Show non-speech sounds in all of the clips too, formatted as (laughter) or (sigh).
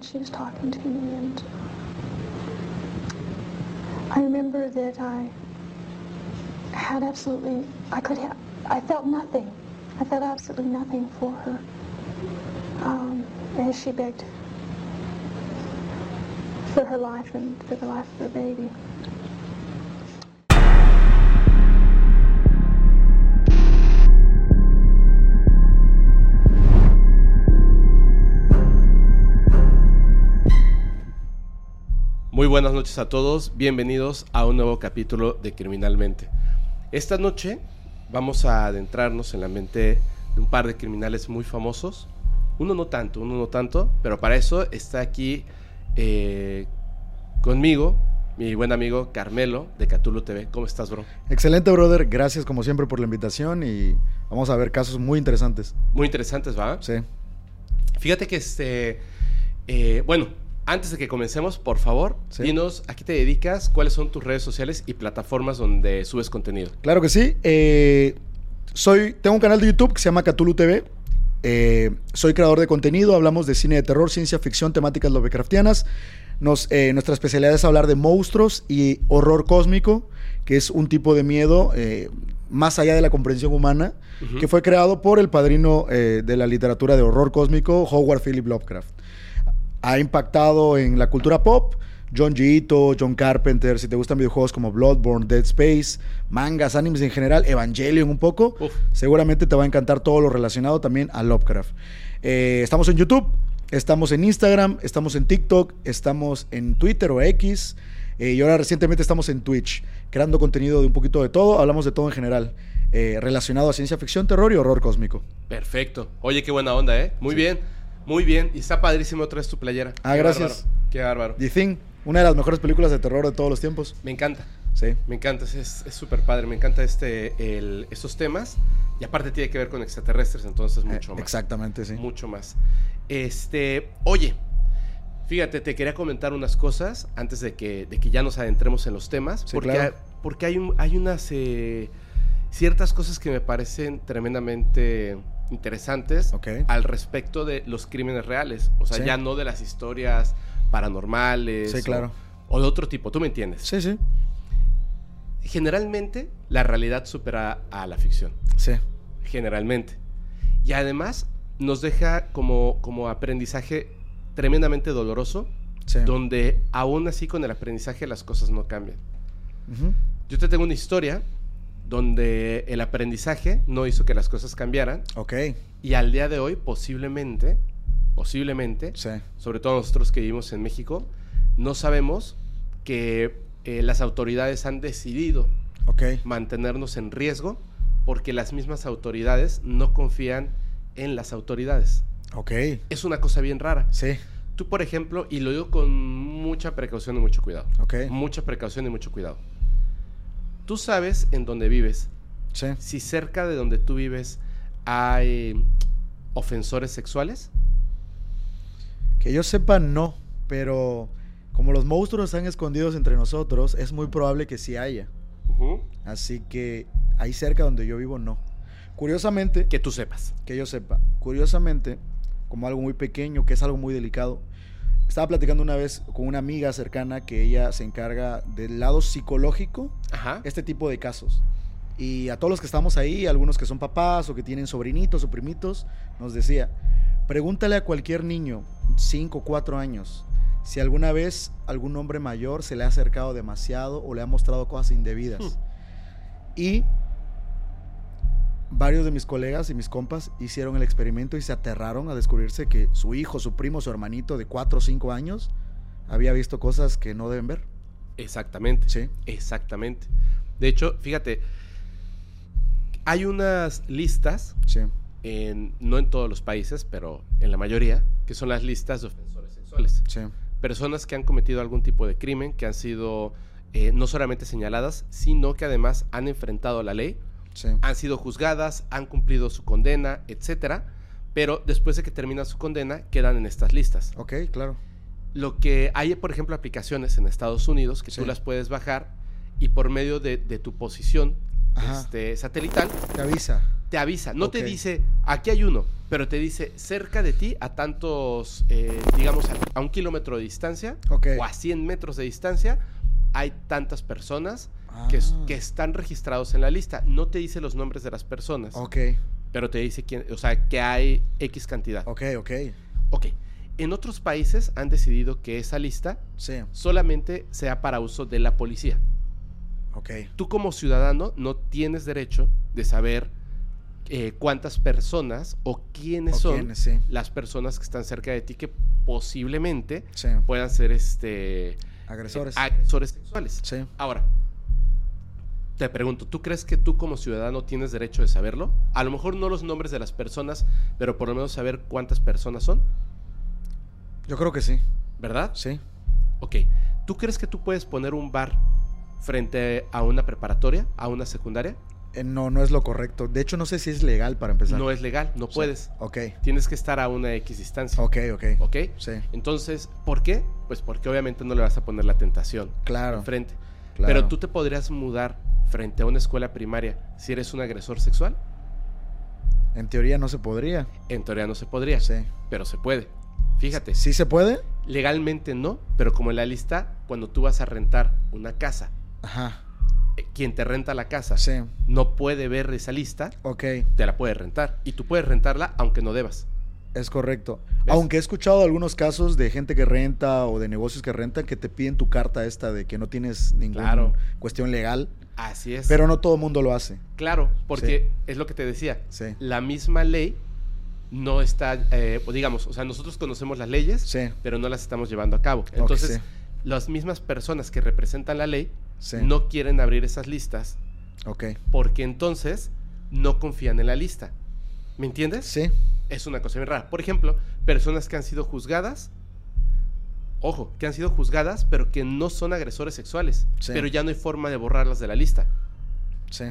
and she was talking to me and I remember that I had absolutely, I could have, I felt nothing. I felt absolutely nothing for her um, as she begged for her life and for the life of her baby. Muy buenas noches a todos, bienvenidos a un nuevo capítulo de Criminalmente. Esta noche vamos a adentrarnos en la mente de un par de criminales muy famosos. Uno no tanto, uno no tanto, pero para eso está aquí eh, conmigo mi buen amigo Carmelo de Catulo TV. ¿Cómo estás, bro? Excelente, brother. Gracias como siempre por la invitación y vamos a ver casos muy interesantes. Muy interesantes, ¿va? Sí. Fíjate que este... eh, bueno, antes de que comencemos, por favor, Sí. dinos a qué te dedicas, cuáles son tus redes sociales y plataformas donde subes contenido. Claro que sí. Eh, soy, tengo un canal de YouTube que se llama Cthulhu TV. Eh, soy creador de contenido, hablamos de cine de terror, ciencia ficción, temáticas Lovecraftianas. Nos, eh, nuestra especialidad es hablar de monstruos y horror cósmico, que es un tipo de miedo eh, más allá de la comprensión humana, que fue creado por el padrino de la literatura de horror cósmico, Howard Philip Lovecraft. Ha impactado en la cultura pop. John Gito, John Carpenter, si te gustan videojuegos como Bloodborne, Dead Space, mangas, animes en general, Evangelion un poco, Uf. seguramente te va a encantar todo lo relacionado también a Lovecraft. Eh, estamos en YouTube, estamos en Instagram, estamos en TikTok, estamos en Twitter o X, eh, y ahora recientemente estamos en Twitch, creando contenido de un poquito de todo, hablamos de todo en general, eh, relacionado a ciencia ficción, terror y horror cósmico. Perfecto. Oye, qué buena onda, ¿eh? Muy bien, muy bien. Y está padrísimo otra vez tu playera. Ah, Qué gracias. bárbaro, Qué bárbaro. The Thing, una de las mejores películas de terror de todos los tiempos. Me encanta, Sí. me encanta, es súper padre, me encanta este, el, estos temas. Y aparte tiene que ver con extraterrestres, entonces mucho Eh, más. Exactamente, sí. Mucho más. Este, oye, fíjate, te quería comentar unas cosas antes de que, de que ya nos adentremos en los temas. Sí, porque, claro. porque hay, un- hay unas eh, ciertas cosas que me parecen tremendamente interesantes al respecto de los crímenes reales. O sea, Sí. ya no de las historias paranormales. Sí, claro. O, de otro tipo, tú me entiendes. Sí, sí. Generalmente la realidad supera a la ficción. Sí. Generalmente. Y además nos deja como, como aprendizaje tremendamente doloroso, Sí. donde aún así con el aprendizaje las cosas no cambian. Ujú. Yo te tengo una historia donde el aprendizaje no hizo que las cosas cambiaran Ok. y al día de hoy posiblemente, posiblemente, Sí. sobre todo nosotros que vivimos en México, no sabemos que eh, las autoridades han decidido mantenernos en riesgo porque las mismas autoridades no confían en las autoridades. Ok. Es una cosa bien rara. Sí. Tú, por ejemplo, y lo digo con mucha precaución y mucho cuidado. Ok. Mucha precaución y mucho cuidado. Tú sabes en dónde vives. Sí. Si cerca de donde tú vives hay ofensores sexuales. Que yo sepa, no. Pero como los monstruos están escondidos entre nosotros, es muy probable que sí haya. Así que ahí cerca donde yo vivo, no. Curiosamente, Que tú sepas. que yo sepa, curiosamente, como algo muy pequeño, que es algo muy delicado, estaba platicando una vez con una amiga cercana que ella se encarga del lado psicológico Ajá. este tipo de casos. Y a todos los que estamos ahí, algunos que son papás o que tienen sobrinitos o primitos, nos decía, pregúntale a cualquier niño, 5 o 4 años, si alguna vez algún hombre mayor se le ha acercado demasiado o le ha mostrado cosas indebidas. Hmm. Y varios de mis colegas y mis compas hicieron el experimento y se aterraron a descubrirse que su hijo, su primo, su hermanito de 4 o 5 años había visto cosas que no deben ver. Exactamente. Sí. Exactamente. De hecho, fíjate, hay unas listas Sí. en, no en todos los países, pero en la mayoría, que son las listas de ofensores sexuales. Sí. Personas que han cometido algún tipo de crimen, que han sido eh, no solamente señaladas, sino que además han enfrentado la ley, Sí. han sido juzgadas, han cumplido su condena, etcétera, pero después de que terminan su condena, quedan en estas listas. Ok, claro. Lo que hay, por ejemplo, aplicaciones en Estados Unidos que Sí. tú las puedes bajar y por medio de, de tu posición este, satelital Te avisa. te avisa. No te dice, aquí hay uno, pero te dice cerca de ti, a tantos, eh, digamos, a, a un kilómetro de distancia o a 100 metros de distancia, hay tantas personas Ah. que están registrados en la lista. No te dice los nombres de las personas, Ok, pero te dice quién, o sea, que hay X cantidad. ok, ok. Ok. En otros países han decidido que esa lista Sí, solamente sea para uso de la policía. ok. Tú como ciudadano no tienes derecho de saber eh, cuántas personas o quiénes O son quiénes, sí. las personas que están cerca de ti que posiblemente Sí. puedan ser este Agresores. eh, agresores sexuales. Sí. Ahora, te pregunto, ¿tú crees que tú como ciudadano tienes derecho de saberlo? A lo mejor no los nombres de las personas, pero por lo menos saber cuántas personas son, Yo creo que sí. ¿verdad? Sí. Ok. ¿Tú crees que tú puedes poner un bar frente a una preparatoria, a una secundaria? Eh, no, no es lo correcto. De hecho, no sé si es legal para empezar. No es legal, no Sí. puedes. Ok, Tienes que estar a una X distancia. ok, ok. ¿Ok? Sí, Entonces, ¿por qué? Pues porque obviamente no le vas a poner la tentación claro. enfrente. claro. Pero tú te podrías mudar frente a una escuela primaria si eres un agresor sexual. En teoría no se podría. En teoría no se podría, Sí. pero se puede. Fíjate, ¿Sí se puede? legalmente no, pero como en la lista, cuando tú vas a rentar una casa, Ajá. eh, quien te renta la casa Sí. no puede ver esa lista, Ok, te la puede rentar. Y tú puedes rentarla aunque no debas. es correcto. ¿Ves? Aunque he escuchado algunos casos de gente que renta o de negocios que rentan que te piden tu carta esta de que no tienes ninguna Claro. cuestión legal, Así es. pero no todo el mundo lo hace. Claro, porque es lo que te decía. Sí. La misma ley no está, eh, digamos, o sea, nosotros conocemos las leyes, Sí. pero no las estamos llevando a cabo. Entonces, las mismas personas que representan la ley Sí. no quieren abrir esas listas Ok. porque entonces no confían en la lista. ¿Me entiendes? Sí. Es una cosa bien rara. Por ejemplo, personas que han sido juzgadas, ojo, que han sido juzgadas, pero que no son agresores sexuales, Sí. pero ya no hay forma de borrarlas de la lista. Sí.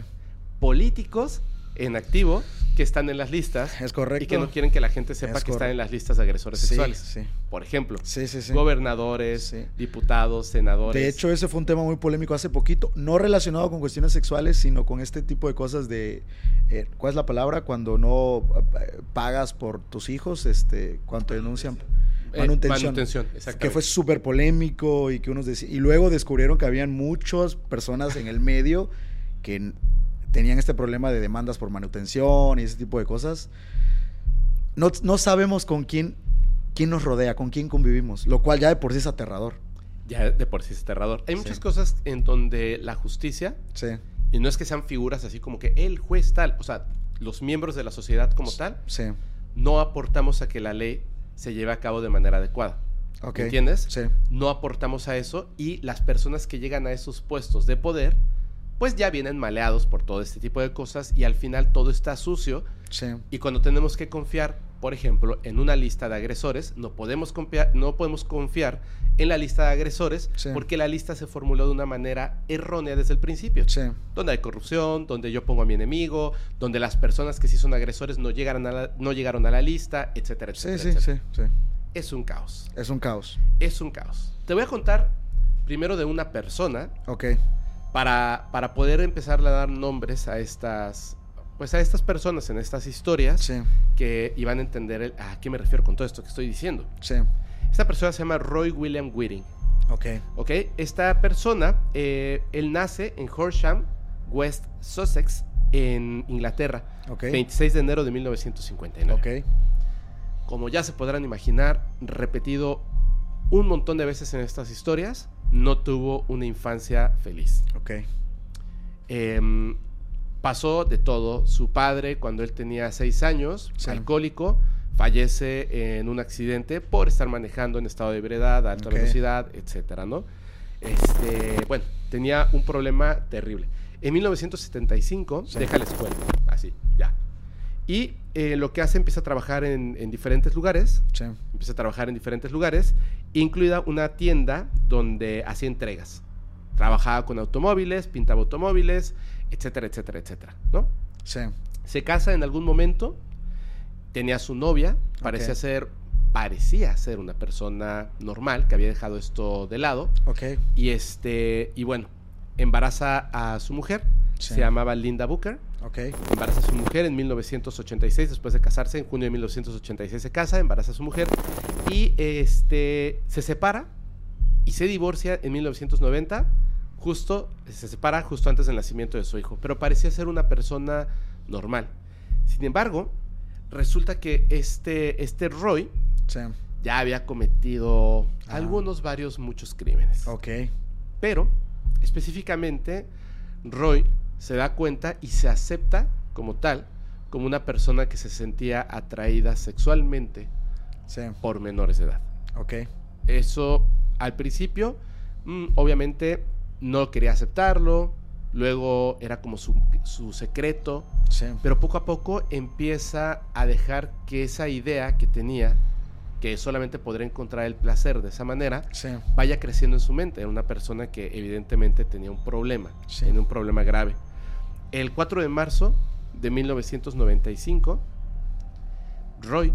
Políticos en activo que están en las listas Es correcto. y que no quieren que la gente sepa Es que están en las listas de agresores Sí, sexuales. sí. Por ejemplo, Sí, sí, sí. gobernadores, diputados, senadores. De hecho, ese fue un tema muy polémico hace poquito, no relacionado con cuestiones sexuales, sino con este tipo de cosas de, eh, ¿cuál es la palabra? Cuando no eh, pagas por tus hijos, este, cuando te Eh, manutención, manutención, que fue súper polémico y que unos decían, y luego descubrieron que habían muchas personas en el medio que tenían este problema de demandas por manutención y ese tipo de cosas. No, no sabemos con quién, quién nos rodea, con quién convivimos, lo cual ya de por sí es aterrador. Ya de por sí es aterrador. Hay Sí. muchas cosas en donde la justicia, Sí, y no es que sean figuras así como que el juez tal, o sea, los miembros de la sociedad como tal, sí. no aportamos a que la ley se lleve a cabo de manera adecuada. Ok. ¿Me entiendes? Sí. No aportamos a eso y las personas que llegan a esos puestos de poder, pues ya vienen maleados por todo este tipo de cosas y al final todo está sucio Sí. y cuando tenemos que confiar, por ejemplo, en una lista de agresores, no podemos confiar, no podemos confiar en la lista de agresores Sí. porque la lista se formuló de una manera errónea desde el principio. Sí. Donde hay corrupción, donde yo pongo a mi enemigo, donde las personas que sí son agresores no llegaron a la, no llegaron a la lista, etcétera, Sí, etcétera. sí, etcétera. sí, sí. Es un caos. Es un caos. Es un caos. Te voy a contar primero de una persona Ok. para, para poder empezar a dar nombres a estas, pues a estas personas en estas historias Sí. que iban a entender el- a qué me refiero con todo esto que estoy diciendo. Sí. Esta persona se llama Roy William Whiting. Ok. ¿ok? Esta persona, eh, él nace en Horsham, West Sussex, en Inglaterra, Ok. 26 de enero de 1959. Ok. Como ya se podrán imaginar, repetido un montón de veces en estas historias, no tuvo una infancia feliz. Ok. Em, pasó de todo. Su padre, cuando él tenía seis años, Sí. alcohólico, fallece en un accidente por estar manejando en estado de ebriedad, alta velocidad, etcétera, ¿no? Este, bueno, tenía un problema terrible. En 1975 Sí. deja la escuela, así, ya. Y eh, lo que hace empieza a trabajar en, en diferentes lugares, Sí. empieza a trabajar en diferentes lugares, incluida una tienda donde hacía entregas. Trabajaba con automóviles, pintaba automóviles, etcétera, etcétera, etcétera, ¿no? Sí. Se casa en algún momento, tenía su novia, parecía ser parecía ser una persona normal que había dejado esto de lado Ok. y este y bueno, embaraza a su mujer, Sí. se llamaba Linda Booker Ok. Embaraza a su mujer en 1986, después de casarse, en junio de 1986 se casa, embaraza a su mujer y este, se separa y se divorcia en 1990, justo, se separa justo antes del nacimiento de su hijo, pero parecía ser una persona normal. Sin embargo, resulta que este, este Roy Sí. ya había cometido Ah. algunos, varios, muchos crímenes. Ok. Pero, específicamente, Roy se da cuenta y se acepta como tal, como una persona que se sentía atraída sexualmente Sí. por menores de edad. Ok. Eso, al principio, mm, obviamente no quería aceptarlo, luego era como su, su secreto, Sí. pero poco a poco empieza a dejar que esa idea que tenía, que solamente podría encontrar el placer de esa manera, Sí. vaya creciendo en su mente. Era una persona que evidentemente tenía un problema, Sí. tenía un problema grave. El 4 de marzo de 1995, Roy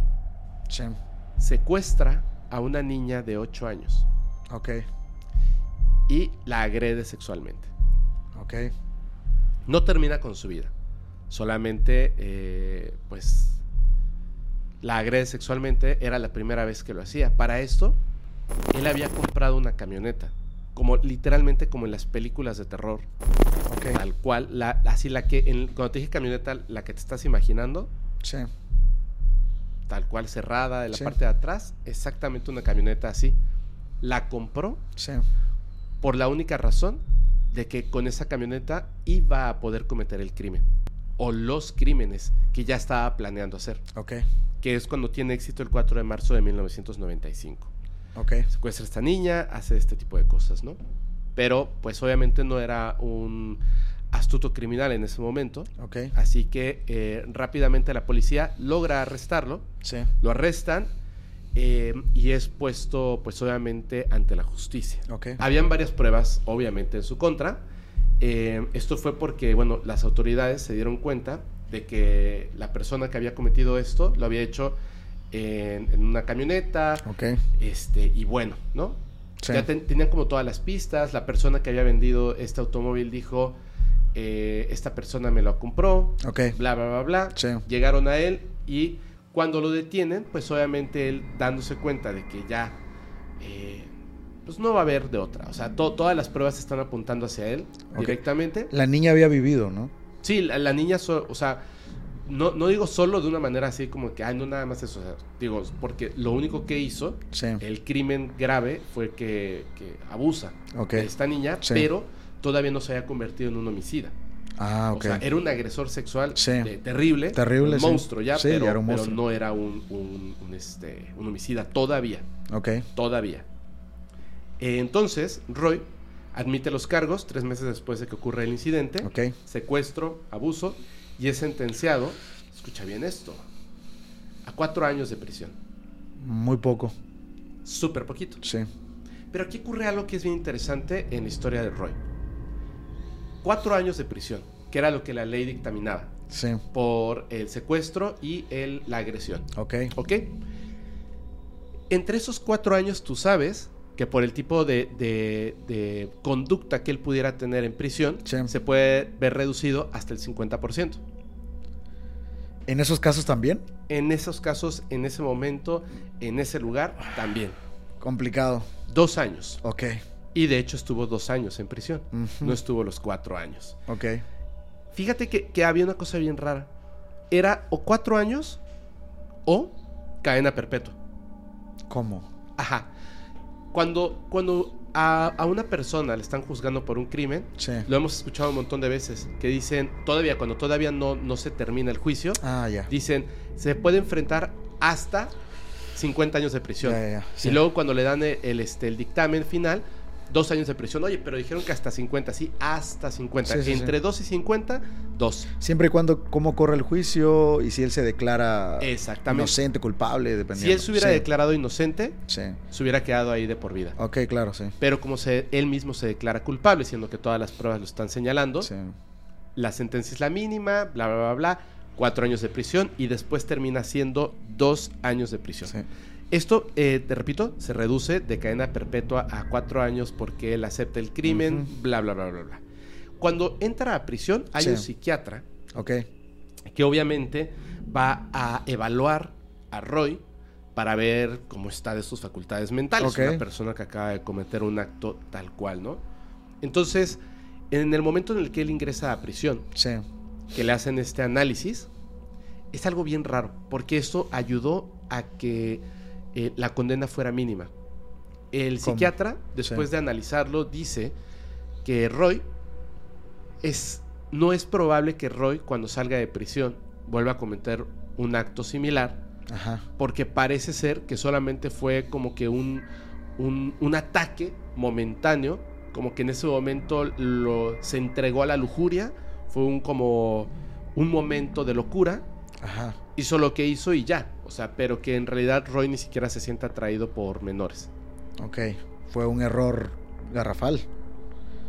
secuestra a una niña de 8 años Ok. Y la agrede sexualmente. Ok. No termina con su vida, solamente eh, pues la agrede sexualmente, era la primera vez que lo hacía. Para esto, él había comprado una camioneta, como literalmente como en las películas de terror, Ok. tal cual, la, así la que, en- cuando te dije camioneta, la que te estás imaginando, Sí. tal cual cerrada, en la Sí. parte de atrás, exactamente una camioneta así. La compró Sí. Por la única razón de que con esa camioneta iba a poder cometer el crimen o los crímenes que ya estaba planeando hacer, Ok. que es cuando tiene éxito el 4 de marzo de 1995. Ok. Secuestra a esta niña, hace este tipo de cosas, ¿no? Pero pues obviamente no era un astuto criminal en ese momento, Ok. así que eh, rápidamente la policía logra arrestarlo, Sí. lo arrestan eh, y es puesto pues obviamente ante la justicia. Ok. Habían varias pruebas, obviamente, en su contra. Eh, esto fue porque, bueno, las autoridades se dieron cuenta de que la persona que había cometido esto lo había hecho en, en una camioneta, Ok. este, y bueno, ¿no? Sí. Ya ten- tenían como todas las pistas. La persona que había vendido este automóvil dijo, eh, esta persona me lo compró, Ok. bla, bla, bla, bla. Sí. Llegaron a él y cuando lo detienen, pues obviamente él dándose cuenta de que ya, eh, pues no va a haber de otra. O sea, to- todas las pruebas están apuntando hacia él directamente. La niña había vivido, ¿no? Sí, la, la niña, so- o sea, no, no digo solo de una manera así como que, ay, no nada más eso. o sea, digo, porque lo único que hizo, Sí. el crimen grave, fue que, que abusa Ok. de esta niña, Sí. pero todavía no se había convertido en un homicida. Ah, ok. O sea, era un agresor sexual Sí. de- terrible. Terrible, Un sí. monstruo ya, Sí, pero, ya era un pero monstruo. no era un, un- un, este, un homicida todavía. Ok. Todavía. Eh, entonces, Roy admite los cargos tres meses después de que ocurre el incidente. Ok. Secuestro, abuso, y es sentenciado, escucha bien esto, a cuatro años de prisión. Muy poco. Súper poquito. Sí. Pero aquí ocurre algo que es bien interesante en la historia de Roy. Cuatro años de prisión, que era lo que la ley dictaminaba Sí. por el secuestro y el, la agresión. Ok. ¿Ok? Entre esos cuatro años tú sabes que por el tipo de, de- de conducta que él pudiera tener en prisión, Sí. se puede ver reducido hasta el 50%. ¿En esos casos también? En esos casos, en ese momento, en ese lugar, también. Complicado. Dos años. Ok. Y de hecho estuvo dos años en prisión. No estuvo los cuatro años. Ok. Fíjate que, que había una cosa bien rara. Era o cuatro años o cadena perpetua. ¿Cómo? Ajá. Cuando, cuando a, a una persona le están juzgando por un crimen, Sí. lo hemos escuchado un montón de veces, que dicen, todavía, cuando todavía no, no se termina el juicio, Ah, ya. dicen, se puede enfrentar hasta 50 años de prisión. Y luego cuando le dan el, el, este, el dictamen final, dos años de prisión. Oye, pero dijeron que hasta 50, sí, hasta 50. Sí, sí, Entre sí. 2 y 50, 2. Siempre y cuando cómo corre el juicio y si él se declara Exactamente. inocente, culpable, dependiendo. Si él se hubiera declarado inocente, se hubiera quedado ahí de por vida. Ok, claro, sí. Pero como se, él mismo se declara culpable, siendo que todas las pruebas lo están señalando, Sí. la sentencia es la mínima, bla, bla, bla, bla, cuatro años de prisión y después termina siendo dos años de prisión. Esto, eh, te repito, se reduce de cadena perpetua a cuatro años porque él acepta el crimen, bla, bla, bla, bla, bla. Cuando entra a prisión, hay Sí. un psiquiatra que obviamente va a evaluar a Roy para ver cómo está de sus facultades mentales. Ok. Una persona que acaba de cometer un acto tal cual, ¿no? Entonces, en el momento en el que él ingresa a prisión, Sí. que le hacen este análisis, es algo bien raro, porque esto ayudó a que eh, la condena fuera mínima. El ¿Cómo? psiquiatra, después Sí. de analizarlo, dice que Roy es, no es probable que Roy, cuando salga de prisión, vuelva a cometer un acto similar, Ajá. porque parece ser que solamente fue como que un, un, un ataque momentáneo, como que en ese momento lo, se entregó a la lujuria, fue un como un momento de locura, Ajá. Hizo lo que hizo y ya, o sea, pero que en realidad Roy ni siquiera se siente atraído por menores. Ok. Fue un error garrafal.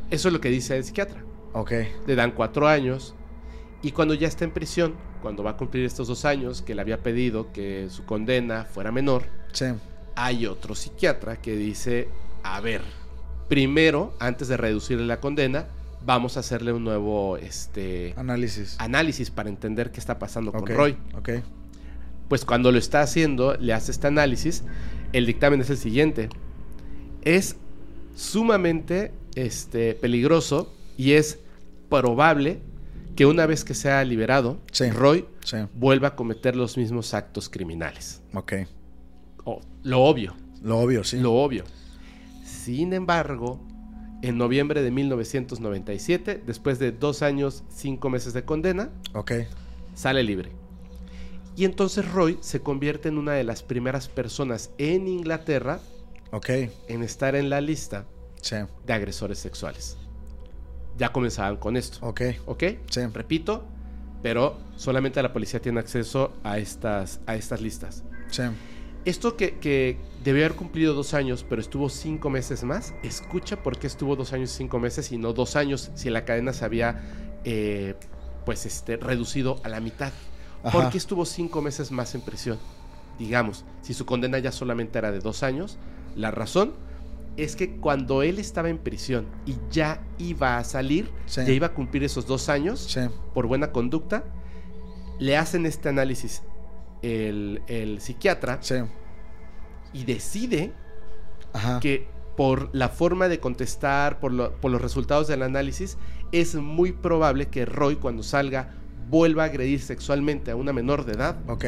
Eso es lo que dice el psiquiatra. Ok. Le dan cuatro años y cuando ya está en prisión, cuando va a cumplir estos dos años que le había pedido que su condena fuera menor, Sí. hay otro psiquiatra que dice, a ver, primero, antes de reducirle la condena, vamos a hacerle un nuevo este, Análisis. análisis para entender qué está pasando con Roy. Ok. Pues cuando lo está haciendo, le hace este análisis, el dictamen es el siguiente. Es sumamente este, peligroso y es probable que una vez que sea liberado, Sí. Roy Sí. vuelva a cometer los mismos actos criminales. Ok. Oh, lo obvio. Lo obvio, sí. Lo obvio. Sin embargo, en noviembre de 1997, después de dos años, cinco meses de condena, Ok. sale libre. Y entonces Roy se convierte en una de las primeras personas en Inglaterra Ok. en estar en la lista Sí. de agresores sexuales. Ya comenzaban con esto. Ok. ¿Ok? Sí. Repito, pero solamente la policía tiene acceso a estas, a estas listas. Sí. Esto que, que debió haber cumplido dos años, pero estuvo cinco meses más, escucha por qué estuvo dos años y cinco meses y no dos años si la cadena se había eh, pues este, reducido a la mitad. Ajá. ¿Por qué estuvo cinco meses más en prisión? Digamos, si su condena ya solamente era de dos años, la razón es que cuando él estaba en prisión y ya iba a salir, Sí. ya iba a cumplir esos dos años, Sí. por buena conducta, le hacen este análisis el, el psiquiatra Sí. y decide Ajá. que por la forma de contestar, por, lo- por los resultados del análisis, es muy probable que Roy cuando salga vuelva a agredir sexualmente a una menor de edad Ok.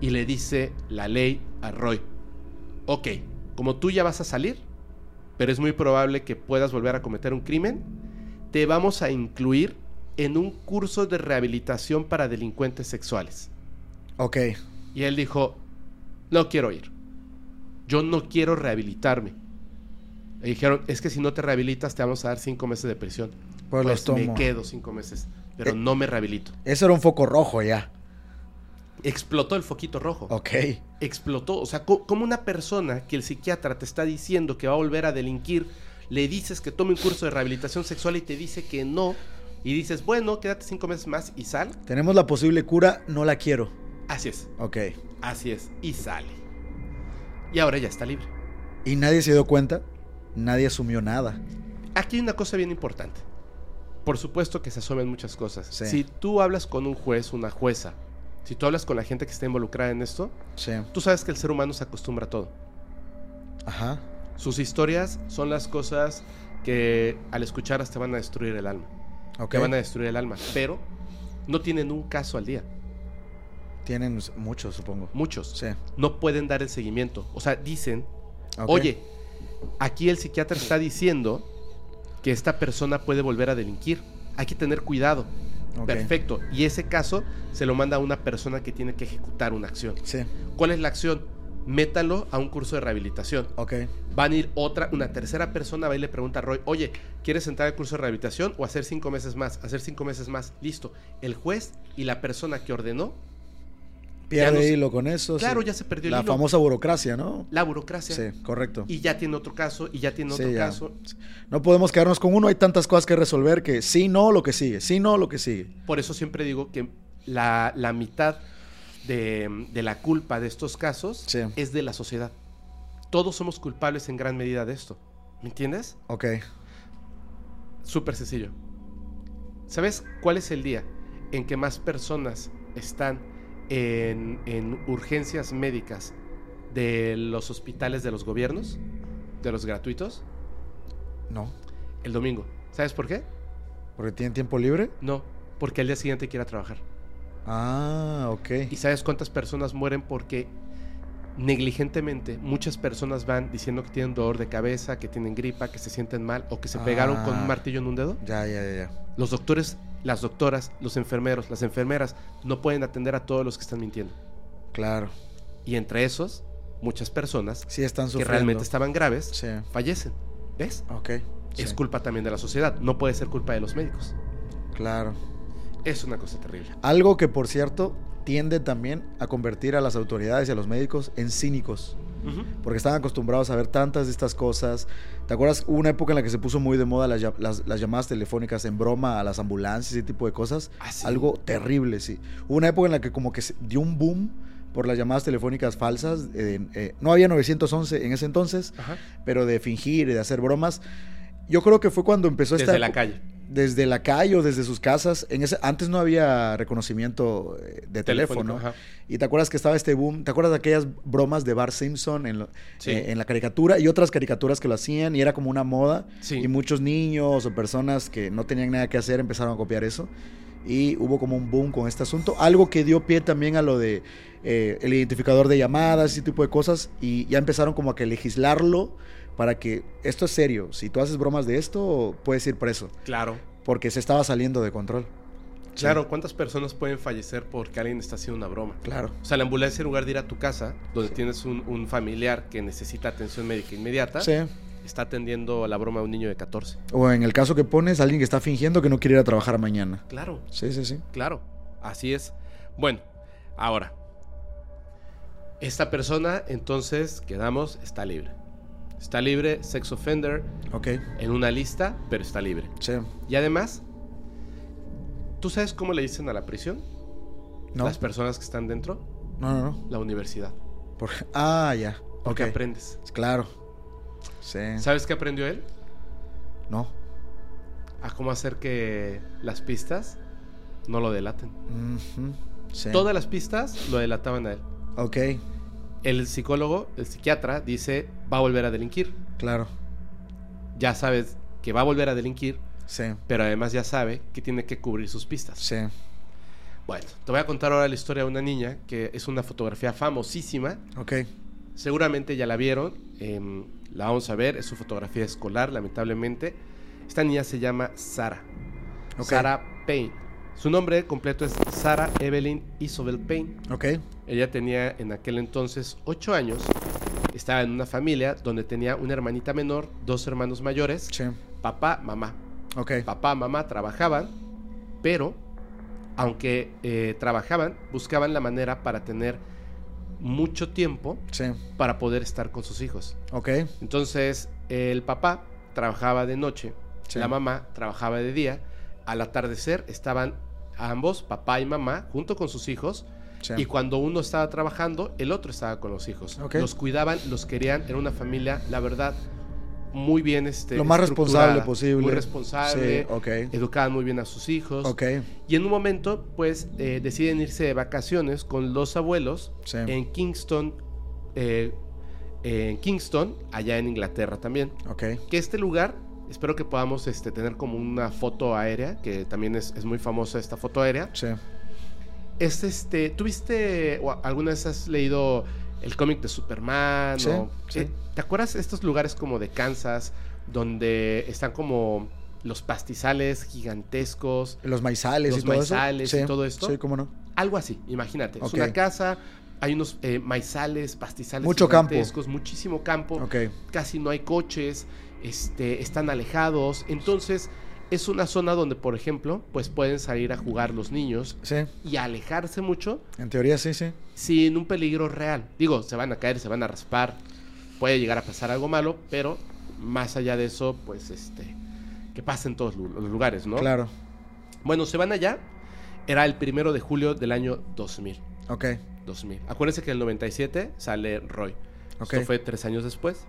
y le dice la ley a Roy, ok, como tú ya vas a salir, pero es muy probable que puedas volver a cometer un crimen, te vamos a incluir en un curso de rehabilitación para delincuentes sexuales. Ok. Y él dijo, no quiero ir. Yo no quiero rehabilitarme. Le dijeron, es que si no te rehabilitas te vamos a dar cinco meses de prisión. Pues los me quedo cinco meses, pero Eh. no me rehabilito. Eso era un foco rojo ya. Explotó el foquito rojo. Ok. Explotó. O sea, co- como una persona que el psiquiatra te está diciendo que va a volver a delinquir, le dices que tome un curso de rehabilitación sexual y te dice que no, y dices, bueno, quédate cinco meses más y sal. Tenemos la posible cura, no la quiero. Así es, Ok. así es, y sale. Y ahora ya está libre. Y nadie se dio cuenta. Nadie asumió nada. Aquí hay una cosa bien importante. Por supuesto que se asumen muchas cosas. Sí. Si tú hablas con un juez, una jueza, si tú hablas con la gente que está involucrada en esto, Sí. tú sabes que el ser humano se acostumbra a todo. Ajá. Sus historias son las cosas que al escucharlas te van a destruir el alma. Ok. Te van a destruir el alma. Pero no tienen un caso al día. Tienen muchos, supongo. Muchos. Sí. No pueden dar el seguimiento. O sea, dicen, oye, aquí el psiquiatra está diciendo que esta persona puede volver a delinquir. Hay que tener cuidado. Perfecto. Y ese caso se lo manda a una persona que tiene que ejecutar una acción. Sí. ¿Cuál es la acción? Métalo a un curso de rehabilitación. Ok. Van a ir otra, una tercera persona va y le pregunta a Roy, oye, ¿quieres entrar al curso de rehabilitación o hacer cinco meses más? Hacer cinco meses más. Listo. El juez y la persona que ordenó, Pierde no hilo con eso. claro, sí. ya se perdió el La hilo. famosa burocracia, ¿no? La burocracia. Sí, correcto. Y ya tiene otro caso, y ya tiene otro Sí, ya. caso. No podemos quedarnos con uno, hay tantas cosas que resolver que sí, no, lo que sigue, sí, no, lo que sigue. Por eso siempre digo que la, la mitad de, de la culpa de estos casos Sí. es de la sociedad. Todos somos culpables en gran medida de esto. ¿Me entiendes? Ok. Súper sencillo. ¿Sabes cuál es el día en que más personas están en, en urgencias médicas de los hospitales de los gobiernos, de los gratuitos, No. el domingo. ¿Sabes por qué? ¿Porque tienen tiempo libre? No, porque al día siguiente quiere trabajar. Ah, ok. ¿Y sabes cuántas personas mueren porque negligentemente muchas personas van diciendo que tienen dolor de cabeza, que tienen gripa, que se sienten mal o que se pegaron con Ah. un martillo en un dedo? Ya, ya, ya. Los doctores, las doctoras, los enfermeros, las enfermeras no pueden atender a todos los que están mintiendo. Claro. Y entre esos, muchas personas Sí están que realmente estaban graves Sí. fallecen. ¿Ves? Ok. Es sí, culpa también de la sociedad, no puede ser culpa de los médicos. Claro. Es una cosa terrible. Algo que, por cierto, tiende también a convertir a las autoridades y a los médicos en cínicos. Porque estaban acostumbrados a ver tantas de estas cosas. ¿Te acuerdas? Hubo una época en la que se puso muy de moda las, lla- las- las llamadas telefónicas en broma a las ambulancias y ese tipo de cosas. Ah, sí. Algo terrible, sí. Hubo una época en la que como que se dio un boom por las llamadas telefónicas falsas. eh, eh, no había 911 en ese entonces, Ajá. pero de fingir y de hacer bromas. Yo creo que fue cuando empezó Desde esta la calle. Desde la calle o desde sus casas. En ese, antes no había reconocimiento eh, de teléfono. ajá. Y te acuerdas que estaba este boom. ¿Te acuerdas de aquellas bromas de Bart Simpson en, lo- Sí. eh, en la caricatura y otras caricaturas que lo hacían y era como una moda? Sí. Y muchos niños o personas que no tenían nada que hacer empezaron a copiar eso. Y hubo como un boom con este asunto. Algo que dio pie también a lo de eh, el identificador de llamadas, ese tipo de cosas. Y ya empezaron como a que legislarlo para que esto es serio. Si tú haces bromas de esto, puedes ir preso. Claro. Porque se estaba saliendo de control. Claro, ¿cuántas personas pueden fallecer porque alguien está haciendo una broma? Claro. O sea, la ambulancia en lugar de ir a tu casa, donde tienes un, un familiar que necesita atención médica inmediata, Sí. está atendiendo la broma de un niño de 14. O en el caso que pones, alguien que está fingiendo que no quiere ir a trabajar mañana. Claro, Sí, sí, sí. claro. Así es. Bueno, ahora. Esta persona, entonces, quedamos, está libre. Está libre, sex offender, Ok. en una lista, pero está libre. Sí. Y además, ¿tú sabes cómo le dicen a la prisión? No. Las personas que están dentro, No, no, no. la universidad. Por- Ah, ya. Porque aprendes. Claro. Sí. ¿Sabes qué aprendió él? No. A cómo hacer que las pistas no lo delaten. Sí. Todas las pistas lo delataban a él. Ok. El psicólogo, el psiquiatra, dice, va a volver a delinquir. Claro. Ya sabes que va a volver a delinquir, Sí. pero además ya sabe que tiene que cubrir sus pistas. Sí. Bueno, te voy a contar ahora la historia de una niña que es una fotografía famosísima. Ok. Seguramente ya la vieron, em, la vamos a ver, es su fotografía escolar, lamentablemente. Esta niña se llama Sara. Ok. Sara Payne. Su nombre completo es Sara Evelyn Isobel Payne. Ok. Ella tenía en aquel entonces 8 años. Estaba en una familia donde tenía una hermanita menor, dos hermanos mayores, Sí. papá, mamá. Ok. Papá, mamá trabajaban, pero aunque eh, trabajaban, buscaban la manera para tener mucho tiempo Sí. para poder estar con sus hijos. Ok. Entonces, el papá trabajaba de noche, Sí. la mamá trabajaba de día. Al atardecer estaban ambos, papá y mamá, junto con sus hijos. Sí. Y cuando uno estaba trabajando, el otro estaba con los hijos. Los cuidaban, los querían. Era una familia, la verdad, muy bien este, Lo más responsable posible. Muy responsable. Sí. Ok. Educaban muy bien a sus hijos. Ok. Y en un momento, pues, eh, deciden irse de vacaciones con los abuelos Sí. en Kingston, eh, en Kingston, allá en Inglaterra también. Ok. Que este lugar, espero que podamos este, tener como una foto aérea, que también es, es muy famosa esta foto aérea. Sí. Es este, ¿tuviste o alguna vez has leído el cómic de Superman? Sí, o- sí. eh, ¿Te acuerdas de estos lugares como de Kansas, donde están como los pastizales gigantescos? Los maizales Los y todo maizales eso. y todo esto. Sí, cómo no. Algo así, imagínate. Es una casa, hay unos eh, maizales, pastizales Mucho campo. gigantescos, muchísimo campo, casi no hay coches, este, están alejados. Entonces, es una zona donde, por ejemplo, pues pueden salir a jugar los niños Sí. y alejarse mucho En teoría sí, sí. sin un peligro real. Digo, se van a caer, se van a raspar, puede llegar a pasar algo malo, pero más allá de eso, pues este, que pasa en todos los lugares, ¿no? Claro. Bueno, se van allá. Era el primero de julio del año 2000. Ok. 2000. Acuérdense que en el 97 sale Roy. Ok. Esto fue tres años después.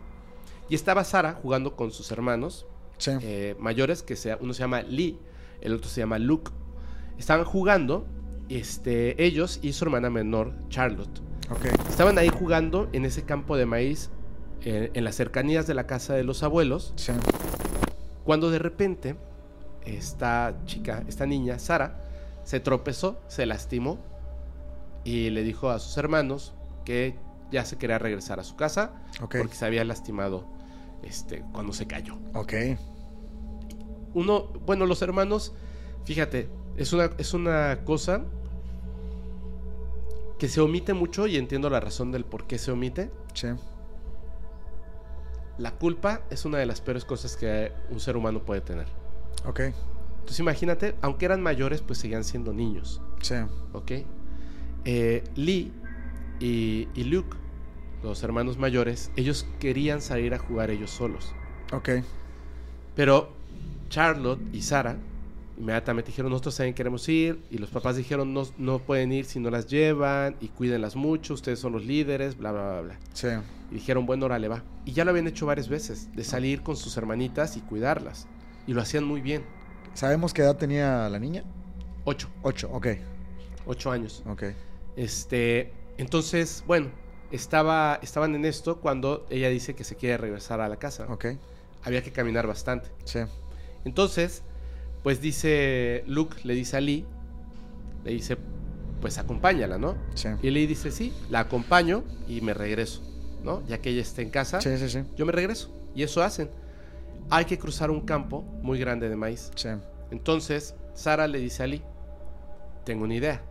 Y estaba Sara jugando con sus hermanos Sí. eh, mayores, que sea, uno se llama Lee, el otro se llama Luke. estaban jugando este, ellos y su hermana menor, Charlotte. Estaban ahí jugando en ese campo de maíz eh, en las cercanías de la casa de los abuelos, Sí. cuando de repente esta chica, esta niña, Sara, se tropezó, se lastimó y le dijo a sus hermanos que ya se quería regresar a su casa porque se había lastimado este, cuando se cayó. Ok. Uno, bueno, los hermanos, fíjate, es una, es una cosa que se omite mucho y entiendo la razón del por qué se omite. Sí. La culpa es una de las peores cosas que un ser humano puede tener. Ok. Entonces imagínate, aunque eran mayores, pues seguían siendo niños, Sí. ¿ok? Eh, Lee y, y Luke, los hermanos mayores, ellos querían salir a jugar ellos solos. Ok. Pero Charlotte y Sara inmediatamente dijeron, nosotros también queremos ir. Y los papás dijeron, no, no pueden ir si no las llevan y cuídenlas mucho, ustedes son los líderes, bla, bla, bla, bla. Sí. Y dijeron, bueno, órale, va. Y ya lo habían hecho varias veces, de salir con sus hermanitas y cuidarlas. Y lo hacían muy bien. ¿Sabemos qué edad tenía la niña? Ocho, Ocho. Ok. ocho años. Ok. Este, entonces, bueno, estaba, estaban en esto cuando ella dice que se quiere regresar a la casa. Ok. Había que caminar bastante. Sí. Entonces, pues dice Luke, le dice a Lee, le dice, pues acompáñala, ¿no? Sí. Y Lee dice, sí, la acompaño y me regreso, ¿no? Ya que ella está en casa, Sí, sí, sí. yo me regreso. Y eso hacen. Hay que cruzar un campo muy grande de maíz. Sí. Entonces, Sara le dice a Lee, tengo una idea.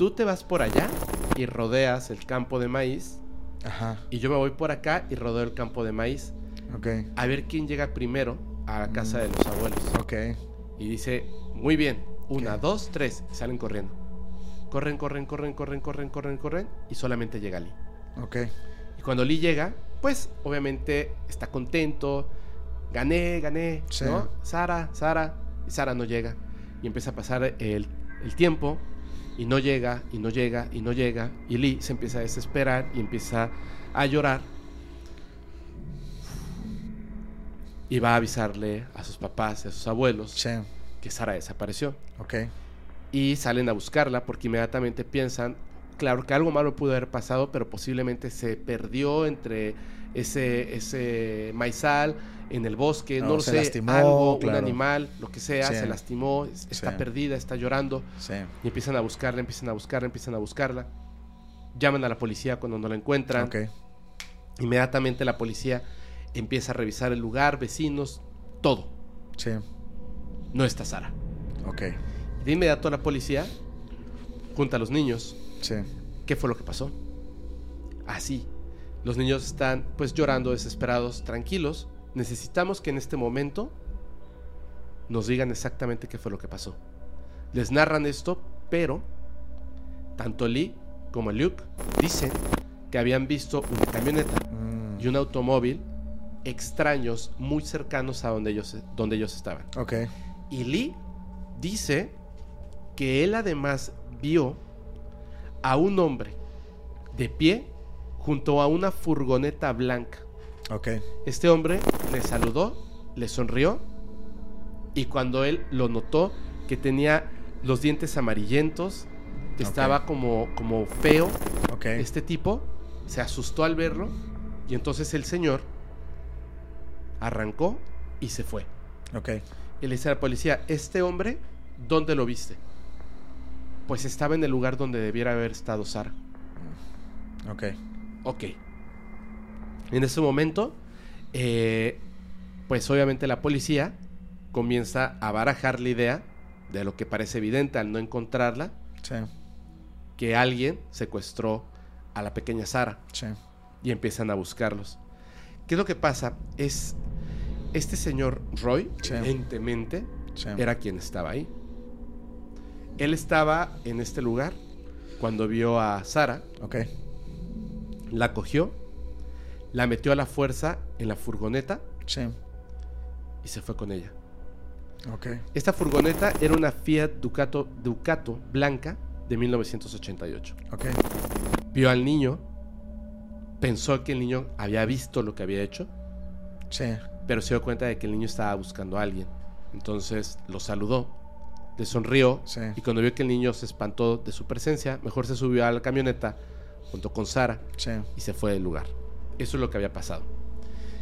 Tú te vas por allá y rodeas el campo de maíz Ajá. y yo me voy por acá y rodeo el campo de maíz Ok. a ver quién llega primero a la casa de los abuelos. Ok. Y dice, muy bien, una, dos, tres, y salen corriendo. Corren, corren, corren, corren, corren, corren, corren, y solamente llega Lee. Ok. Y cuando Lee llega, pues obviamente está contento, gané, gané, Sí. ¿no? Sara, Sara, y Sara no llega. Y empieza a pasar el, el tiempo, y no llega, y no llega, y no llega, y Lee se empieza a desesperar y empieza a llorar. Y va a avisarle a sus papás y a sus abuelos Sí. que Sara desapareció. Ok. Y salen a buscarla porque inmediatamente piensan, claro que algo malo pudo haber pasado, pero posiblemente se perdió entre ese, ese maizal, en el bosque, no, No, lo sé, lastimó, algo, claro. un animal, lo que sea, Sí. se lastimó, es- está Sí. perdida, está llorando. Sí. Y empiezan a buscarla, empiezan a buscarla, empiezan a buscarla. Llaman a la policía cuando no la encuentran. Ok. Inmediatamente la policía empieza a revisar el lugar, vecinos, todo. Sí. No está Sara. Ok. De inmediato la policía junta a los niños. Sí. ¿Qué fue lo que pasó? Así. Los niños están pues llorando, desesperados, tranquilos. Necesitamos que en este momento nos digan exactamente qué fue lo que pasó. Les narran esto, pero tanto Lee como Luke dicen que habían visto una camioneta Mm, y un automóvil extraños muy cercanos a donde ellos, donde ellos estaban. Ok. Y Lee dice que él además vio a un hombre de pie junto a una furgoneta blanca. Este hombre le saludó, le sonrió y cuando él lo notó que tenía los dientes amarillentos, estaba como, como feo, este tipo se asustó al verlo y entonces el señor arrancó y se fue. Y le dice a la policía, ¿este hombre dónde lo viste? Pues estaba en el lugar donde debiera haber estado Sara. Ok. Ok. En ese momento, eh, pues obviamente la policía comienza a barajar la idea de lo que parece evidente al no encontrarla, Sí. que alguien secuestró a la pequeña Sara. Sí. y empiezan a buscarlos. ¿Qué es lo que pasa? Es este señor Roy, Sí. evidentemente, era quien estaba ahí. Él estaba en este lugar cuando vio a Sara, Ok. la cogió, la metió a la fuerza en la furgoneta Sí. y se fue con ella. Ok. Esta furgoneta era una Fiat Ducato, Ducato blanca de 1988. Ok. Vio al niño, pensó que el niño había visto lo que había hecho, Sí. pero se dio cuenta de que el niño estaba buscando a alguien. Entonces lo saludó, le sonrió Sí. y cuando vio que el niño se espantó de su presencia, mejor se subió a la camioneta junto con Sara Sí. y se fue del lugar. Eso es lo que había pasado.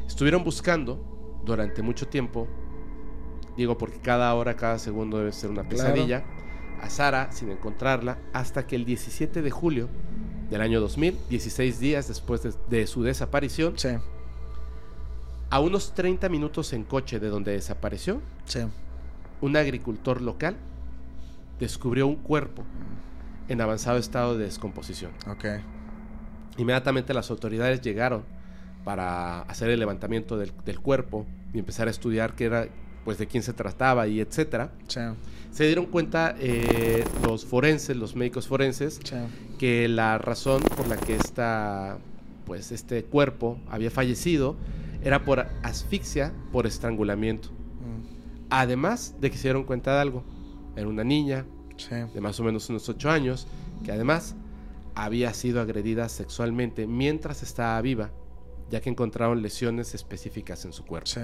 Estuvieron buscando durante mucho tiempo, digo porque cada hora, cada segundo debe ser una Claro. pesadilla, a Sara sin encontrarla hasta que el 17 de julio del año 2000, 16 días después de, de su desaparición, Sí. a unos 30 minutos en coche de donde desapareció, Sí. un agricultor local descubrió un cuerpo en avanzado estado de descomposición. Inmediatamente las autoridades llegaron para hacer el levantamiento del, del cuerpo y empezar a estudiar qué era, pues de quién se trataba y etcétera. Se dieron cuenta eh, los forenses, los médicos forenses, que la razón por la que esta, pues este cuerpo había fallecido era por asfixia por estrangulamiento. Mm. Además de que se dieron cuenta de algo. Era una niña Sí. de más o menos unos 8 años que además había sido agredida sexualmente mientras estaba viva, ya que encontraron lesiones específicas en su cuerpo. Sí.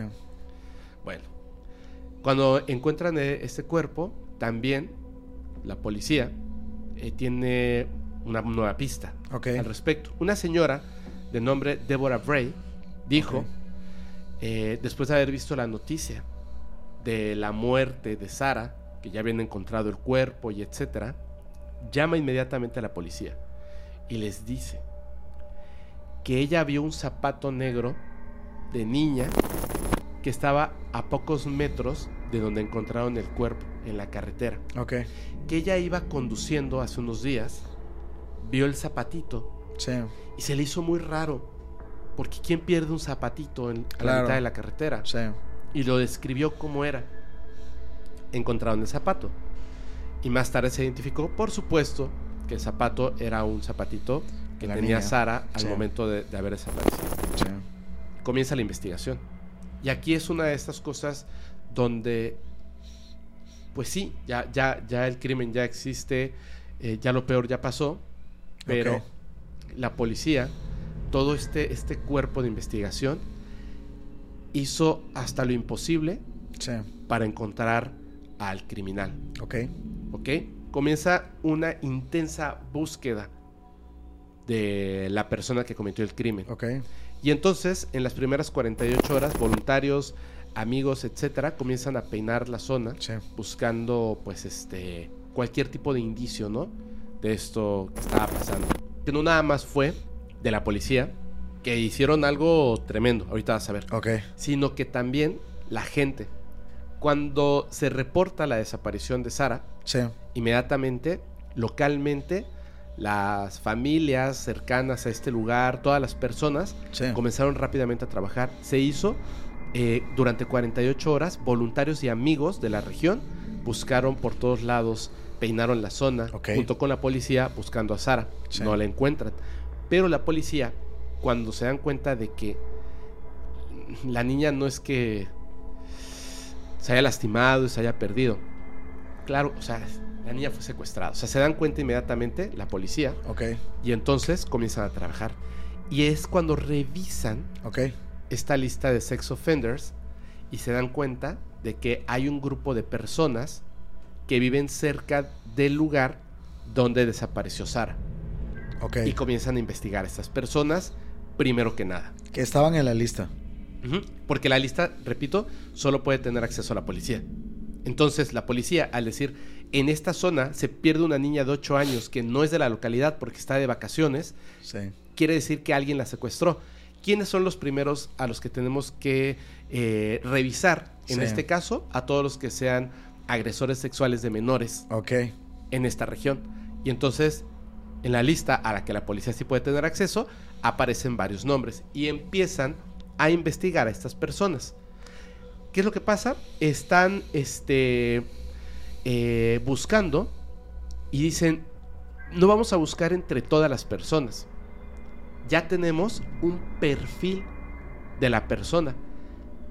Bueno, cuando encuentran este cuerpo, también la policía eh, tiene una nueva pista al respecto. Una señora de nombre Deborah Bray dijo, eh, después de haber visto la noticia de la muerte de Sara, que ya habían encontrado el cuerpo y etcétera, llama inmediatamente a la policía y les dice que ella vio un zapato negro de niña que estaba a pocos metros de donde encontraron el cuerpo en la carretera Ok. que ella iba conduciendo hace unos días, vio el zapatito Sí. y se le hizo muy raro. Porque ¿quién pierde un zapatito en, a la mitad de la carretera? Sí. Y lo describió como era. Encontraron el zapato. Y más tarde se identificó, por supuesto, que el zapato era un zapatito que La tenía niña. Sara al Sí. momento de, de haber desaparecido. Sí. Comienza la investigación. Y aquí es una de estas cosas donde, pues sí, ya, ya, ya el crimen ya existe, eh, ya lo peor ya pasó, pero la policía, todo este, este cuerpo de investigación, hizo hasta lo imposible Sí. para encontrar al criminal. Ok. ¿Ok? Comienza una intensa búsqueda de la persona que cometió el crimen. Ok. Y entonces, en las primeras 48 horas, voluntarios, amigos, etcétera, comienzan a peinar la zona Sí. buscando, pues, este, cualquier tipo de indicio, ¿no? De esto que estaba pasando. Que no nada más fue de la policía, que hicieron algo tremendo, ahorita vas a ver, Ok. sino que también la gente. Cuando se reporta la desaparición de Sara, Sí. inmediatamente, localmente, las familias cercanas a este lugar, todas las personas, Sí. comenzaron rápidamente a trabajar. Se hizo eh, durante 48 horas, voluntarios y amigos de la región buscaron por todos lados, peinaron la zona, junto con la policía buscando a Sara. Sí. No la encuentran. Pero la policía, cuando se dan cuenta de que la niña no es que se haya lastimado y se haya perdido. Claro, o sea, la niña fue secuestrada. O sea, se dan cuenta inmediatamente la policía Ok. y entonces comienzan a trabajar. Y es cuando revisan Ok. esta lista de sex offenders y se dan cuenta de que hay un grupo de personas que viven cerca del lugar donde desapareció Sara. Ok. Y comienzan a investigar a estas personas primero que nada. Que estaban en la lista. Porque la lista, repito, solo puede tener acceso a la policía. Entonces, la policía, al decir, en esta zona se pierde una niña de 8 años que no es de la localidad porque está de vacaciones, Sí. quiere decir que alguien la secuestró. ¿Quiénes son los primeros a los que tenemos que eh, revisar? En Sí. este caso, a todos los que sean agresores sexuales de menores en esta región. Y entonces, en la lista a la que la policía sí puede tener acceso, aparecen varios nombres y empiezan a investigar a estas personas. ¿Qué es lo que pasa? Están este, eh, buscando y dicen, no vamos a buscar entre todas las personas. Ya tenemos un perfil de la persona.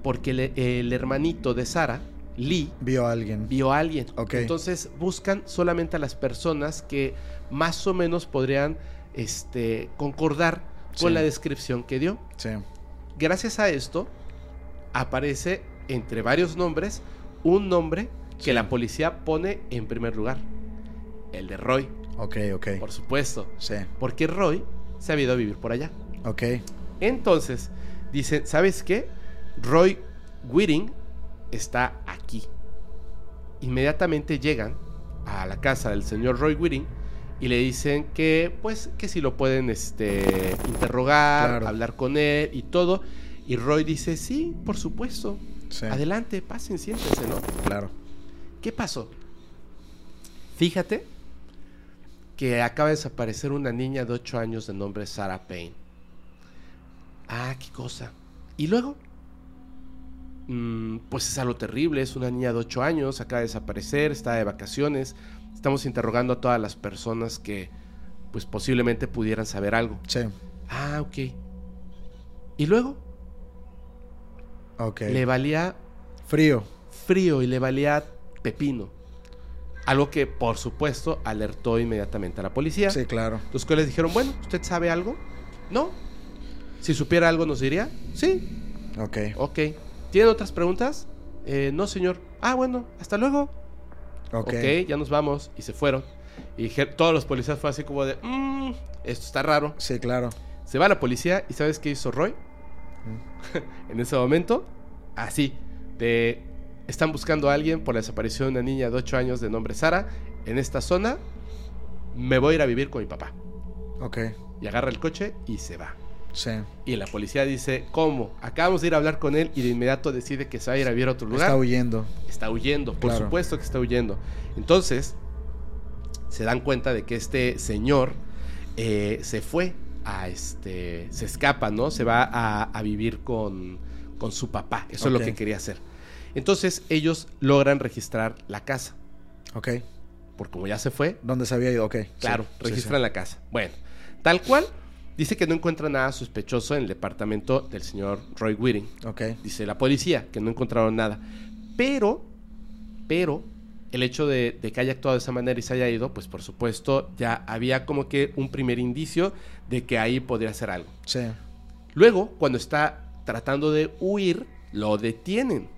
Porque el hermanito de Sara, Lee, Vio a alguien. vio a alguien. Ok. Entonces buscan solamente a las personas que más o menos podrían este, concordar con Sí. la descripción que dio. Sí. Gracias a esto aparece entre varios nombres un nombre que Sí. la policía pone en primer lugar. El de Roy, Ok, ok. por supuesto. Sí. Porque Roy se ha ido a vivir por allá. Ok. Entonces, dicen, ¿sabes qué? Roy Whiting está aquí. Inmediatamente llegan a la casa del señor Roy Whiting y le dicen que, pues, que si lo pueden este, interrogar, Claro. hablar con él y todo. Y Roy dice, sí, por supuesto. Sí. Adelante, pasen, siéntense, ¿no? Claro. ¿Qué pasó? Fíjate que acaba de desaparecer una niña de 8 años de nombre Sarah Payne. Ah, qué cosa. ¿Y luego? Mm, pues es algo terrible, es una niña de 8 años, acaba de desaparecer, está de vacaciones. Estamos interrogando a todas las personas que pues posiblemente pudieran saber algo. Sí. Ah, ok. ¿Y luego? Ok. Le valía Frío. frío y le valía pepino. Algo que, por supuesto, alertó inmediatamente a la policía. Sí, claro. Los cuales dijeron, bueno, ¿usted sabe algo? No. Si supiera algo, ¿nos diría? Sí. Ok. Ok. ¿Tienen otras preguntas? "Eh, no, señor. Ah, bueno, hasta luego. Ok. ok, ya nos vamos. Y se fueron. Y todos los policías fue así como de, "Mm, esto está raro. Sí, claro. Se va la policía y ¿sabes qué hizo Roy? (laughs) en ese momento, así, de están buscando a alguien por la desaparición de una niña de 8 años de nombre Sara en esta zona. Me voy a ir a vivir con mi papá. Ok. Y agarra el coche y se va. Sí. Y la policía dice, ¿cómo? Acabamos de ir a hablar con él y de inmediato decide que se va a ir a vivir a otro lugar. Está huyendo. Está huyendo, por Claro. supuesto que está huyendo. Entonces, se dan cuenta de que este señor eh, se fue a este. Se escapa, ¿no? Se va a, a vivir con, con su papá. Eso es lo que quería hacer. Entonces, ellos logran registrar la casa. Ok. Porque como ya se fue, ¿Dónde se había ido? Ok. claro, Sí, sí, registran sí. la casa. Bueno, tal cual, dice que no encuentra nada sospechoso en el departamento del señor Roy Whiting. Ok. Dice la policía que no encontraron nada. Pero, pero, el hecho de, de que haya actuado de esa manera y se haya ido, pues por supuesto ya había como que un primer indicio de que ahí podría ser algo. Sí. Luego, cuando está tratando de huir, lo detienen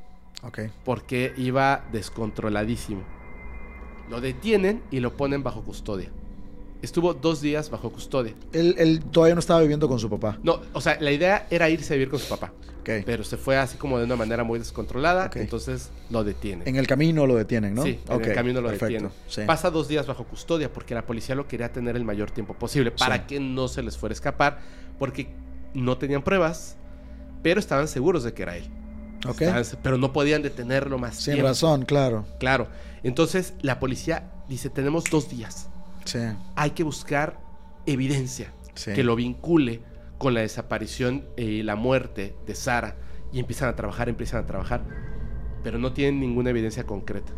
Ok. porque iba descontroladísimo. Lo detienen y lo ponen bajo custodia. Estuvo dos días bajo custodia. Él, él todavía no estaba viviendo con su papá. No, o sea, la idea era irse a vivir con su papá. Ok. Pero se fue así como de una manera muy descontrolada, Ok. entonces lo detienen. En el camino lo detienen, ¿no? Sí, en Ok, el camino lo perfecto. detienen. Sí. Pasa dos días bajo custodia porque la policía lo quería tener el mayor tiempo posible para Sí. que no se les fuera a escapar porque no tenían pruebas, pero estaban seguros de que era él. Estaban pero no podían detenerlo más Sin tiempo. razón, claro. Claro. Entonces la policía dice, tenemos dos días. Sí. Hay que buscar evidencia Sí. que lo vincule con la desaparición y la muerte de Sara. Y empiezan a trabajar, empiezan a trabajar, pero no tienen ninguna evidencia concreta.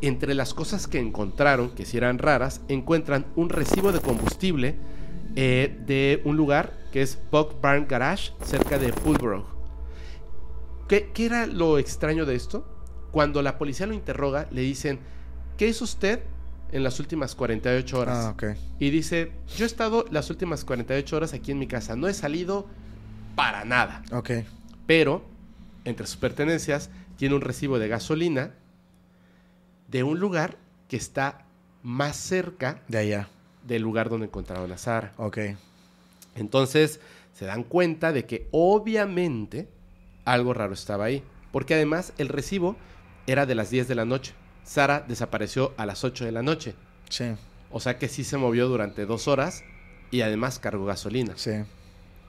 Entre las cosas que encontraron, que si eran raras, encuentran un recibo de combustible eh, de un lugar que es Buck Barn Garage, cerca de Fulborough. ¿Qué, qué era lo extraño de esto? Cuando la policía lo interroga, le dicen, ¿qué hizo usted en las últimas 48 horas? Ah, ok. Y dice, yo he estado las últimas 48 horas aquí en mi casa, no he salido para nada. Ok. Pero, entre sus pertenencias, tiene un recibo de gasolina de un lugar que está más cerca De allá. del lugar donde encontraron a Sara. Ok. Entonces, se dan cuenta de que obviamente algo raro estaba ahí. Porque además el recibo era de las 10 de la noche. Sara desapareció a las 8 de la noche. Sí. O sea que sí se movió durante dos horas y además cargó gasolina. Sí.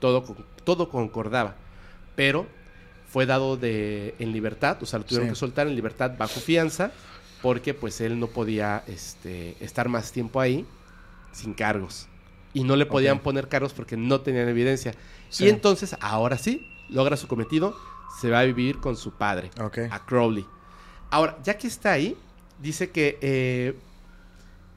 todo, todo concordaba. Pero fue dado de, en libertad, o sea, lo tuvieron Sí. que soltar en libertad bajo fianza, porque pues él no podía este, estar más tiempo ahí sin cargos. Y no le podían poner cargos porque no tenían evidencia. Sí. Y entonces, ahora sí, logra su cometido, se va a vivir con su padre, Ok. a Crowley. Ahora, ya que está ahí, dice que eh,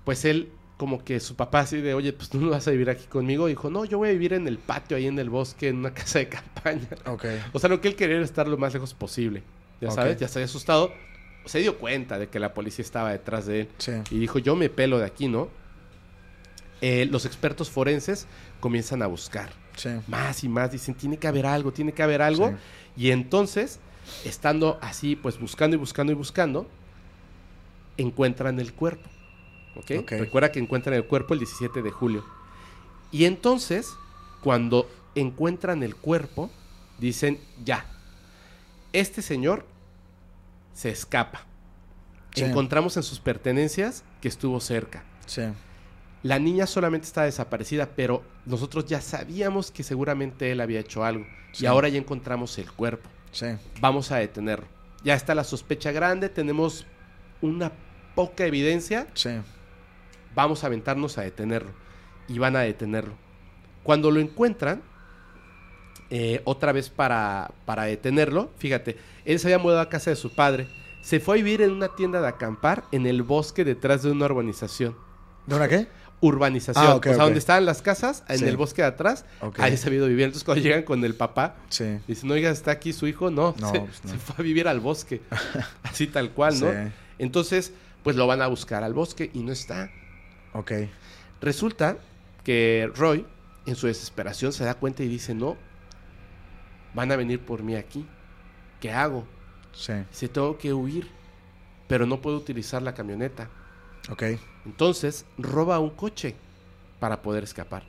pues él como que su papá así de, oye, pues tú no vas a vivir aquí conmigo. Dijo, no, yo voy a vivir en el patio, ahí en el bosque, en una (laughs) casa de campaña. Ok. O sea, lo que él quería era estar lo más lejos posible. Ya sabes, ya se había asustado. Se dio cuenta de que la policía estaba detrás de él. Sí. Y dijo, yo me pelo de aquí, ¿no? Eh, los expertos forenses comienzan a buscar Sí. más y más. Dicen, tiene que haber algo, tiene que haber algo. Sí. Y entonces, estando así, pues buscando y buscando y buscando, encuentran el cuerpo. ¿ok? Ok. Recuerda que encuentran el cuerpo el 17 de julio. Y entonces, cuando encuentran el cuerpo, dicen, ya, este señor se escapa. Sí. Encontramos en sus pertenencias que estuvo cerca. Sí. La niña solamente está desaparecida, pero nosotros ya sabíamos que seguramente él había hecho algo. Sí. Y ahora ya encontramos el cuerpo. Sí. Vamos a detenerlo. Ya está la sospecha grande, tenemos una poca evidencia. Sí. Vamos a aventarnos a detenerlo. Y van a detenerlo. Cuando lo encuentran, eh, otra vez para, para detenerlo, fíjate, él se había mudado a casa de su padre. Se fue a vivir en una tienda de acampar en el bosque detrás de una urbanización. ¿De una qué? Urbanización. Ah, o sea, donde estaban las casas, en Sí. el bosque de atrás, Ok. ahí se ha ido vivir. Entonces, cuando llegan con el papá, Sí. dicen, oiga, ¿está aquí su hijo? No, No, se, pues no. se fue a vivir al bosque. (laughs) Así tal cual, ¿no? Sí. Entonces, pues lo van a buscar al bosque y no está. Ok. Resulta que Roy, en su desesperación, se da cuenta y dice, no, van a venir por mí aquí. ¿Qué hago? Sí. Se tengo que huir, pero no puedo utilizar la camioneta. Ok. Entonces, roba un coche para poder escapar.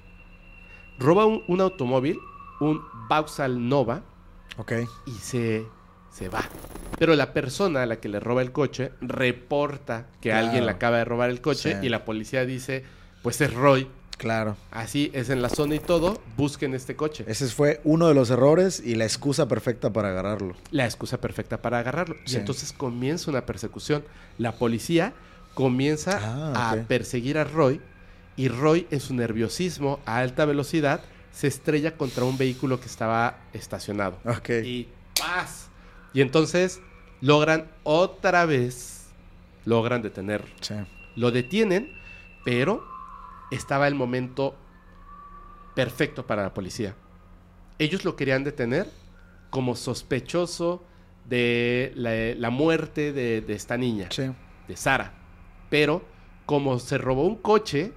Roba un, un automóvil, un Vauxhall Nova, Ok. y se, se va. Pero la persona a la que le roba el coche reporta que Claro. alguien le acaba de robar el coche Sí. y la policía dice, pues es Roy. Claro. Así es en la zona y todo, busquen este coche. Ese fue uno de los errores y la excusa perfecta para agarrarlo. La excusa perfecta para agarrarlo. Sí. Y entonces comienza una persecución. La policía comienza Ah, a perseguir a Roy y Roy en su nerviosismo a alta velocidad se estrella contra un vehículo que estaba estacionado. Ok. Y ¡paz! Y entonces logran otra vez, logran detenerlo. Sí. Lo detienen, pero estaba el momento perfecto para la policía. Ellos lo querían detener como sospechoso de la, la muerte de, de esta niña, Sí. de Sara. Pero como se robó un coche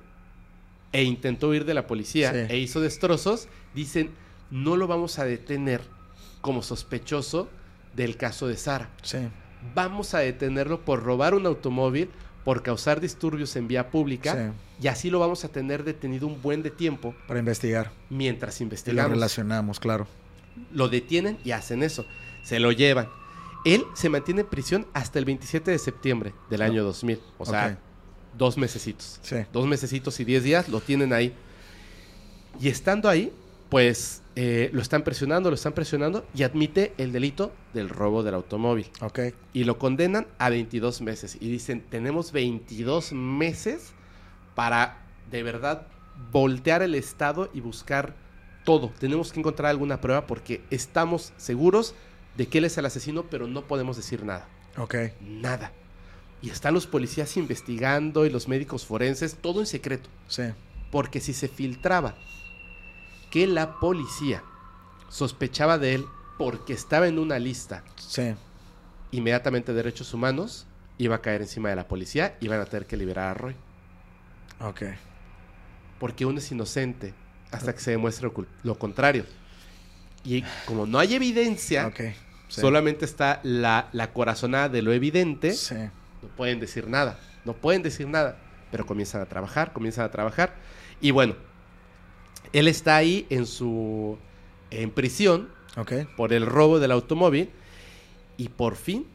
e intentó huir de la policía Sí. e hizo destrozos, dicen, no lo vamos a detener como sospechoso del caso de Sara Sí. vamos a detenerlo por robar un automóvil, por causar disturbios en vía pública, Sí. y así lo vamos a tener detenido un buen de tiempo Para investigar. mientras Y lo investigamos. relacionamos, claro. Lo detienen y hacen eso. Se lo llevan. Él se mantiene en prisión hasta el 27 de septiembre del año 2000. O sea, dos mesecitos. Sí. Dos mesecitos y diez días lo tienen ahí. Y estando ahí, pues eh, lo están presionando, lo están presionando y admite el delito del robo del automóvil. Ok. y lo condenan a 22 meses. Y dicen, tenemos 22 meses para de verdad voltear el Estado y buscar todo. Tenemos que encontrar alguna prueba porque estamos seguros de que él es el asesino, pero no podemos decir nada. Ok. Nada. Y están los policías investigando y los médicos forenses, todo en secreto. Sí. Porque si se filtraba que la policía sospechaba de él porque estaba en una lista Sí. inmediatamente derechos humanos iba a caer encima de la policía y van a tener que liberar a Roy. Ok. Porque uno es inocente hasta que se demuestre lo, contrario. Y como no hay evidencia. Sí. solamente está la, la corazonada de lo evidente, Sí. no pueden decir nada. No pueden decir nada. Pero comienzan a trabajar, comienzan a trabajar. Y bueno, él está ahí en su. en prisión Ok. por el robo del automóvil. Y por fin,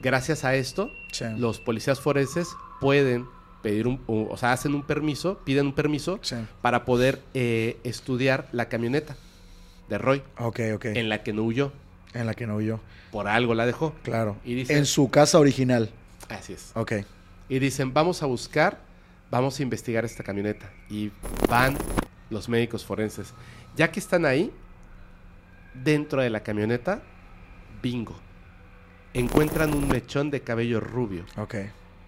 gracias a esto, Sí. los policías forenses pueden pedir un, o sea, hacen un permiso, piden un permiso Sí. para poder eh, estudiar la camioneta de Roy, Ok, ok. en la que no huyó, En la que no huyó. por algo la dejó. Claro. Y dice- En su casa original. Así es. Ok. Y dicen, vamos a buscar, vamos a investigar esta camioneta. Y van los médicos forenses. Ya que están ahí, dentro de la camioneta, bingo. Encuentran un mechón de cabello rubio, Ok.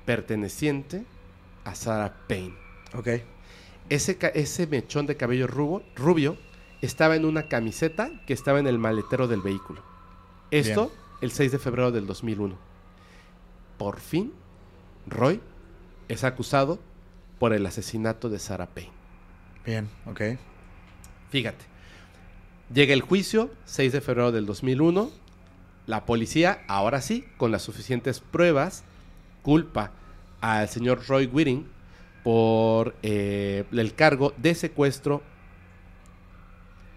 perteneciente a Sarah Payne. Ok. Ese, mechón de cabello rubo- rubio estaba en una camiseta que estaba en el maletero del vehículo. Esto Bien. el 6 de febrero del 2001. Por fin, Roy es acusado por el asesinato de Sarah Payne. Bien. Ok. Fíjate, llega el juicio, 6 de febrero del 2001. La policía, ahora sí, con las suficientes pruebas, culpa al señor Roy Whiting por eh, el cargo de secuestro,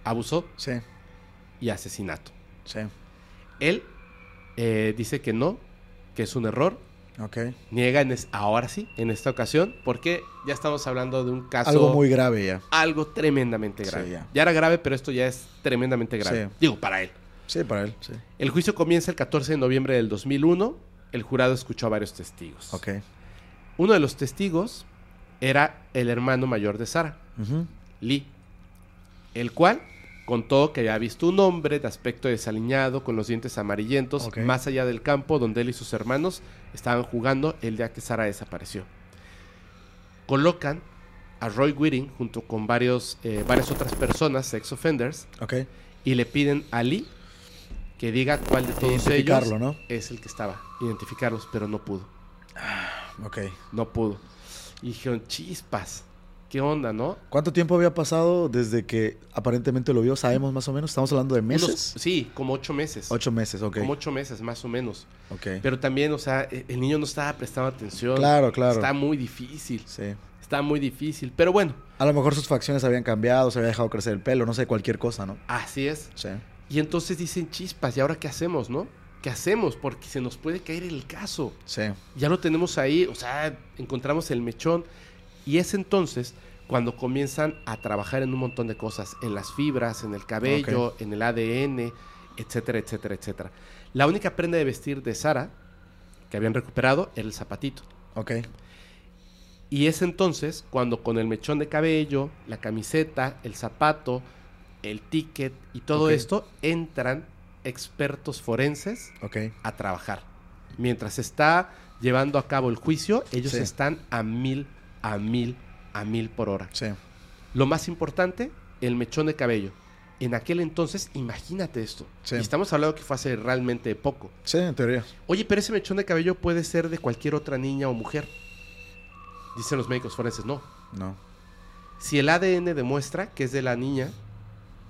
abuso Sí, y asesinato. sí. Él eh, dice que no, que es un error, Ok. niega en es- ahora sí, en esta ocasión, porque ya estamos hablando de un caso Algo muy grave ya. algo tremendamente Sí, grave. ya. ya. era grave, pero esto ya es tremendamente grave. Sí. Digo, para él. Sí, para él, sí. El juicio comienza el 14 de noviembre del 2001. El jurado escuchó a varios testigos. Ok. Uno de los testigos era el hermano mayor de Sara. Lee, el cual contó que había visto un hombre de aspecto desaliñado con los dientes amarillentos más allá del campo donde él y sus hermanos estaban jugando el día que Sara desapareció. Colocan a Roy Whiting junto con varios, eh, varias otras personas, sex offenders, y le piden a Lee que diga cuál de todos ellos es el que estaba. Identificarlos, pero no pudo. Ok. No pudo. Y dijeron, chispas. ¿Qué onda, no? ¿Cuánto tiempo había pasado desde que aparentemente lo vio? ¿Sabemos más o menos? ¿Estamos hablando de Unos- meses? sí, como ocho meses. Ocho meses, ok. Como ocho meses, más o menos. Ok. Pero también, o sea, e- el niño no estaba prestando atención. Claro, claro. Está muy difícil. Sí. Está muy difícil. Pero bueno, A lo mejor sus facciones habían cambiado, se había dejado crecer el pelo, no sé, cualquier cosa, ¿no? así es. Sí. Y entonces dicen chispas, ¿y ahora qué hacemos, no? ¿Qué hacemos? Porque se nos puede caer el caso. Sí. Ya lo tenemos ahí, o sea, encontramos el mechón. Y es entonces cuando comienzan a trabajar en un montón de cosas, en las fibras, en el cabello, en el ADN, etcétera, etcétera, etcétera. La única prenda de vestir de Sara que habían recuperado era el zapatito. Ok. Y es entonces cuando con el mechón de cabello, la camiseta, el zapato, el ticket y todo esto entran expertos forenses a trabajar. Mientras está llevando a cabo el juicio, ellos Sí. están a mil, a mil, a mil por hora. Sí. Lo más importante, el mechón de cabello. En aquel entonces, imagínate esto. Sí. Y estamos hablando que fue hace realmente poco. Sí, en teoría. Oye, pero ese mechón de cabello puede ser de cualquier otra niña o mujer. Dicen los médicos forenses, no. No. Si el ADN demuestra que es de la niña,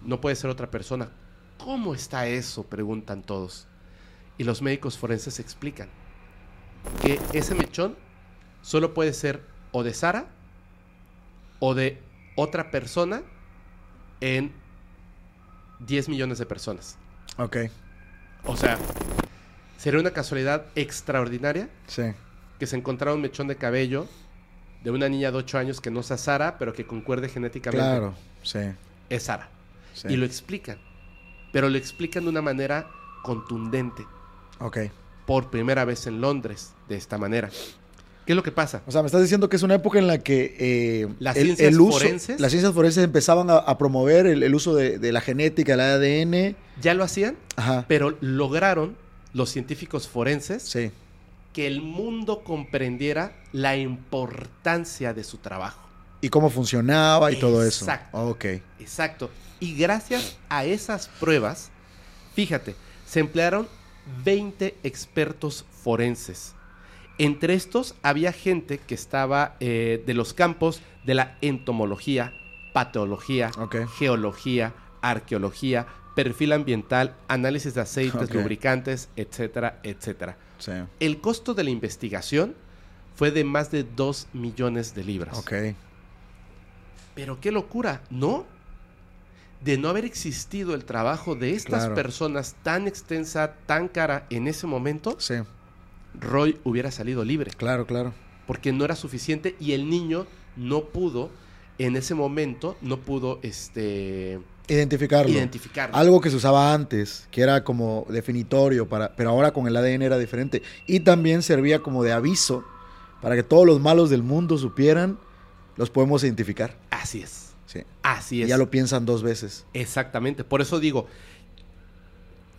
no puede ser otra persona. ¿Cómo está eso? Preguntan todos. Y los médicos forenses explican que ese mechón solo puede ser o de Sara o de otra persona en 10 millones de personas. Ok. O sea, sería una casualidad extraordinaria Sí. que se encontrara un mechón de cabello de una niña de 8 años que no sea Sara, pero que concuerde genéticamente. Claro. Sí. Es Sara. sí. Y lo explican. Pero lo explican de una manera contundente. Ok. Por primera vez en Londres, de esta manera. ¿Qué es lo que pasa? O sea, me estás diciendo que es una época en la que eh, Las el- ciencias el uso- forenses- las ciencias forenses empezaban a, a promover el, el uso de, de la genética, el ADN. Ya lo hacían, Ajá. pero lograron los científicos forenses Sí. que el mundo comprendiera la importancia de su trabajo. Y cómo funcionaba y todo eso. Exacto. Ok. Exacto. Y gracias a esas pruebas, fíjate, se emplearon 20 expertos forenses. Entre estos había gente que estaba eh, de los campos de la entomología, patología, geología, arqueología, perfil ambiental, análisis de aceites, lubricantes, etcétera, etcétera. Sí. El costo de la investigación fue de más de 2 millones de libras. Ok. Pero qué locura, ¿no? De no haber existido el trabajo de estas Claro. personas tan extensa, tan cara en ese momento, Sí. Roy hubiera salido libre. Claro, claro. Porque no era suficiente y el niño no pudo, en ese momento, no pudo este, Identificarlo. identificarlo. Algo que se usaba antes, que era como definitorio, para, pero ahora con el ADN era diferente. Y también servía como de aviso para que todos los malos del mundo supieran, los podemos identificar. Así es. Sí. Así es. ya lo piensan dos veces. Exactamente. Por eso digo,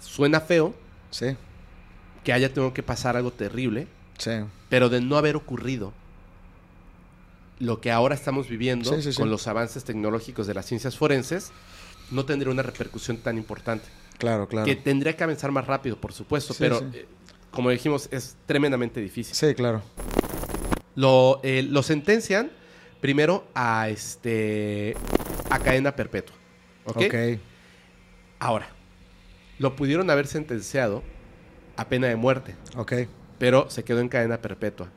suena feo Sí, que haya tenido que pasar algo terrible, sí. pero de no haber ocurrido lo que ahora estamos viviendo Sí, sí, sí. con los avances tecnológicos de las ciencias forenses, no tendría una repercusión tan importante. Claro, claro. Que tendría que avanzar más rápido, por supuesto, pero eh, como dijimos, es tremendamente difícil. Sí, claro. Lo, eh, lo sentencian primero a este a cadena perpetua. ¿ok? ok. Ahora, lo pudieron haber sentenciado a pena de muerte. Ok. pero se quedó en cadena perpetua.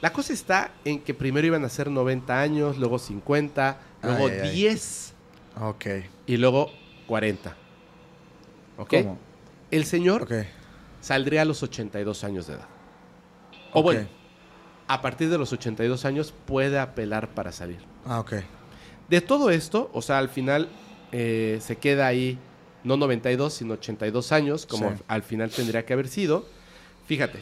La cosa está en que primero iban a ser 90 años, luego 50, luego Ay, ay, ay. 10 Ok. y luego 40. ¿Ok? ¿Cómo? El señor saldría a los 82 años de edad. O bueno, a partir de los 82 años puede apelar para salir. Ah, ok. De todo esto, o sea, al final eh, se queda ahí no 92, sino 82 años, como Sí. al final tendría que haber sido. Fíjate,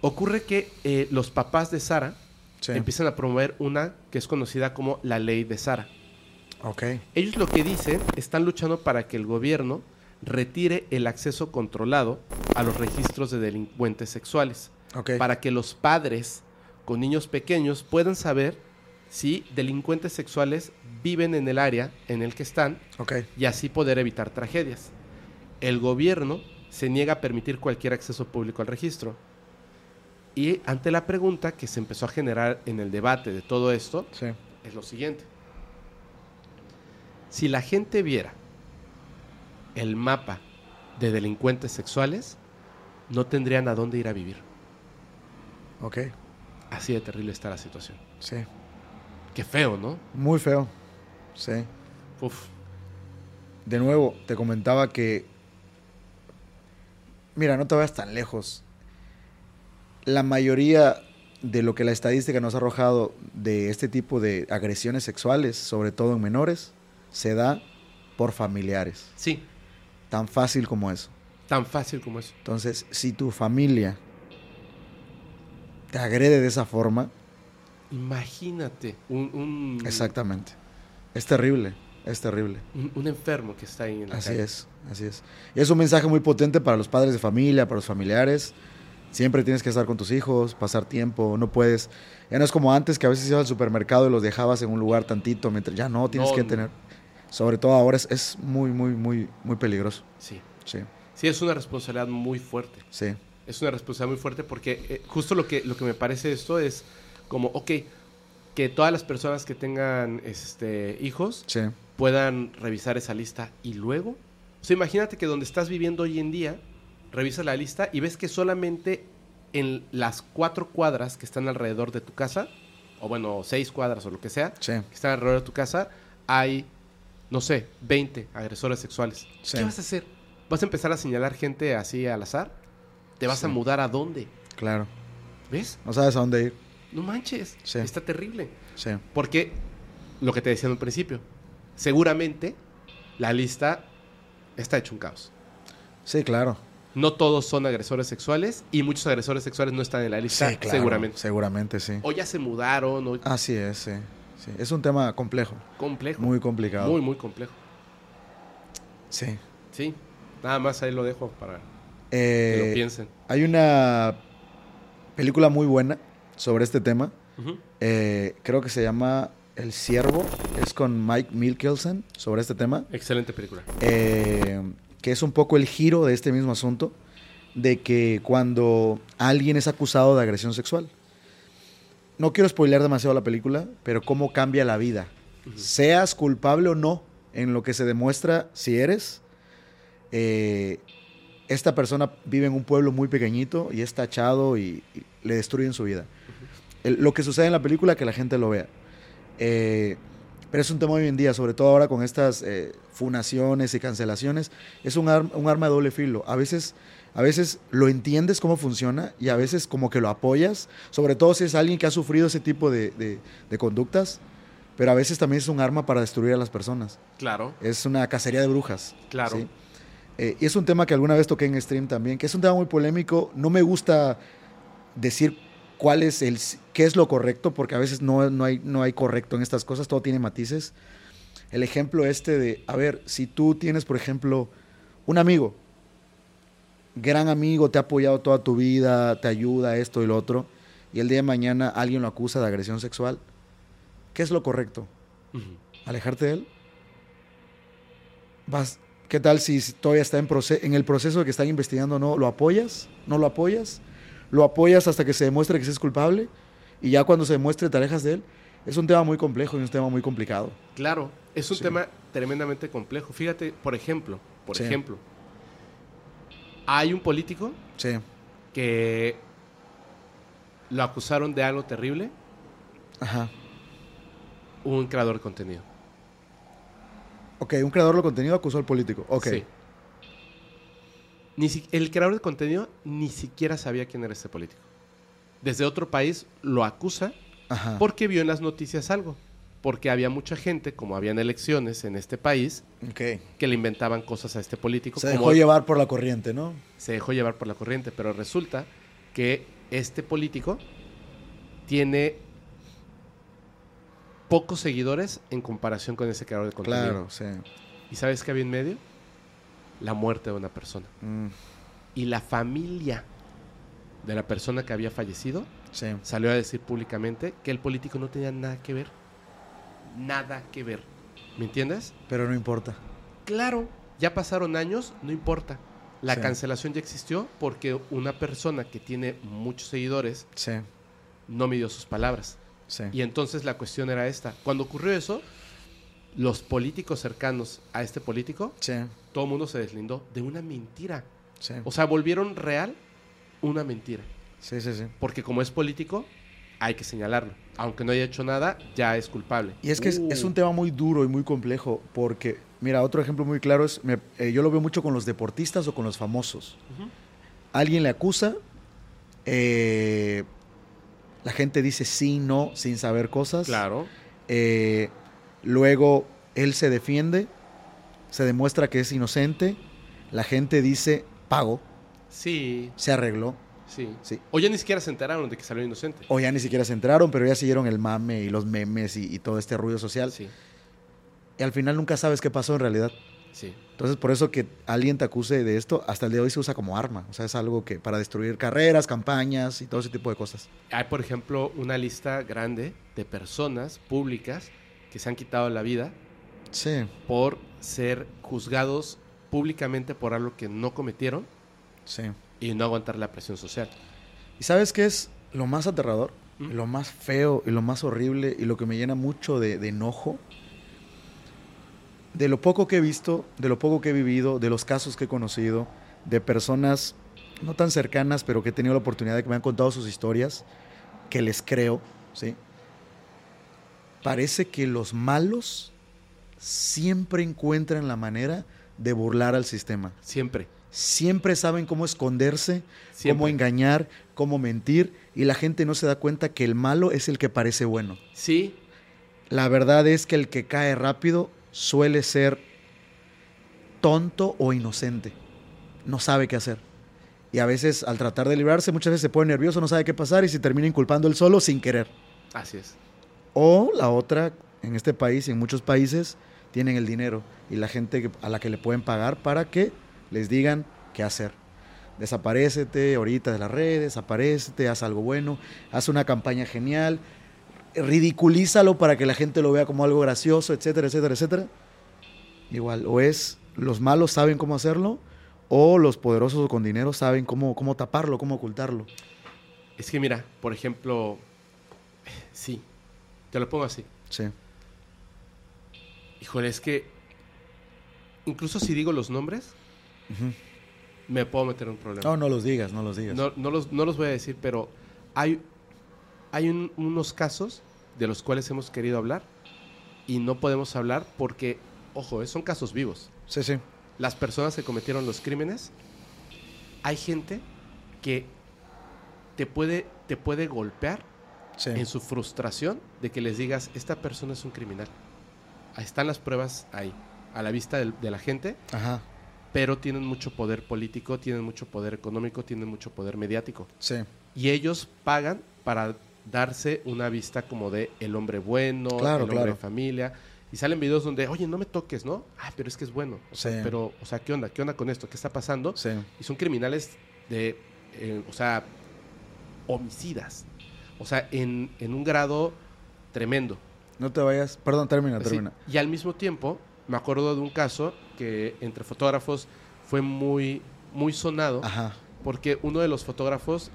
ocurre que eh, los papás de Sara Sí. empiezan a promover una que es conocida como la ley de Sara. Ok. Ellos lo que dicen, están luchando para que el gobierno retire el acceso controlado a los registros de delincuentes sexuales, Ok. para que los padres con niños pequeños puedan saber si delincuentes sexuales viven en el área en el que están y así poder evitar tragedias. El gobierno se niega a permitir cualquier acceso público al registro. Y ante la pregunta que se empezó a generar en el debate de todo esto, Sí. es lo siguiente. Si la gente viera el mapa de delincuentes sexuales, no tendrían a dónde ir a vivir. Ok. Así de terrible está la situación. Sí. Qué feo, ¿no? Muy feo. Sí. Uf. De nuevo, te comentaba que. Mira, no te vayas tan lejos. La mayoría de lo que la estadística nos ha arrojado de este tipo de agresiones sexuales, sobre todo en menores, se da por familiares. Sí, Tan fácil como eso. tan fácil como eso. Entonces, si tu familia te agrede de esa forma, Imagínate un, un- exactamente. Es terrible, es terrible. un, un enfermo que está ahí en la Así calle. es, así es. Y es un mensaje muy potente para los padres de familia, para los familiares. Siempre tienes que estar con tus hijos, pasar tiempo, no puedes. Ya no es como antes que a veces ibas al supermercado y los dejabas en un lugar tantito, mientras ya no tienes No, que no. tener. Sobre todo ahora es, es muy, muy, muy, muy peligroso. Sí. Sí, Sí, es una responsabilidad muy fuerte. sí, Es una responsabilidad muy fuerte porque eh, justo lo que, lo que me parece esto es como, ok, que todas las personas que tengan este, hijos sí, puedan revisar esa lista y luego, o sea, imagínate que donde estás viviendo hoy en día, revisas la lista y ves que solamente en las cuatro cuadras que están alrededor de tu casa, o bueno, seis cuadras o lo que sea, sí, que están alrededor de tu casa, hay, no sé, 20 agresores sexuales. Sí. ¿Qué vas a hacer? ¿Vas a empezar a señalar gente así al azar? ¿Te vas a mudar a dónde? claro. ¿Ves? No sabes a dónde ir. No manches. Sí. Está terrible. Sí, Porque, lo que te decía en un principio, seguramente la lista está hecho un caos. sí, claro. No todos son agresores sexuales y muchos agresores sexuales no están en la lista, Sí, claro. seguramente. Seguramente, sí. O ya se mudaron, o Así es, sí. sí. Es un tema complejo, complejo. muy complicado. muy, muy complejo. Sí. Sí, nada más ahí lo dejo para que Eh, lo piensen. Hay una película muy buena sobre este tema. Eh, creo que se llama El Ciervo. Es con Mike Mikkelsen sobre este tema. Excelente película. Eh, que es un poco el giro de este mismo asunto. De que cuando alguien es acusado de agresión sexual. No quiero spoilear demasiado la película, pero cómo cambia la vida. Seas culpable o no en lo que se demuestra si eres. eh, esta persona vive en un pueblo muy pequeñito y es tachado y, y le destruyen su vida. El- lo que sucede en la película, que la gente lo vea. Eh, pero es un tema hoy en día, sobre todo ahora con estas eh, funaciones y cancelaciones, es un, ar- un arma de doble filo. A veces, a veces lo entiendes cómo funciona y a veces como que lo apoyas, sobre todo si es alguien que ha sufrido ese tipo de, de- de conductas, pero a veces también es un arma para destruir a las personas. Claro, Es una cacería de brujas. claro. ¿sí? Eh, y es un tema que alguna vez toqué en stream también, que es un tema muy polémico. No me gusta decir cuál es el qué es lo correcto, porque a veces no, no, hay, no hay correcto en estas cosas, todo tiene matices. El ejemplo este de, a ver, si tú tienes, por ejemplo, un amigo, gran amigo, te ha apoyado toda tu vida, te ayuda, esto y lo otro, y el día de mañana alguien lo acusa de agresión sexual, ¿qué es lo correcto? Alejarte de él. Vas, ¿Qué tal si todavía está en, en el proceso de que están investigando no? ¿Lo apoyas? ¿No lo apoyas? ¿Lo apoyas hasta que se demuestre que sí es culpable? Y ya cuando se demuestre te alejas de él. Es un tema muy complejo y un tema muy complicado. Claro, es un Sí. tema tremendamente complejo. Fíjate, por ejemplo, por Sí. ejemplo, hay un político Sí, que lo acusaron de algo terrible Ajá. un creador de contenido. Ok, un creador de contenido acusó al político. Ok. Sí. Ni si- el creador de contenido ni siquiera sabía quién era este político. Desde otro país lo acusa Ajá. porque vio en las noticias algo. Porque había mucha gente, como habían elecciones en este país, que le inventaban cosas a este político. Se como dejó llevar por la corriente, ¿no? se dejó llevar por la corriente, pero resulta que este político tiene pocos seguidores en comparación con ese creador de contenido. Claro, sí. ¿Y sabes qué había en medio? La muerte de una persona. Mm, Y la familia de la persona que había fallecido sí. salió a decir públicamente que el político no tenía nada que ver. Nada que ver. ¿Me entiendes? Pero no importa. Claro, ya pasaron años, no importa. La Sí. cancelación ya existió porque una persona que tiene muchos seguidores Sí. no midió sus palabras. Sí. Y entonces la cuestión era esta. Cuando ocurrió eso, los políticos cercanos a este político, Sí. Todo el mundo se deslindó de una mentira. Sí. O sea, volvieron real una mentira. Sí, sí, sí. Porque como es político, hay que señalarlo. Aunque no haya hecho nada, ya es culpable. Y es que es, Uh, es un tema muy duro y muy complejo porque, mira, otro ejemplo muy claro es, me- eh, yo lo veo mucho con los deportistas o con los famosos. Alguien le acusa, eh, la gente dice sí, no, sin saber cosas. Claro. Eh, luego él se defiende, se demuestra que es inocente, la gente dice pago, Sí, se arregló. sí. Sí. O ya ni siquiera se enteraron de que salió inocente. O ya ni siquiera se enteraron, pero ya siguieron el mame y los memes y, y todo este ruido social. Sí, Y al final nunca sabes qué pasó en realidad. sí. Entonces, por eso que alguien te acuse de esto, hasta el día de hoy se usa como arma. O sea, es algo que para destruir carreras, campañas y todo ese tipo de cosas. Hay, por ejemplo, una lista grande de personas públicas que se han quitado la vida Sí, por ser juzgados públicamente por algo que no cometieron sí. y no aguantar la presión social. ¿Y sabes qué es lo más aterrador? ¿Mm? Lo más feo y lo más horrible y lo que me llena mucho de, de enojo? De lo poco que he visto, de lo poco que he vivido, de los casos que he conocido, de personas no tan cercanas, pero que he tenido la oportunidad de que me han contado sus historias, que les creo, ¿sí? Parece que los malos siempre encuentran la manera de burlar al sistema. Siempre. Siempre saben cómo esconderse, Siempre. cómo engañar, cómo mentir, y la gente no se da cuenta que el malo es el que parece bueno. Sí, La verdad es que el que cae rápido suele ser tonto o inocente. No sabe qué hacer. Y a veces al tratar de librarse, muchas veces se pone nervioso, no sabe qué pasar y se termina inculpando él solo sin querer. así es. O la otra, en este país y en muchos países, tienen el dinero y la gente a la que le pueden pagar para que les digan qué hacer. Desaparécete ahorita de las redes, aparécete, haz algo bueno, haz una campaña genial, ridiculízalo para que la gente lo vea como algo gracioso, etcétera, etcétera, etcétera. Igual, o es los malos saben cómo hacerlo, o los poderosos con dinero saben cómo, cómo taparlo, cómo ocultarlo. Es que mira, por ejemplo, sí, te lo pongo así. Sí. Híjole, es que incluso si digo los nombres, me puedo meter en un problema. No, no los digas, no los digas. No, no los, no los voy a decir, pero hay, hay un- unos casos de los cuales hemos querido hablar y no podemos hablar porque, ojo, eh, son casos vivos. Sí, sí. Las personas que cometieron los crímenes, hay gente que te puede, te puede golpear sí. en su frustración de que les digas, esta persona es un criminal. Están las pruebas ahí, a la vista de la gente, Ajá. pero tienen mucho poder político, tienen mucho poder económico, tienen mucho poder mediático. Sí. Y ellos pagan para darse una vista como de el hombre bueno, Claro, el hombre claro. de familia. Y salen videos donde, oye, no me toques, ¿no? Ah, pero es que es bueno. O sea, Sí. pero, o sea, ¿qué onda? ¿Qué onda con esto? ¿Qué está pasando? Sí. Y son criminales de, eh, o sea, homicidas. O sea, en, en un grado tremendo. No te vayas. Perdón, termina, Sí, termina. Y al mismo tiempo, me acuerdo de un caso que entre fotógrafos fue muy, muy sonado Ajá. porque uno de los fotógrafos,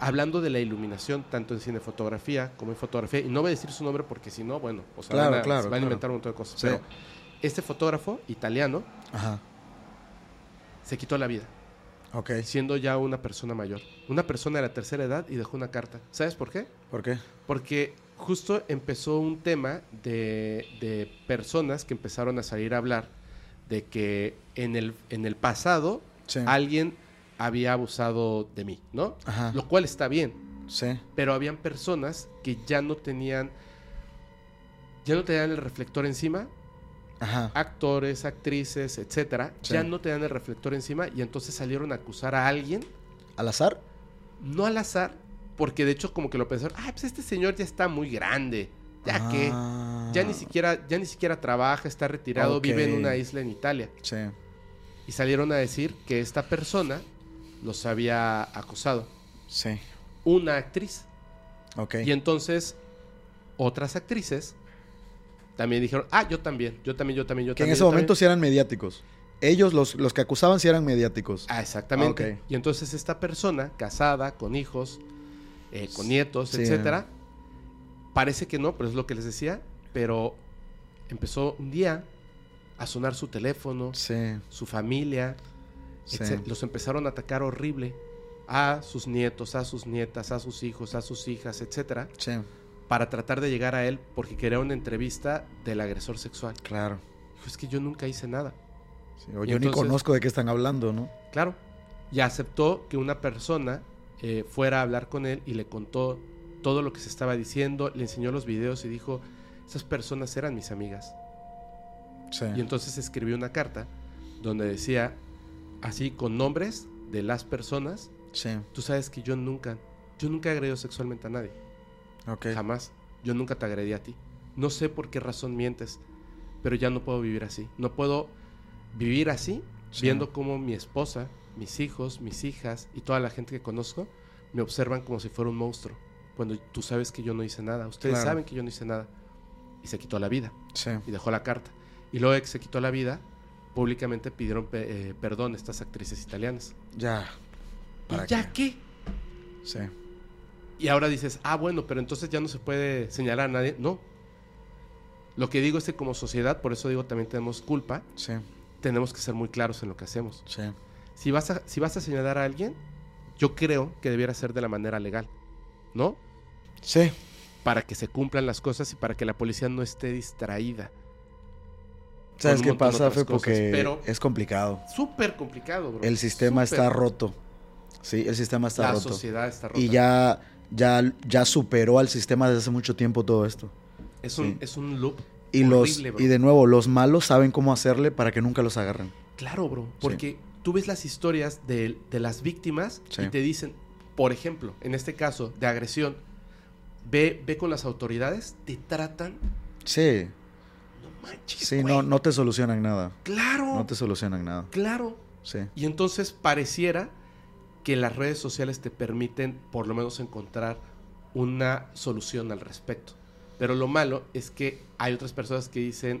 hablando de la iluminación, tanto en cinefotografía como en fotografía, y no voy a decir su nombre porque si no, bueno, o sea, Claro, van a, claro, van claro. a inventar un montón de cosas. Sí. Pero este fotógrafo italiano Ajá. se quitó la vida. Ok. siendo ya una persona mayor. Una persona de la tercera edad y dejó una carta. ¿Sabes por qué? ¿Por qué? Porque justo empezó un tema de, de personas que empezaron a salir a hablar de que en el, en el pasado Sí. alguien había abusado de mí, ¿no? Ajá. Lo cual está bien, Sí. pero habían personas que ya no tenían ya no tenían el reflector encima, Ajá. actores, actrices, etcétera, Sí. ya no tenían el reflector encima y entonces salieron a acusar a alguien, ¿Al azar? no al azar, porque de hecho como que lo pensaron, ah, pues este señor ya está muy grande, ya que Ah. ya ni siquiera ya ni siquiera trabaja, está retirado, vive en una isla en Italia Sí. y salieron a decir que esta persona los había acosado, Sí. una actriz. Ok. Y entonces otras actrices también dijeron, ah, yo también, yo también, yo también, yo Que en también. ese momento también". sí eran mediáticos. Ellos, los, los que acusaban, sí eran mediáticos. Ah, exactamente. Ah, ok. Y entonces esta persona, casada, con hijos, eh, con nietos, Sí. etcétera, parece que no, pero es lo que les decía, pero empezó un día a sonar su teléfono, Sí. su familia, Sí. los empezaron a atacar horrible a sus nietos, a sus nietas, a sus hijos, a sus hijas, etcétera, Sí. para tratar de llegar a él porque quería una entrevista del agresor sexual. Claro. Es que yo nunca hice nada. Sí, o Y yo ni conozco de qué están hablando, ¿no? Claro. Y aceptó que una persona eh, fuera a hablar con él y le contó todo lo que se estaba diciendo, le enseñó los videos y dijo, esas personas eran mis amigas. Sí. Y entonces escribió una carta donde decía, así con nombres de las personas, Sí. tú sabes que yo nunca, yo nunca he agredido sexualmente a nadie. Ok. Jamás. Yo nunca te agredí a ti. No sé por qué razón mientes, pero ya no puedo vivir así. No puedo vivir así, Sí. viendo cómo mi esposa, mis hijos, mis hijas y toda la gente que conozco me observan como si fuera un monstruo. Cuando tú sabes que yo no hice nada. Ustedes Claro. saben que yo no hice nada. Y se quitó la vida. Sí. Y dejó la carta. Y luego de que se quitó la vida, públicamente pidieron pe- eh, perdón estas actrices italianas. Ya. ¿Para ¿Y ya qué? Sí. Y ahora dices, ah, bueno, pero entonces ya no se puede señalar a nadie. No. Lo que digo es que como sociedad, por eso digo también tenemos culpa, Sí. tenemos que ser muy claros en lo que hacemos. Sí. Si vas a, si vas a señalar a alguien, yo creo que debiera ser de la manera legal, ¿no? Sí. Para que se cumplan las cosas y para que la policía no esté distraída. ¿Sabes qué pasa, Fe? cosas, Porque pero- es complicado. Súper complicado, bro. El sistema está roto. Sí, el sistema está La roto. sociedad está rota. Y ya, ya, ya superó al sistema desde hace mucho tiempo todo esto. Es un, sí. es un loop Y, los, horrible, bro. y de nuevo, los malos saben cómo hacerle para que nunca los agarren. Claro, bro. Porque tú ves las historias de, de las víctimas Sí. y te dicen, por ejemplo, en este caso de agresión, ve, ve con las autoridades, te tratan. Sí, No manches. sí, güey. no, no te solucionan nada. Claro. No te solucionan nada. Claro. Sí, Y entonces pareciera que las redes sociales te permiten por lo menos encontrar una solución al respecto. Pero lo malo es que hay otras personas que dicen,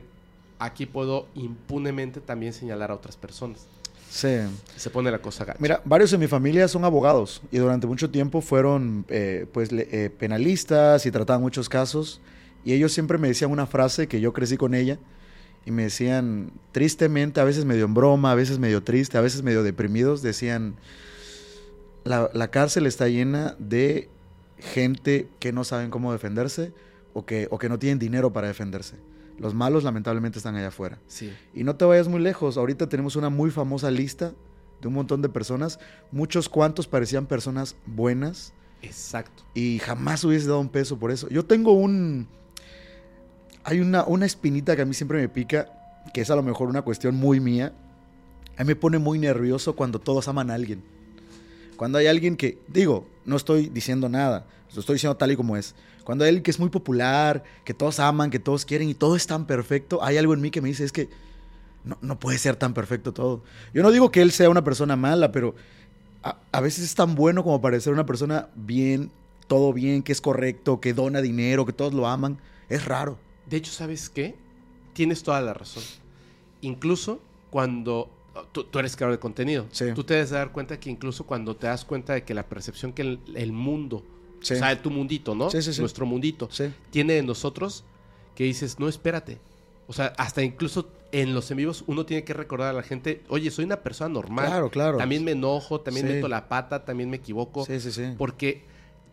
aquí puedo impunemente también señalar a otras personas. Sí. Se pone la cosa gacha. Mira, varios de mi familia son abogados y durante mucho tiempo fueron eh, pues eh, penalistas y trataban muchos casos y ellos siempre me decían una frase que yo crecí con ella y me decían tristemente, a veces medio en broma, a veces medio triste, a veces medio deprimidos, decían la, la cárcel está llena de gente que no saben cómo defenderse o que, o que no tienen dinero para defenderse. Los malos lamentablemente están allá afuera. Sí. Y no te vayas muy lejos. Ahorita tenemos una muy famosa lista de un montón de personas. Muchos cuantos parecían personas buenas Exacto. y jamás hubiese dado un peso por eso. Yo tengo un... Hay una, una espinita que a mí siempre me pica, que es a lo mejor una cuestión muy mía. A mí me pone muy nervioso cuando todos aman a alguien. Cuando hay alguien que, digo, no estoy diciendo nada, lo estoy diciendo tal y como es. Cuando alguien que es muy popular, que todos aman, que todos quieren y todo es tan perfecto, hay algo en mí que me dice, es que no, no puede ser tan perfecto todo. Yo no digo que él sea una persona mala, pero a, a veces es tan bueno como parecer una persona bien, todo bien, que es correcto, que dona dinero, que todos lo aman. Es raro. De hecho, ¿sabes qué? Tienes toda la razón. Incluso cuando tú, tú eres creador de contenido, Sí. tú te debes dar cuenta que incluso cuando te das cuenta de que la percepción que el, el mundo, Sí. o sea, tu mundito, ¿no? Sí, sí, sí. Nuestro mundito, Sí. tiene de nosotros, que dices, no, espérate, O sea, hasta incluso en los en vivos uno tiene que recordar a la gente, oye, soy una persona normal. Claro, claro. También me enojo, también Sí. meto la pata, también me equivoco. Sí, sí, sí. Porque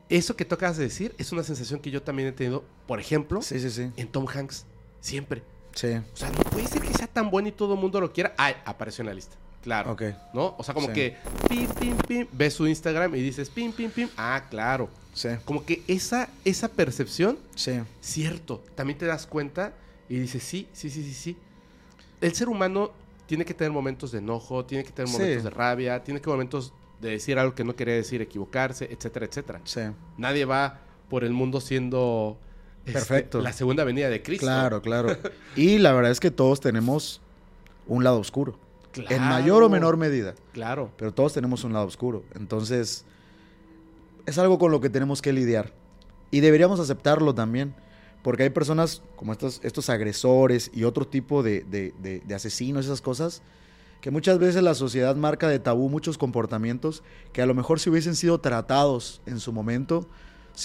eso que tocas de decir es una sensación que yo también he tenido, por ejemplo, Sí, sí, sí. en Tom Hanks. Siempre. Sí. O sea, no puede ser que sea tan bueno y todo el mundo lo quiera. Ay, apareció en la lista. Claro. Ok. ¿No? O sea, como Sí. que pim, pim, pim, ves su Instagram y dices pim, pim, pim. Ah, claro. Sí. Como que esa, esa percepción, Sí. cierto, también te das cuenta y dices, sí, sí, sí, sí, sí. El ser humano tiene que tener momentos de enojo, tiene que tener Sí. momentos de rabia, tiene que momentos de decir algo que no quería decir, equivocarse, etcétera, etcétera. Sí. Nadie va por el mundo siendo este, Perfecto. la segunda venida de Cristo. Claro, claro. (laughs) Y la verdad es que todos tenemos un lado oscuro. En Claro. mayor o menor medida. Claro. Pero todos tenemos un lado oscuro. Entonces, es algo con lo que tenemos que lidiar. Y deberíamos aceptarlo también. Porque hay personas como estos, estos agresores y otro tipo de, de- de- de asesinos, esas cosas, que muchas veces la sociedad marca de tabú muchos comportamientos que a lo mejor si hubiesen sido tratados en su momento,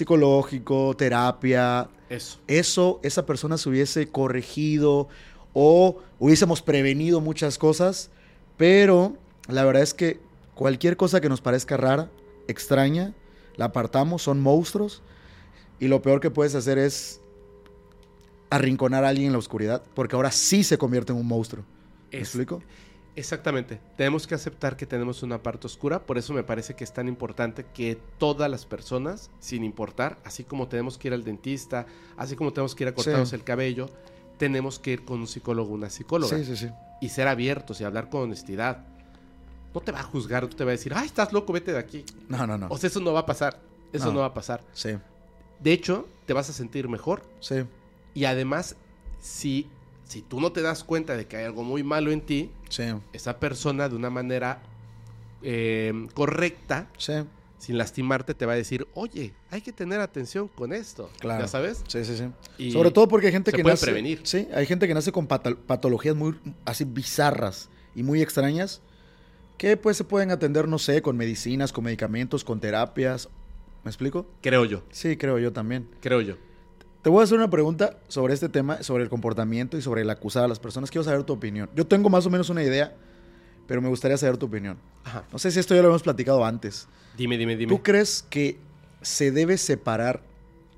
psicológico, terapia, Eso. eso, esa persona se hubiese corregido o hubiésemos prevenido muchas cosas, pero la verdad es que cualquier cosa que nos parezca rara, extraña, la apartamos, son monstruos, y lo peor que puedes hacer es arrinconar a alguien en la oscuridad, porque ahora sí se convierte en un monstruo. ¿Me Es- explico? Exactamente. Tenemos que aceptar que tenemos una parte oscura. Por eso me parece que es tan importante que todas las personas, sin importar, así como tenemos que ir al dentista, así como tenemos que ir a cortarnos Sí. el cabello, tenemos que ir con un psicólogo o una psicóloga. Sí, sí, sí. Y ser abiertos y hablar con honestidad. No te va a juzgar, no te va a decir, ay, estás loco, vete de aquí. No, no, no. O sea, eso no va a pasar. Eso No. no va a pasar. Sí, De hecho, te vas a sentir mejor. sí, Y además, si, si tú no te das cuenta de que hay algo muy malo en ti, sí, esa persona de una manera eh, correcta, sí. sin lastimarte, te va a decir, oye, hay que tener atención con esto. Claro. ¿Ya sabes? Sí, sí, sí. Y Sobre todo porque hay gente se que puede nace. prevenir. Sí, hay gente que nace con pato- patologías muy así bizarras y muy extrañas que pues se pueden atender, no sé, con medicinas, con medicamentos, con terapias. ¿Me explico? Creo yo, Sí, creo yo también. creo yo. Te voy a hacer una pregunta sobre este tema, sobre el comportamiento y sobre el acusar a las personas. Quiero saber tu opinión. Yo tengo más o menos una idea, pero me gustaría saber tu opinión. Ajá. No sé si esto ya lo hemos platicado antes. Dime, dime, dime. ¿Tú crees que se debe separar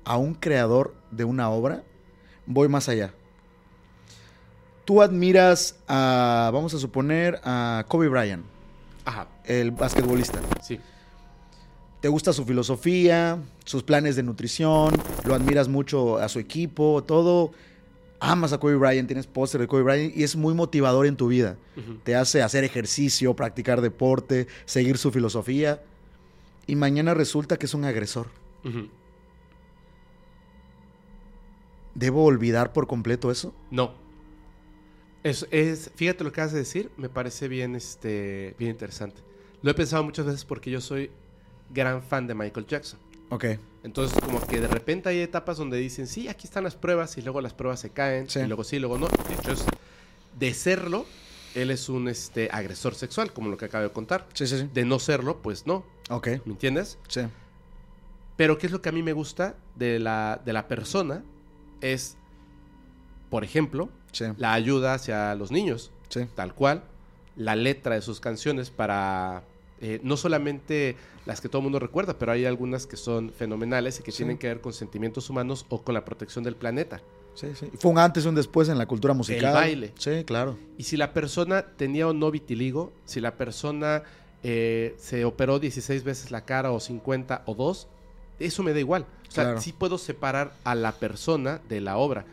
a un creador de una obra? Voy más allá. Tú admiras a, vamos a suponer, a Kobe Bryant, Ajá, el basquetbolista. sí. Te gusta su filosofía, sus planes de nutrición, lo admiras mucho a su equipo, todo. Amas a Kobe Bryant, tienes póster de Kobe Bryant y es muy motivador en tu vida. Te hace hacer ejercicio, practicar deporte, seguir su filosofía. Y mañana resulta que es un agresor. ¿Debo olvidar por completo eso? No. Es, es, fíjate lo que acabas de decir, me parece bien, este, bien interesante. Lo he pensado muchas veces porque yo soy gran fan de Michael Jackson. Ok. Entonces, como que de repente hay etapas donde dicen, sí, aquí están las pruebas, y luego las pruebas se caen, Sí. y luego sí, luego no. De hecho, es- de serlo, él es un este, agresor sexual, como lo que acabo de contar. Sí, sí, sí. De no serlo, pues no. Ok. ¿Me entiendes? Sí. Pero ¿qué es lo que a mí me gusta de la, de la persona? Es, por ejemplo, Sí. la ayuda hacia los niños, Sí. tal cual, la letra de sus canciones para, eh, no solamente las que todo el mundo recuerda, pero hay algunas que son fenomenales y que Sí. tienen que ver con sentimientos humanos o con la protección del planeta. Sí, sí. Fue un antes y un después en la cultura musical. baile. Sí, claro. Y si la persona tenía o no vitiligo, si la persona eh, se operó 16 veces la cara o 50 o 2, eso me da igual. O sea, Claro. sí puedo separar a la persona de la obra.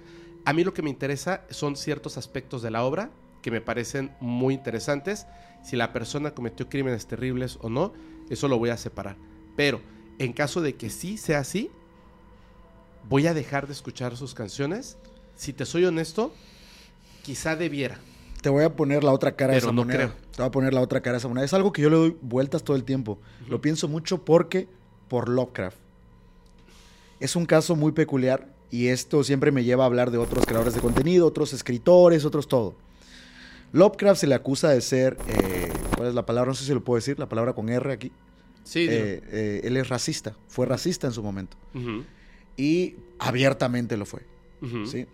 A mí lo que me interesa son ciertos aspectos de la obra que me parecen muy interesantes. Si la persona cometió crímenes terribles o no, eso lo voy a separar. Pero en caso de que sí sea así, voy a dejar de escuchar sus canciones. Si te soy honesto, quizá debiera. Te voy a poner la otra cara de Pero esa no moneda. creo. Te voy a poner la otra cara de esa moneda. Es algo que yo le doy vueltas todo el tiempo. Lo pienso mucho porque por Lovecraft. Es un caso muy peculiar y esto siempre me lleva a hablar de otros creadores de contenido, otros escritores, otros todo. Lovecraft se le acusa de ser, eh, ¿cuál es la palabra? No sé si lo puedo decir, la palabra con R aquí. Sí. Eh, eh, él es racista, fue racista en su momento y abiertamente lo fue. ¿sí?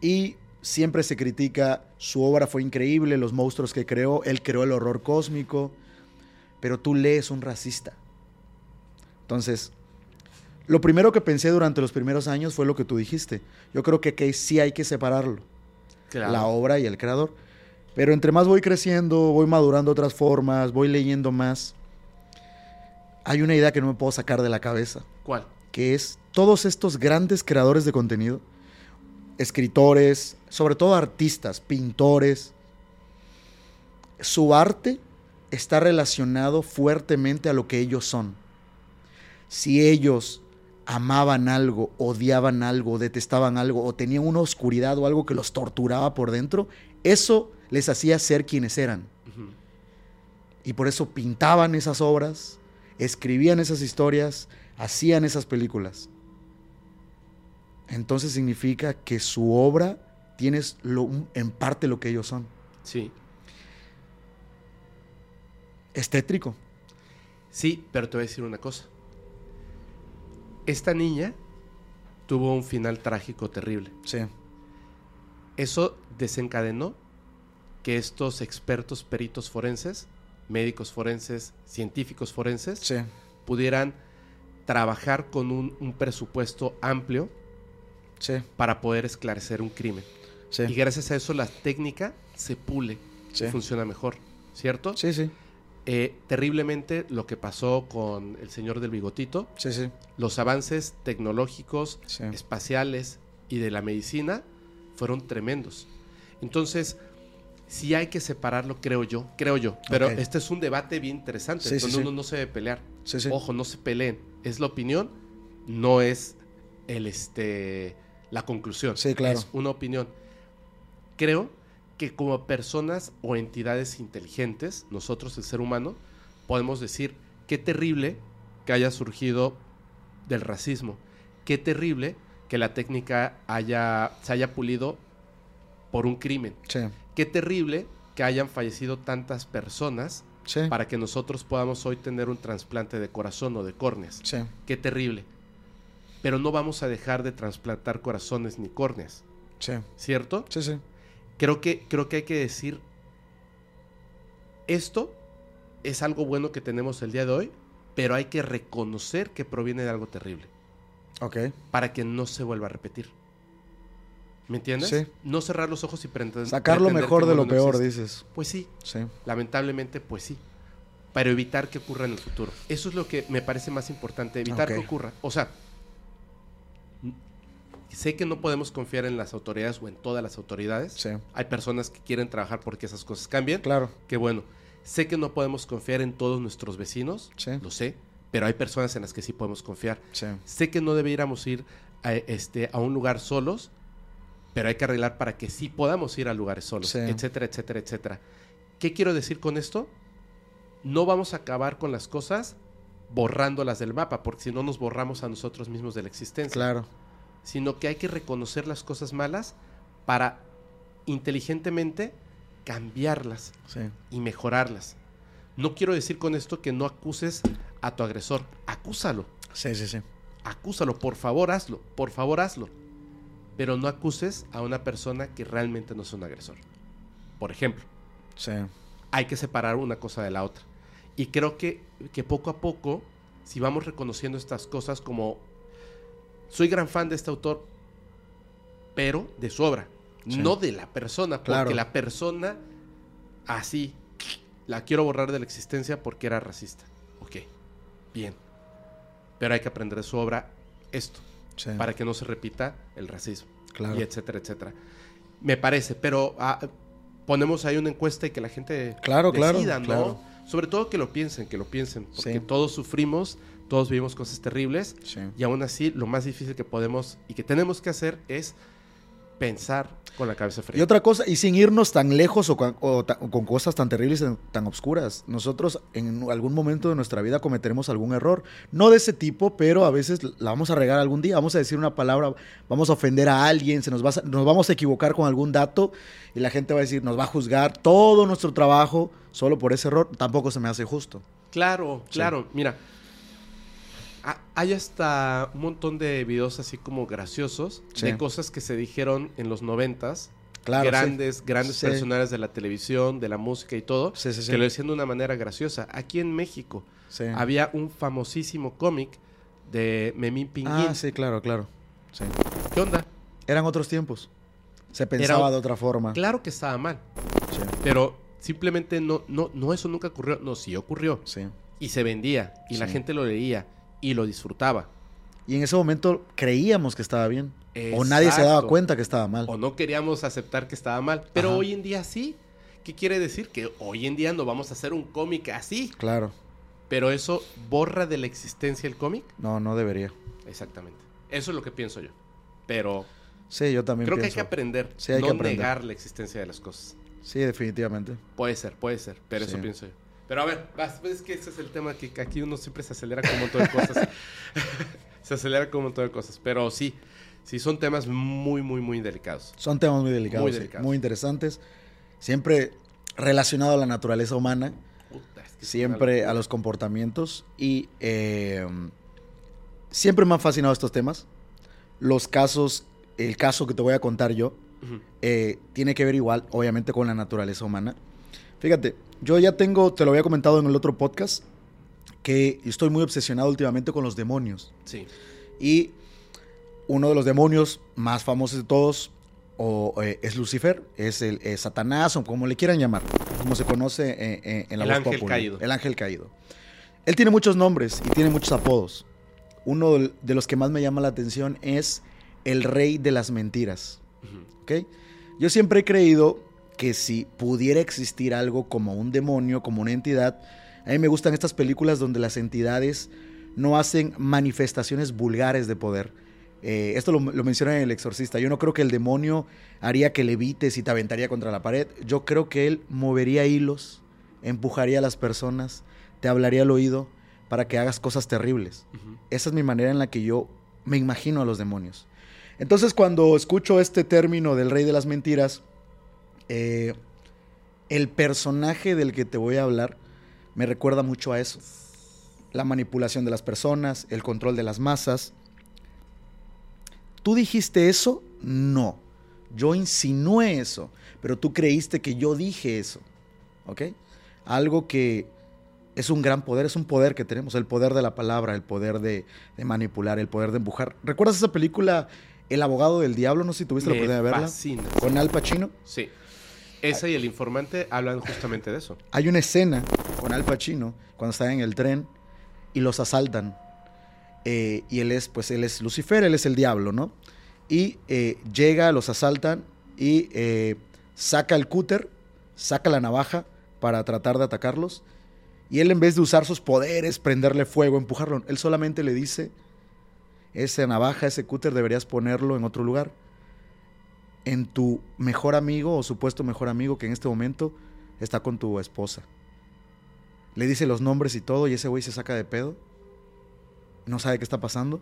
Y siempre se critica, su obra fue increíble, los monstruos que creó, él creó el horror cósmico, pero tú lees un racista. Entonces, lo primero que pensé durante los primeros años fue lo que tú dijiste. Yo creo que, que sí hay que separarlo, Claro. la obra y el creador. Pero entre más voy creciendo, voy madurando otras formas, voy leyendo más, hay una idea que no me puedo sacar de la cabeza ¿Cuál? que es todos estos grandes creadores de contenido, escritores, sobre todo artistas, pintores, su arte está relacionado fuertemente a lo que ellos son. Si ellos amaban algo, odiaban algo, detestaban algo, o tenían una oscuridad o algo que los torturaba por dentro, eso les hacía ser quienes eran. Y por eso pintaban esas obras, escribían esas historias, hacían esas películas. Entonces significa que su obra tiene lo- en parte lo que ellos son. Sí. Es tétrico. Sí, pero te voy a decir una cosa. Esta niña tuvo un final trágico terrible. Sí. Eso desencadenó que estos expertos peritos forenses, médicos forenses, científicos forenses, Sí. pudieran trabajar con un, un presupuesto amplio Sí. para poder esclarecer un crimen. Sí. Y gracias a eso la técnica se pule funciona mejor, ¿cierto? Sí, sí. Eh, terriblemente lo que pasó con el señor del bigotito, Sí, sí. los avances tecnológicos, Sí. espaciales y de la medicina fueron tremendos. Entonces, sí hay que separarlo, creo yo, creo yo. Pero este es un debate bien interesante. Donde uno no se debe pelear. Sí, sí. Ojo, no se peleen. Es la opinión, no es el este la conclusión. Sí, claro. Es una opinión. Creo que como personas o entidades inteligentes, nosotros, el ser humano, podemos decir qué terrible que haya surgido del racismo. Qué terrible que la técnica haya, se haya pulido por un crimen. Sí. Qué terrible que hayan fallecido tantas personas Sí. para que nosotros podamos hoy tener un trasplante de corazón o de córneas. Sí. Qué terrible. Pero no vamos a dejar de trasplantar corazones ni córneas, Sí. ¿cierto? Sí, sí. Creo que, creo que hay que decir, esto es algo bueno que tenemos el día de hoy, pero hay que reconocer que proviene de algo terrible, Ok. para que no se vuelva a repetir. ¿Me entiendes? Sí. No cerrar los ojos y pretender... Sacar lo mejor de lo no peor, existe. dices. Pues sí, Sí. lamentablemente, pues sí. Para evitar que ocurra en el futuro. Eso es lo que me parece más importante, evitar que ocurra. O sea, sé que no podemos confiar en las autoridades o en todas las autoridades. Sí. Hay personas que quieren trabajar porque esas cosas cambien. Claro. Que bueno, sé que no podemos confiar en todos nuestros vecinos, Sí. lo sé, pero hay personas en las que sí podemos confiar. Sí. Sé que no debiéramos ir a, este, a un lugar solos, pero hay que arreglar para que sí podamos ir a lugares solos, Sí. etcétera, etcétera, etcétera. ¿Qué quiero decir con esto? No vamos a acabar con las cosas borrándolas del mapa, porque si no nos borramos a nosotros mismos de la existencia. Claro. Sino que hay que reconocer las cosas malas para inteligentemente cambiarlas Sí. y mejorarlas. No quiero decir con esto que no acuses a tu agresor. Acúsalo. Sí, sí, sí. Acúsalo. Por favor, hazlo. Por favor, hazlo. Pero no acuses a una persona que realmente no es un agresor. Por ejemplo, Sí. hay que separar una cosa de la otra. Y creo que, que poco a poco, si vamos reconociendo estas cosas como... Soy gran fan de este autor, pero de su obra, Sí. no de la persona, porque Claro. la persona así la quiero borrar de la existencia porque era racista. Ok, bien. Pero hay que aprender de su obra esto, Sí. para que no se repita el racismo Claro. y etcétera, etcétera. Me parece, pero ah, ponemos ahí una encuesta y que la gente Claro, claro, decida, ¿no? claro. Sobre todo que lo piensen, que lo piensen, porque Sí. todos sufrimos, todos vivimos cosas terribles Sí. y aún así lo más difícil que podemos y que tenemos que hacer es pensar con la cabeza fría. Y otra cosa, y sin irnos tan lejos o, con- o ta- o con cosas tan terribles, tan, tan obscuras, nosotros en algún momento de nuestra vida cometeremos algún error. No de ese tipo, pero a veces la vamos a regar algún día, vamos a decir una palabra, vamos a ofender a alguien, se nos, va a- nos vamos a equivocar con algún dato y la gente va a decir, nos va a juzgar todo nuestro trabajo solo por ese error. Tampoco se me hace justo. Claro, Sí. claro. Mira, hay hasta un montón de videos así como graciosos Sí. de cosas que se dijeron en los noventas Claro, sí. grandes, grandes Sí. personajes de la televisión, de la música y todo, Sí, sí, sí. que lo decían de una manera graciosa. Aquí en México había un famosísimo cómic de Memín Pinguín. Ah, sí, claro, claro. Sí. ¿Qué onda? Eran otros tiempos. Se pensaba Era- de otra forma. Claro que estaba mal, Sí, pero simplemente no, no, no, eso nunca ocurrió. No, sí ocurrió. sí. Y se vendía, y la gente lo leía, y lo disfrutaba. Y en ese momento creíamos que estaba bien. O nadie se daba cuenta que estaba mal. O no queríamos aceptar que estaba mal. Pero Ajá. hoy en día sí. ¿Qué quiere decir? Que hoy en día no vamos a hacer un cómic así. Claro. Pero eso borra de la existencia el cómic. No, no debería. Exactamente. Eso es lo que pienso yo. Pero Sí, yo también creo que hay que aprender. Sí, hay no que aprender. negar la existencia de las cosas. Sí, definitivamente. Puede ser, puede ser. Pero eso pienso yo. Pero a ver, vas, pues es que ese es el tema que aquí uno siempre se acelera con un montón de cosas. (laughs) se acelera con un montón de cosas. Pero sí, sí son temas muy, muy, muy delicados. Son temas muy delicados, Muy sí, delicados. muy interesantes. Siempre relacionado a la naturaleza humana, Puta, es que siempre a los comportamientos. Y eh, siempre me han fascinado estos temas. Los casos, el caso que te voy a contar yo, eh, tiene que ver igual, obviamente, con la naturaleza humana. Fíjate, yo ya tengo, te lo había comentado en el otro podcast, que estoy muy obsesionado últimamente con los demonios. Sí. Y uno de los demonios más famosos de todos o, eh, es Lucifer, es el es Satanás o como le quieran llamar, como se conoce eh, eh, en la El voz ángel popular. caído. El ángel caído. Él tiene muchos nombres y tiene muchos apodos. Uno de los que más me llama la atención es el rey de las mentiras. ¿ok? Yo siempre he creído que si pudiera existir algo como un demonio, como una entidad, a mí me gustan estas películas donde las entidades no hacen manifestaciones vulgares de poder. Eh, esto lo, lo menciona en El Exorcista. Yo no creo que el demonio haría que levites y te aventaría contra la pared. Yo creo que él movería hilos, empujaría a las personas, te hablaría al oído para que hagas cosas terribles. Esa es mi manera en la que yo me imagino a los demonios. Entonces, cuando escucho este término del rey de las mentiras, eh, el personaje del que te voy a hablar me recuerda mucho a eso. La manipulación de las personas, el control de las masas. ¿Tú dijiste eso? No. Yo insinué eso, pero tú creíste que yo dije eso. ¿Ok? Algo que es un gran poder, es un poder que tenemos, el poder de la palabra, el poder de, de manipular, el poder de empujar. ¿Recuerdas esa película El abogado del diablo? No sé si tuviste la oportunidad de verla. fascina. Con Al Pacino. Sí. Esa y el informante hablan justamente de eso. Hay una escena con Al Pacino cuando está en el tren y los asaltan. Eh, y él es, pues él es Lucifer, él es el diablo, ¿no? Y eh, llega, los asaltan y eh, saca el cúter, saca la navaja para tratar de atacarlos. Y él en vez de usar sus poderes, prenderle fuego, empujarlo, él solamente le dice, esa navaja, ese cúter deberías ponerlo en otro lugar. En tu mejor amigo o supuesto mejor amigo que en este momento está con tu esposa. Le dice los nombres y todo y ese güey se saca de pedo. No sabe qué está pasando,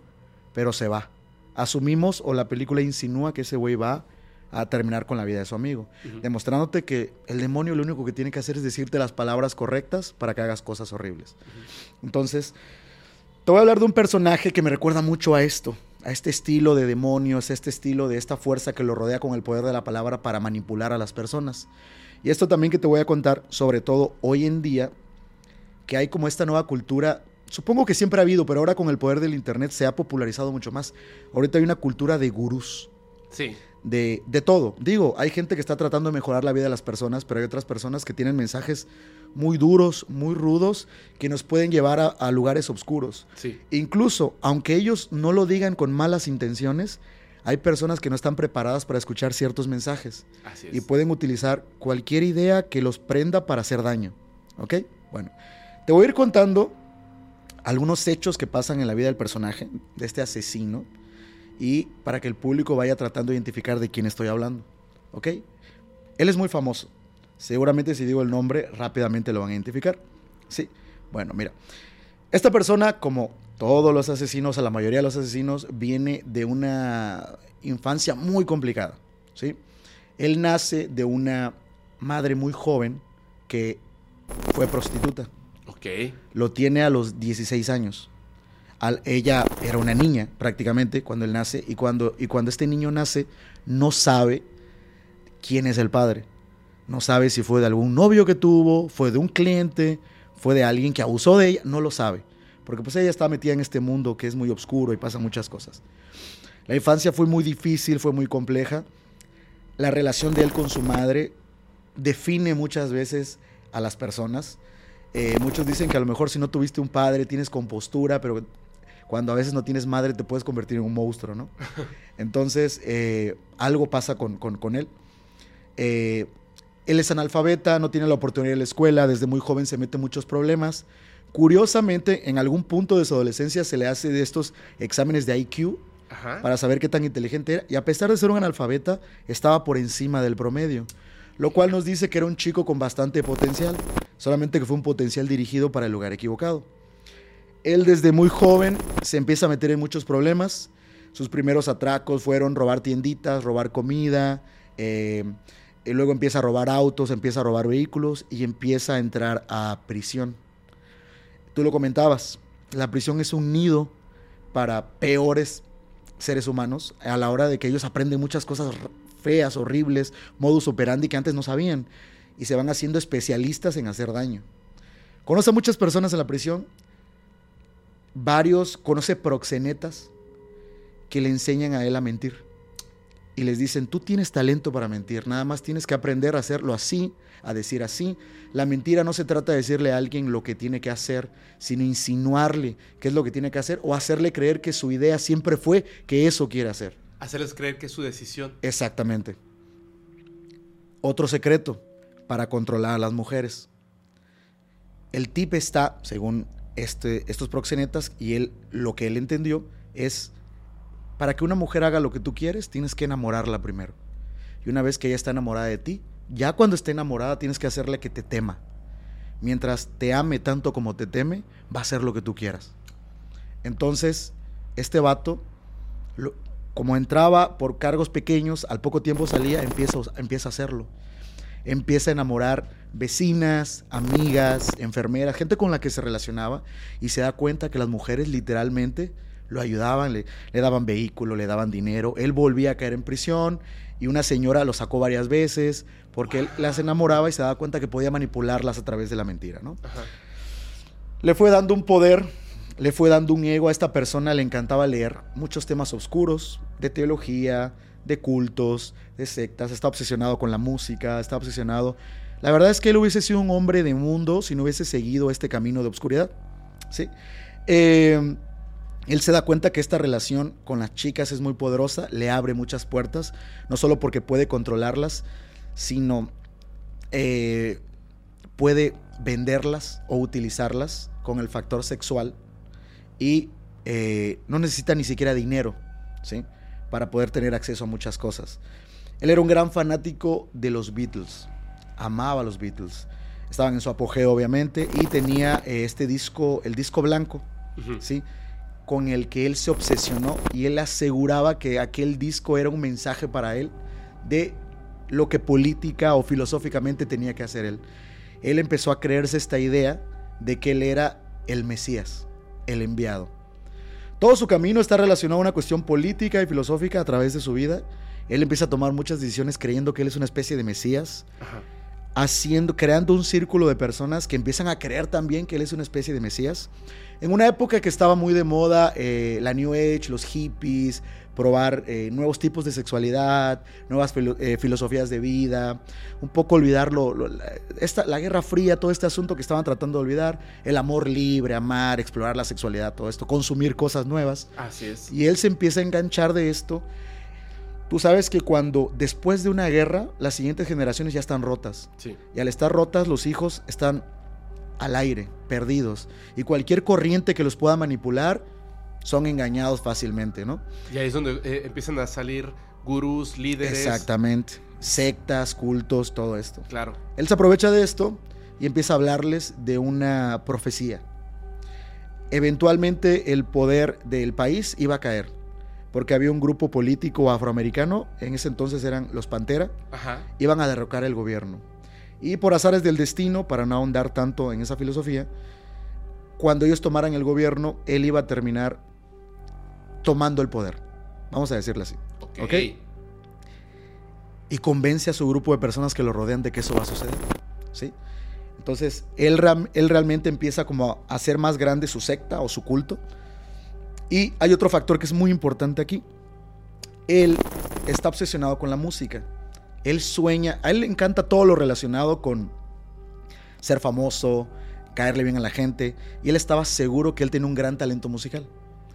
pero se va. Asumimos o la película insinúa que ese güey va a terminar con la vida de su amigo, demostrándote que el demonio lo único que tiene que hacer es decirte las palabras correctas para que hagas cosas horribles. Entonces, te voy a hablar de un personaje que me recuerda mucho a esto, a este estilo de demonios, a este estilo de esta fuerza que lo rodea con el poder de la palabra para manipular a las personas. Y esto también que te voy a contar, sobre todo hoy en día, que hay como esta nueva cultura, supongo que siempre ha habido, pero ahora con el poder del Internet se ha popularizado mucho más. Ahorita hay una cultura de gurús, Sí. de, de todo. Digo, hay gente que está tratando de mejorar la vida de las personas, pero hay otras personas que tienen mensajes muy duros, muy rudos, que nos pueden llevar a, a lugares oscuros. Sí. Incluso, aunque ellos no lo digan con malas intenciones, hay personas que no están preparadas para escuchar ciertos mensajes Así es. y pueden utilizar cualquier idea que los prenda para hacer daño. ¿Ok? Bueno, te voy a ir contando algunos hechos que pasan en la vida del personaje, de este asesino, y para que el público vaya tratando de identificar de quién estoy hablando. ¿Ok? Él es muy famoso. Seguramente si digo el nombre, rápidamente lo van a identificar. Sí. Bueno, mira. Esta persona, como todos los asesinos, a la mayoría de los asesinos, viene de una infancia muy complicada. ¿sí? Él nace de una madre muy joven que fue prostituta. Ok. Lo tiene a los 16 años. Al- ella era una niña prácticamente cuando él nace y cuando, y cuando este niño nace no sabe quién es el padre. No sabe si fue de algún novio que tuvo, fue de un cliente, fue de alguien que abusó de ella, no lo sabe. Porque pues ella está metida en este mundo que es muy oscuro y pasan muchas cosas. La infancia fue muy difícil, fue muy compleja. La relación de él con su madre define muchas veces a las personas. Eh, muchos dicen que a lo mejor si no tuviste un padre tienes compostura, pero cuando a veces no tienes madre te puedes convertir en un monstruo, ¿no? (laughs) Entonces, eh, algo pasa con, con, él. Eh, él es analfabeta, no tiene la oportunidad de la escuela, desde muy joven se mete en muchos problemas. Curiosamente, en algún punto de su adolescencia se le hace de estos exámenes de IQ para saber qué tan inteligente era. Y a pesar de ser un analfabeta, estaba por encima del promedio. Lo cual nos dice que era un chico con bastante potencial, solamente que fue un potencial dirigido para el lugar equivocado. Él desde muy joven se empieza a meter en muchos problemas. Sus primeros atracos fueron robar tienditas, robar comida, eh, y luego empieza a robar autos, empieza a robar vehículos y empieza a entrar a prisión. Tú lo comentabas, la prisión es un nido para peores seres humanos a la hora de que ellos aprenden muchas cosas feas, horribles, modus operandi que antes no sabían y se van haciendo especialistas en hacer daño. Conoce a muchas personas en la prisión, varios, conoce proxenetas que le enseñan a él a mentir y les dicen, tú tienes talento para mentir, nada más tienes que aprender a hacerlo así, a decir así. La mentira no se trata de decirle a alguien lo que tiene que hacer, sino insinuarle qué es lo que tiene que hacer o hacerle creer que su idea siempre fue que eso quiere hacer. Hacerles creer que es su decisión. Exactamente. Otro secreto para controlar a las mujeres. El tip está, según este, estos proxenetas, y él lo que él entendió es para que una mujer haga lo que tú quieres, tienes que enamorarla primero. Y una vez que ella está enamorada de ti, ya cuando esté enamorada tienes que hacerle que te tema. Mientras te ame tanto como te teme, va a hacer lo que tú quieras. Entonces, este vato, como entraba por cargos pequeños, al poco tiempo salía, empieza, empieza a hacerlo. Empieza a enamorar vecinas, amigas, enfermeras, gente con la que se relacionaba y se da cuenta que las mujeres literalmente lo ayudaban, le, daban vehículo, le daban dinero. Él volvía a caer en prisión y una señora lo sacó varias veces porque él las enamoraba y se daba cuenta que podía manipularlas a través de la mentira, ¿no? Le fue dando un poder, le fue dando un ego a esta persona, le encantaba leer muchos temas oscuros, de teología, de cultos, de sectas, está obsesionado con la música, está obsesionado. La verdad es que él hubiese sido un hombre de mundo si no hubiese seguido este camino de oscuridad, ¿sí? Eh, él se da cuenta que esta relación con las chicas es muy poderosa, le abre muchas puertas, no solo porque puede controlarlas, sino eh, puede venderlas o utilizarlas con el factor sexual y eh, no necesita ni siquiera dinero ¿sí? para poder tener acceso a muchas cosas. Él era un gran fanático de los Beatles, amaba a los Beatles. Estaban en su apogeo, obviamente, y tenía eh, este disco, el disco blanco, ¿sí? Con el que él se obsesionó y él aseguraba que aquel disco era un mensaje para él de lo que política o filosóficamente tenía que hacer él. Él empezó a creerse esta idea de que él era el Mesías, el enviado. Todo su camino está relacionado a una cuestión política y filosófica a través de su vida. Él empieza a tomar muchas decisiones creyendo que él es una especie de Mesías. Haciendo, creando un círculo de personas que empiezan a creer también que él es una especie de Mesías. En una época que estaba muy de moda eh, la New Age, los hippies, probar eh, nuevos tipos de sexualidad, nuevas eh, filosofías de vida, un poco olvidar esta, la Guerra Fría, todo este asunto que estaban tratando de olvidar, el amor libre, amar, explorar la sexualidad, todo esto, consumir cosas nuevas. Así es. Y él se empieza a enganchar de esto. Tú sabes que cuando después de una guerra, las siguientes generaciones ya están rotas. Sí. Y al estar rotas, los hijos están al aire, perdidos. Y cualquier corriente que los pueda manipular, son engañados fácilmente, ¿no? Y ahí es donde eh, empiezan a salir gurús, líderes. Exactamente. Sectas, cultos, todo esto. Claro. Él se aprovecha de esto y empieza a hablarles de una profecía. Eventualmente el poder del país iba a caer, porque había un grupo político afroamericano, en ese entonces eran los Pantera, iban a derrocar el gobierno. Y por azares del destino, para no ahondar tanto en esa filosofía, cuando ellos tomaran el gobierno, él iba a terminar tomando el poder. Vamos a decirlo así. Ok. y convence a su grupo de personas que lo rodean de que eso va a suceder. ¿sí? Entonces, él, él realmente empieza como a hacer más grande su secta o su culto. Y hay otro factor que es muy importante aquí. Él está obsesionado con la música. Él sueña, a él le encanta todo lo relacionado con ser famoso, caerle bien a la gente. Y él estaba seguro que él tenía un gran talento musical.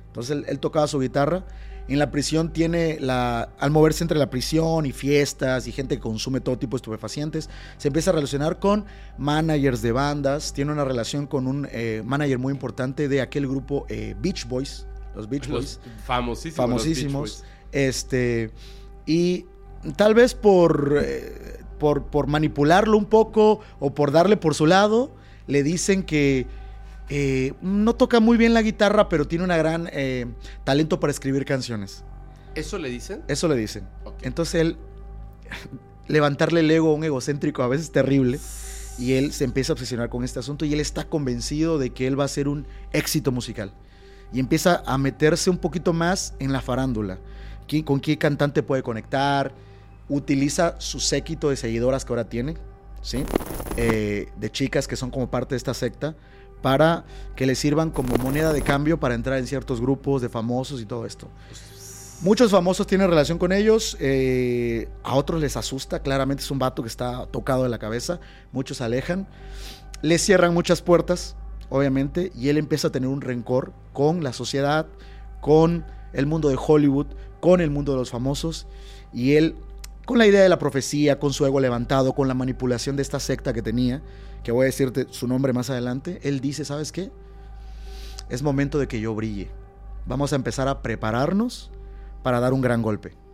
Entonces él, tocaba su guitarra. En la prisión tiene la. Al moverse entre la prisión y fiestas y gente que consume todo tipo de estupefacientes, se empieza a relacionar con managers de bandas. Tiene una relación con un eh, manager muy importante de aquel grupo eh, Beach Boys. Los Beach Boys Los famosísimos. famosísimos. los Beach Boys. Este, y tal vez por, eh, por, por manipularlo un poco o por darle por su lado, le dicen que eh, no toca muy bien la guitarra, pero tiene una gran eh, talento para escribir canciones. ¿Eso le dicen? Eso le dicen. Entonces él, levantarle el ego a un egocéntrico a veces terrible, y él se empieza a obsesionar con este asunto y él está convencido de que él va a ser un éxito musical. Y empieza a meterse un poquito más en la farándula. ¿Quién- ¿Con qué cantante puede conectar? Utiliza su séquito de seguidoras que ahora tiene, ¿sí? Eh, de chicas que son como parte de esta secta, para que le sirvan como moneda de cambio para entrar en ciertos grupos de famosos y todo esto. Muchos famosos tienen relación con ellos, eh, a otros les asusta, claramente es un vato que está tocado de la cabeza, muchos se alejan, le cierran muchas puertas, obviamente, y él empieza a tener un rencor con la sociedad, con el mundo de Hollywood, con el mundo de los famosos, y él, con la idea de la profecía, con su ego levantado, con la manipulación de esta secta que tenía, que voy a decirte su nombre más adelante, él dice, ¿sabes qué? Es momento de que yo brille. Vamos a empezar a prepararnos para dar un gran golpe.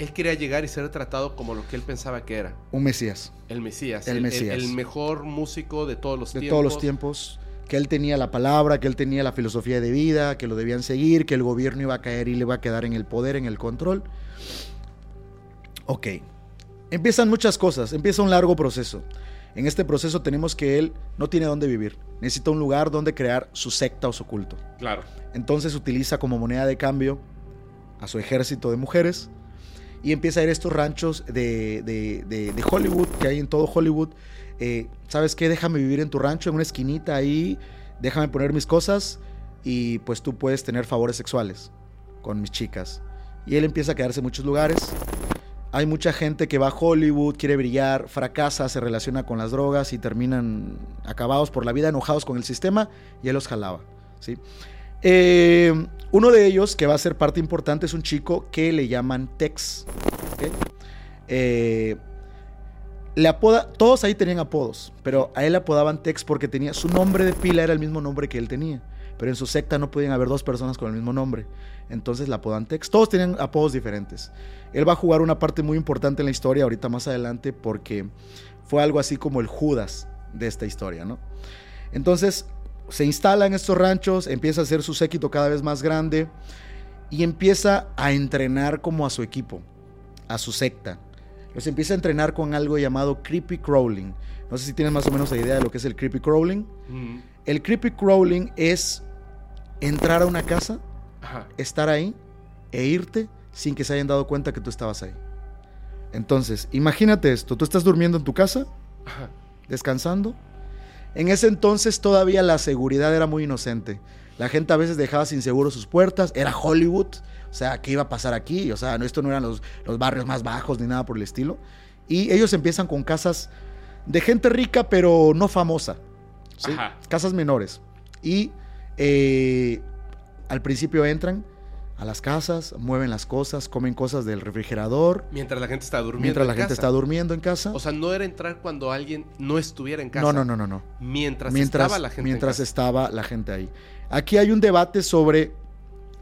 Él quería llegar y ser tratado como lo que él pensaba que era. Un Mesías El Mesías. El El, Mesías. el mejor músico de todos los de tiempos. todos los tiempos, que él tenía la palabra, que él tenía la filosofía de vida, que lo debían seguir, que el gobierno iba a caer y le iba a quedar en el poder, en el control. Ok, empiezan muchas cosas, empieza un largo proceso. En este proceso tenemos que él no tiene dónde vivir, necesita un lugar donde crear su secta o su culto. Claro. Entonces utiliza como moneda de cambio a su ejército de mujeres y empieza a ir a estos ranchos de, de- de- Hollywood, que hay en todo Hollywood. Eh, ¿Sabes qué? Déjame vivir en tu rancho, en una esquinita ahí, déjame poner mis cosas y pues tú puedes tener favores sexuales con mis chicas. Y él empieza a quedarse en muchos lugares. Hay mucha gente que va a Hollywood, quiere brillar, fracasa, se relaciona con las drogas y terminan acabados por la vida, enojados con el sistema y él los jalaba. ¿sí? Eh, uno de ellos, que va a ser parte importante, es un chico que le llaman Tex. Eh, le apoda, todos ahí tenían apodos, pero a él le apodaban Tex porque tenía su nombre de pila era el mismo nombre que él tenía. Pero en su secta no podían haber dos personas con el mismo nombre. Entonces le apodan Tex. Todos tenían apodos diferentes. Él va a jugar una parte muy importante en la historia ahorita más adelante porque fue algo así como el Judas de esta historia, ¿no? Entonces se instala en estos ranchos, empieza a hacer su séquito cada vez más grande y empieza a entrenar como a su equipo, a su secta. Los empieza a entrenar con algo llamado creepy crawling. No sé si tienes más o menos la idea de lo que es el creepy crawling. Mm, El creepy crawling es entrar a una casa, Ajá. estar ahí e irte sin que se hayan dado cuenta que tú estabas ahí. Entonces, imagínate esto, tú estás durmiendo en tu casa, Ajá. descansando. En ese entonces todavía la seguridad era muy inocente. La gente a veces dejaba sin seguro sus puertas, era Hollywood, o sea, ¿qué iba a pasar aquí? O sea, no, esto no eran los, los barrios más bajos ni nada por el estilo. Y ellos empiezan con casas de gente rica, pero no famosa. Casas menores. Y eh, al principio entran a las casas, mueven las cosas, comen cosas del refrigerador, Mientras la gente está durmiendo. mientras en la gente casa. está durmiendo en casa. O sea, no era entrar cuando alguien no estuviera en casa. no, no, no, no, no. Mientras, mientras, estaba la gente. en mientras casa. estaba la gente ahí. Aquí hay un debate sobre,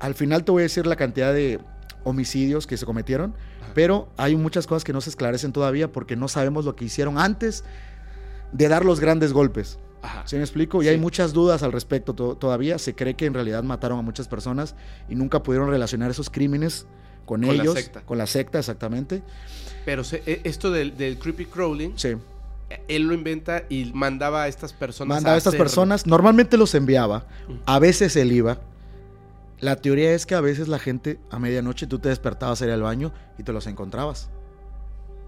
al final te voy a decir la cantidad de homicidios que se cometieron, Ajá. pero hay muchas cosas que no se esclarecen todavía porque no sabemos lo que hicieron antes de dar los grandes golpes. Ajá. ¿Sí me explico? Y Sí. hay muchas dudas al respecto to- todavía. Se cree que en realidad mataron a muchas personas y nunca pudieron relacionar esos crímenes con, Con la ellos. secta. Con la secta, exactamente. Pero se- e- esto del, del creepy crawling, Sí. él lo inventa y mandaba a estas personas. Mandaba a estas hacer- personas, normalmente los enviaba, a veces él iba. La teoría es que a veces la gente a medianoche tú te despertabas a ir al baño y te los encontrabas.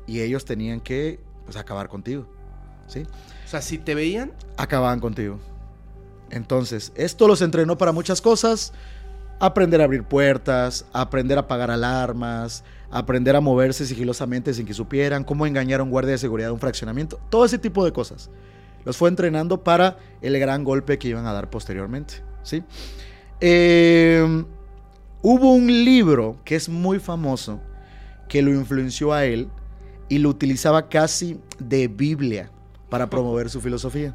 y ellos tenían que pues, acabar contigo. ¿sí? O sea, si te veían, acababan contigo. Entonces, esto los entrenó para muchas cosas. Aprender a abrir puertas, aprender a apagar alarmas, aprender a moverse sigilosamente sin que supieran, cómo engañar a un guardia de seguridad de un fraccionamiento, todo ese tipo de cosas. Los fue entrenando para el gran golpe que iban a dar posteriormente. ¿sí? Eh, hubo un libro que es muy famoso que lo influenció a él y lo utilizaba casi de Biblia para promover su filosofía.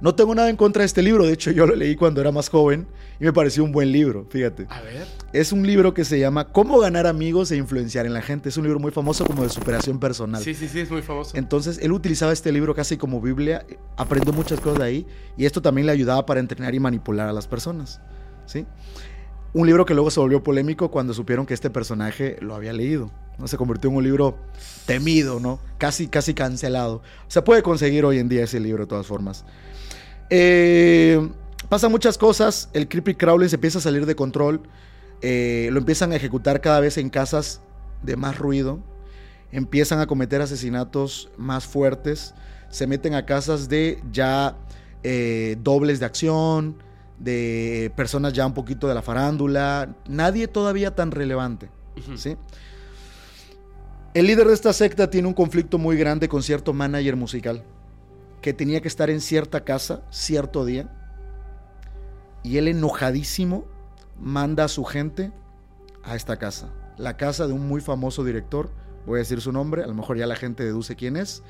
No tengo nada en contra de este libro, de hecho yo lo leí cuando era más joven y me pareció un buen libro, fíjate. a ver. Es un libro que se llama Cómo ganar amigos e influenciar en la gente. Es un libro muy famoso como de superación personal. Sí, sí, sí, es muy famoso. Entonces él utilizaba este libro casi como Biblia, aprendió muchas cosas de ahí y esto también le ayudaba para entrenar y manipular a las personas. ¿sí? Un libro que luego se volvió polémico cuando supieron que este personaje lo había leído. ¿no? Se convirtió en un libro temido, ¿no? Casi, casi cancelado. Se puede conseguir hoy en día ese libro de todas formas. Eh, pasan muchas cosas. El creepy crawling se empieza a salir de control. Eh, lo empiezan a ejecutar cada vez en casas de más ruido. Empiezan a cometer asesinatos más fuertes. Se meten a casas de ya eh, dobles de acción, de personas ya un poquito de la farándula. Nadie todavía tan relevante. ¿sí? El líder de esta secta tiene un conflicto muy grande con cierto manager musical que tenía que estar en cierta casa cierto día y él enojadísimo manda a su gente a esta casa. La casa de un muy famoso director, voy a decir su nombre, a lo mejor ya la gente deduce quién es.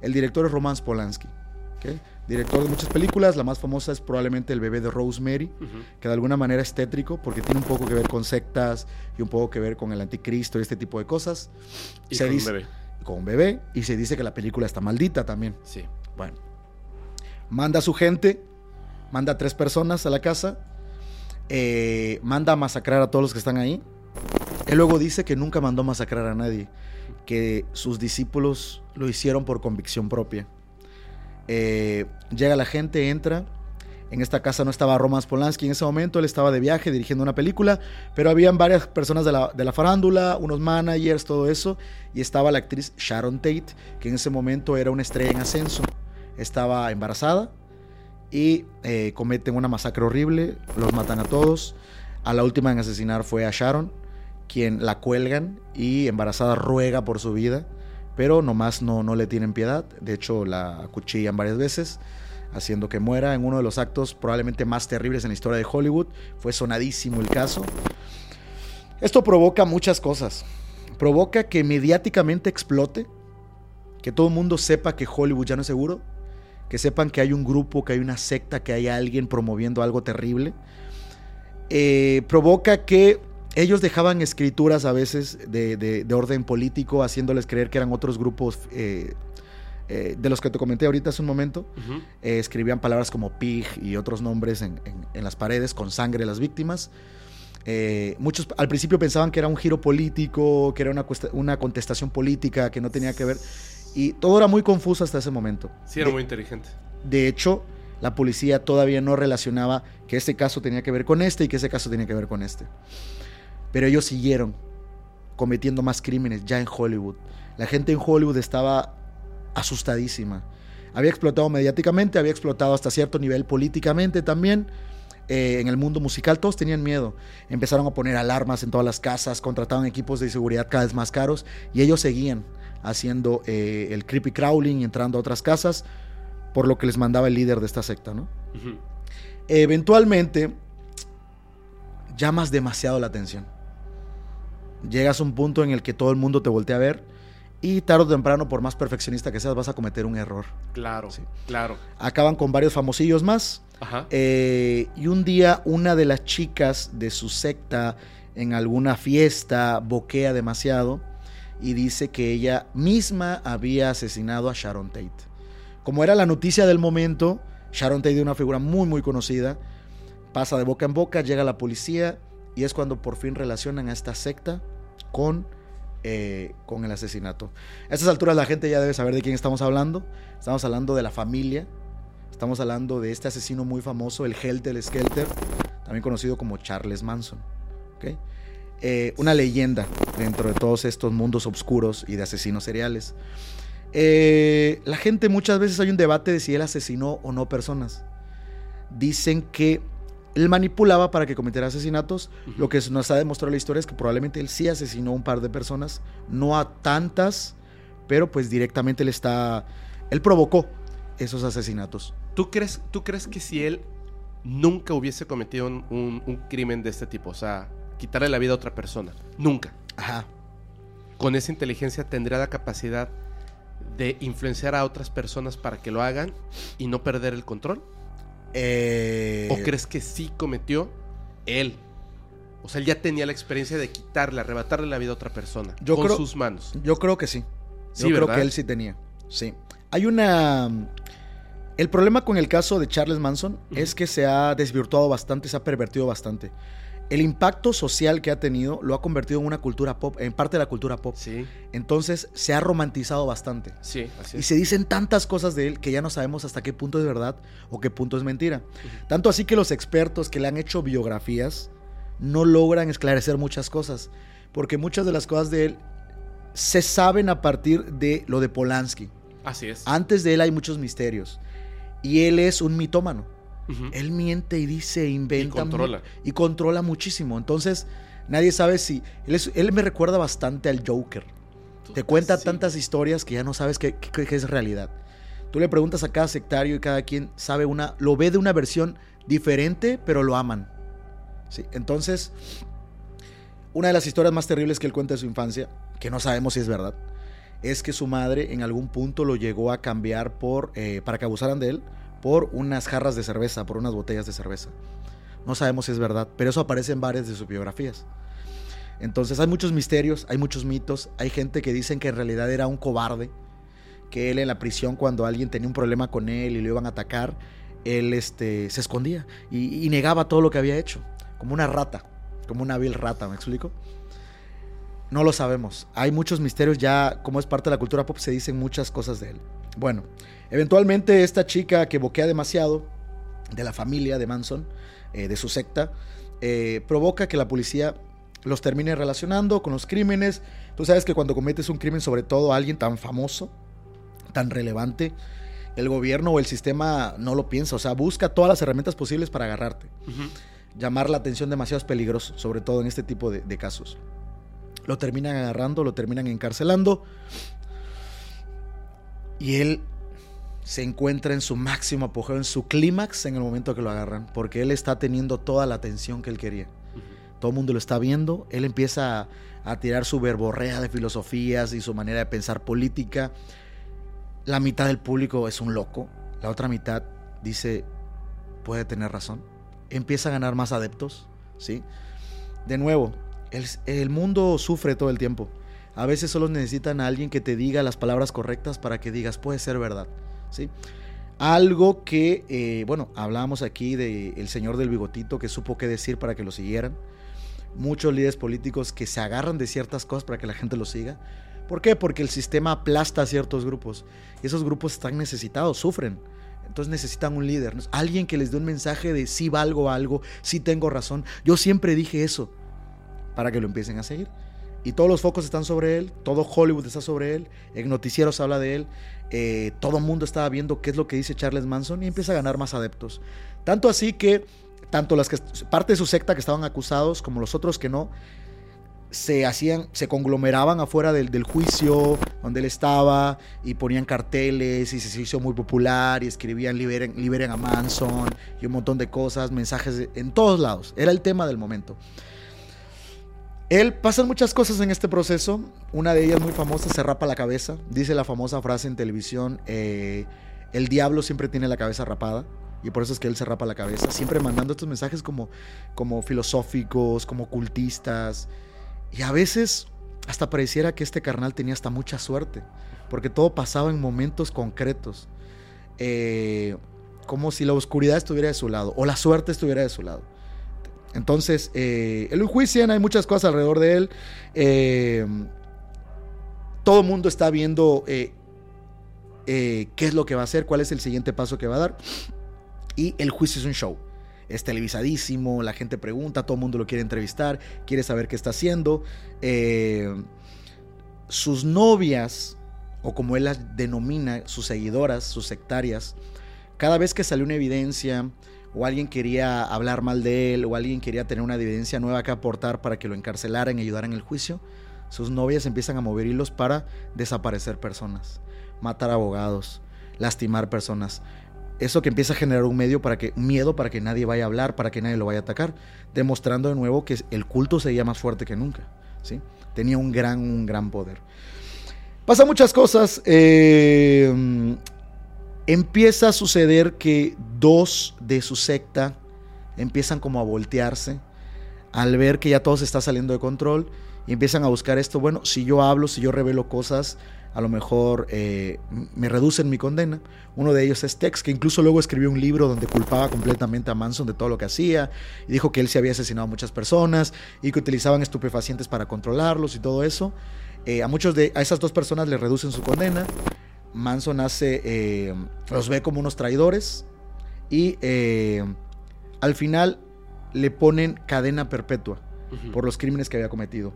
El director es Roman Polanski, ¿ok? Director de muchas películas, la más famosa es probablemente El bebé de Rosemary, que de alguna manera es tétrico porque tiene un poco que ver con sectas y un poco que ver con el anticristo y este tipo de cosas. Y Se con un dice- bebé. Con un bebé y se dice que la película está maldita también. Sí. Bueno, manda a su gente, manda a tres personas a la casa, eh, manda a masacrar a todos los que están ahí. Él luego dice que nunca mandó a masacrar a nadie, que sus discípulos lo hicieron por convicción propia. Eh, llega la gente, entra. En esta casa no estaba Roman Polanski en ese momento, él estaba de viaje dirigiendo una película, pero habían varias personas de la, de la farándula, unos managers, todo eso, y estaba la actriz Sharon Tate, que en ese momento era una estrella en ascenso. Estaba embarazada y eh, cometen una masacre horrible, los matan a todos. A la última en asesinar fue a Sharon, quien la cuelgan y embarazada ruega por su vida, pero nomás no, no le tienen piedad. De hecho, la acuchillan varias veces, haciendo que muera en uno de los actos probablemente más terribles en la historia de Hollywood. Fue sonadísimo el caso. Esto provoca muchas cosas. Provoca que mediáticamente explote, que todo el mundo sepa que Hollywood ya no es seguro, que sepan que hay un grupo, que hay una secta, que hay alguien promoviendo algo terrible. Eh, provoca que ellos dejaban escrituras a veces de, de- de orden político, haciéndoles creer que eran otros grupos eh, eh, de los que te comenté ahorita hace un momento. Ujú. Eh, escribían palabras como pig y otros nombres en, en- en las paredes con sangre de las víctimas. Eh, muchos al principio pensaban que era un giro político, que era una, una contestación política, que no tenía que ver. Y todo era muy confuso hasta ese momento. Sí, era De- muy inteligente. de hecho, la policía todavía no relacionaba que este caso tenía que ver con este y que ese caso tenía que ver con este. Pero ellos siguieron cometiendo más crímenes ya en Hollywood. La gente en Hollywood estaba asustadísima. Había explotado mediáticamente, había explotado hasta cierto nivel políticamente también. Eh, en el mundo musical todos tenían miedo. Empezaron a poner alarmas en todas las casas, contrataban equipos de seguridad cada vez más caros y ellos seguían haciendo eh, el creepy crawling y entrando a otras casas por lo que les mandaba el líder de esta secta, ¿no? Eventualmente llamas demasiado la atención. Llegas a un punto en el que todo el mundo te voltea a ver y tarde o temprano, por más perfeccionista que seas, vas a cometer un error. Claro, Sí. claro. Acaban con varios famosillos más Ajá. eh, y un día una de las chicas de su secta en alguna fiesta boquea demasiado y dice que ella misma había asesinado a Sharon Tate. Como era la noticia del momento, Sharon Tate, una figura muy muy conocida, pasa de boca en boca, llega la policía y es cuando por fin relacionan a esta secta con, eh, con el asesinato. A estas alturas la gente ya debe saber de quién estamos hablando. Estamos hablando de la familia, estamos hablando de este asesino muy famoso, el Helter Skelter, también conocido como Charles Manson. eh, una leyenda dentro de todos estos mundos oscuros y de asesinos seriales. Eh, la gente muchas veces hay un debate de si él asesinó o no personas. Dicen que él manipulaba para que cometiera asesinatos. Lo que nos ha demostrado la historia es que probablemente él sí asesinó a un par de personas, no a tantas, pero pues directamente él está, él provocó esos asesinatos. ¿Tú crees, tú crees que si él nunca hubiese cometido un, un- un crimen de este tipo, o sea, quitarle la vida a otra persona, nunca, Ajá. con esa inteligencia tendría la capacidad de influenciar a otras personas para que lo hagan y no perder el control? Eh, ¿O crees que sí cometió él? O sea, él ya tenía la experiencia de quitarle, arrebatarle la vida a otra persona Yo con creo- sus manos. Yo creo que sí. Sí, Yo creo que él sí tenía. Sí. Hay una. El problema con el caso de Charles Manson es que se ha desvirtuado bastante, se ha pervertido bastante. El impacto social que ha tenido lo ha convertido en una cultura pop, en parte de la cultura pop. Sí, Entonces se ha romantizado bastante. sí, así Y es. se dicen tantas cosas de él que ya no sabemos hasta qué punto es verdad o qué punto es mentira. Tanto así que los expertos que le han hecho biografías no logran esclarecer muchas cosas. Porque muchas de las cosas de él se saben a partir de lo de Polanski. Así es. Antes de él hay muchos misterios. Y él es un mitómano. Él miente y dice, inventa. Y controla. Y controla muchísimo. Entonces, nadie sabe si... Él, es- él me recuerda bastante al Joker. Te cuenta Sí. tantas historias que ya no sabes qué, qué- qué es realidad. Tú le preguntas a cada sectario y cada quien sabe una, lo ve de una versión diferente, pero lo aman. Sí, entonces, una de las historias más terribles que él cuenta de su infancia, que no sabemos si es verdad, es que su madre en algún punto lo llegó a cambiar por, eh, para que abusaran de él, por unas jarras de cerveza, por unas botellas de cerveza. No sabemos si es verdad, pero eso aparece en varias de sus biografías. Entonces hay muchos misterios, hay muchos mitos, hay gente que dicen que en realidad era un cobarde, que él en la prisión cuando alguien tenía un problema con él y lo iban a atacar, él este, se escondía y, y negaba todo lo que había hecho, como una rata, como una vil rata, ¿me explico? No lo sabemos. Hay muchos misterios ya, como es parte de la cultura pop, se dicen muchas cosas de él. Bueno, eventualmente esta chica que boquea demasiado, de la familia de Manson, eh, de su secta, eh, provoca que la policía los termine relacionando con los crímenes. Tú sabes que cuando cometes un crimen, sobre todo a alguien tan famoso, tan relevante, el gobierno o el sistema no lo piensa, o sea, busca todas las herramientas posibles para agarrarte. Llamar la atención demasiado es peligroso, sobre todo en este tipo de, de casos. Lo terminan agarrando, lo terminan encarcelando. Y él se encuentra en su máximo apogeo, en su clímax en el momento que lo agarran, porque él está teniendo toda la atención que él quería. Todo el mundo lo está viendo, él empieza a, a tirar su verborrea de filosofías y su manera de pensar política. La mitad del público es un loco, la otra mitad dice, puede tener razón. Empieza a ganar más adeptos, ¿sí? De nuevo, el, el mundo sufre todo el tiempo. A veces solo necesitan a alguien que te diga las palabras correctas para que digas, puede ser verdad, ¿sí? Algo que, eh, bueno, hablábamos aquí del el señor del bigotito que supo qué decir para que lo siguieran. Muchos líderes políticos que se agarran de ciertas cosas para que la gente lo siga. ¿Por qué? Porque el sistema aplasta a ciertos grupos. Y esos grupos están necesitados, sufren. Entonces necesitan un líder, alguien que les dé un mensaje de si valgo algo, si tengo razón. Yo siempre dije eso para que lo empiecen a seguir. Y todos los focos están sobre él, todo Hollywood está sobre él, en noticieros habla de él, eh, todo el mundo estaba viendo qué es lo que dice Charles Manson y empieza a ganar más adeptos. Tanto así que, tanto las que parte de su secta que estaban acusados como los otros que no, se hacían, se conglomeraban afuera del, juicio donde él estaba y ponían carteles y se hizo muy popular y escribían liberen, liberen a Manson y un montón de cosas, mensajes en todos lados. Era el tema del momento. Él pasan muchas cosas en este proceso. Una de ellas muy famosa, se rapa la cabeza. Dice la famosa frase en televisión, eh, el diablo siempre tiene la cabeza rapada. Y por eso es que él se rapa la cabeza, siempre mandando estos mensajes como, como filosóficos, como ocultistas. Y a veces hasta pareciera que este carnal tenía hasta mucha suerte, porque todo pasaba en momentos concretos. Eh, como si la oscuridad estuviera de su lado, o la suerte estuviera de su lado. Entonces, eh, el enjuician, hay muchas cosas alrededor de él. Eh, todo el mundo está viendo eh, qué es lo que va a hacer, cuál es el siguiente paso que va a dar. Y el juicio es un show. es televisadísimo, la gente pregunta, todo el mundo lo quiere entrevistar, quiere saber qué está haciendo. Eh, sus novias, o como él las denomina, sus seguidoras, sus sectarias, cada vez que salió una evidencia o alguien quería hablar mal de él o alguien quería tener una evidencia nueva que aportar para que lo encarcelaran y ayudaran en el juicio, sus novias empiezan a mover hilos para desaparecer personas, matar abogados, lastimar personas. Eso que empieza a generar un medio para que miedo para que nadie vaya a hablar, para que nadie lo vaya a atacar, demostrando de nuevo que el culto seguía más fuerte que nunca, ¿sí? Tenía un gran un gran poder. Pasa muchas cosas. Eh, empieza a suceder que dos de su secta empiezan como a voltearse al ver que ya todo se está saliendo de control y empiezan a buscar esto, bueno, si yo hablo, si yo revelo cosas, a lo mejor eh, me reducen mi condena. Uno de ellos es Tex, que incluso luego escribió un libro donde culpaba completamente a Manson de todo lo que hacía y dijo que él se había asesinado a muchas personas y que utilizaban estupefacientes para controlarlos y todo eso. Eh, a muchos de a esas dos personas le reducen su condena. Manson hace, eh, los ve como unos traidores y eh, al final le ponen cadena perpetua por los crímenes que había cometido.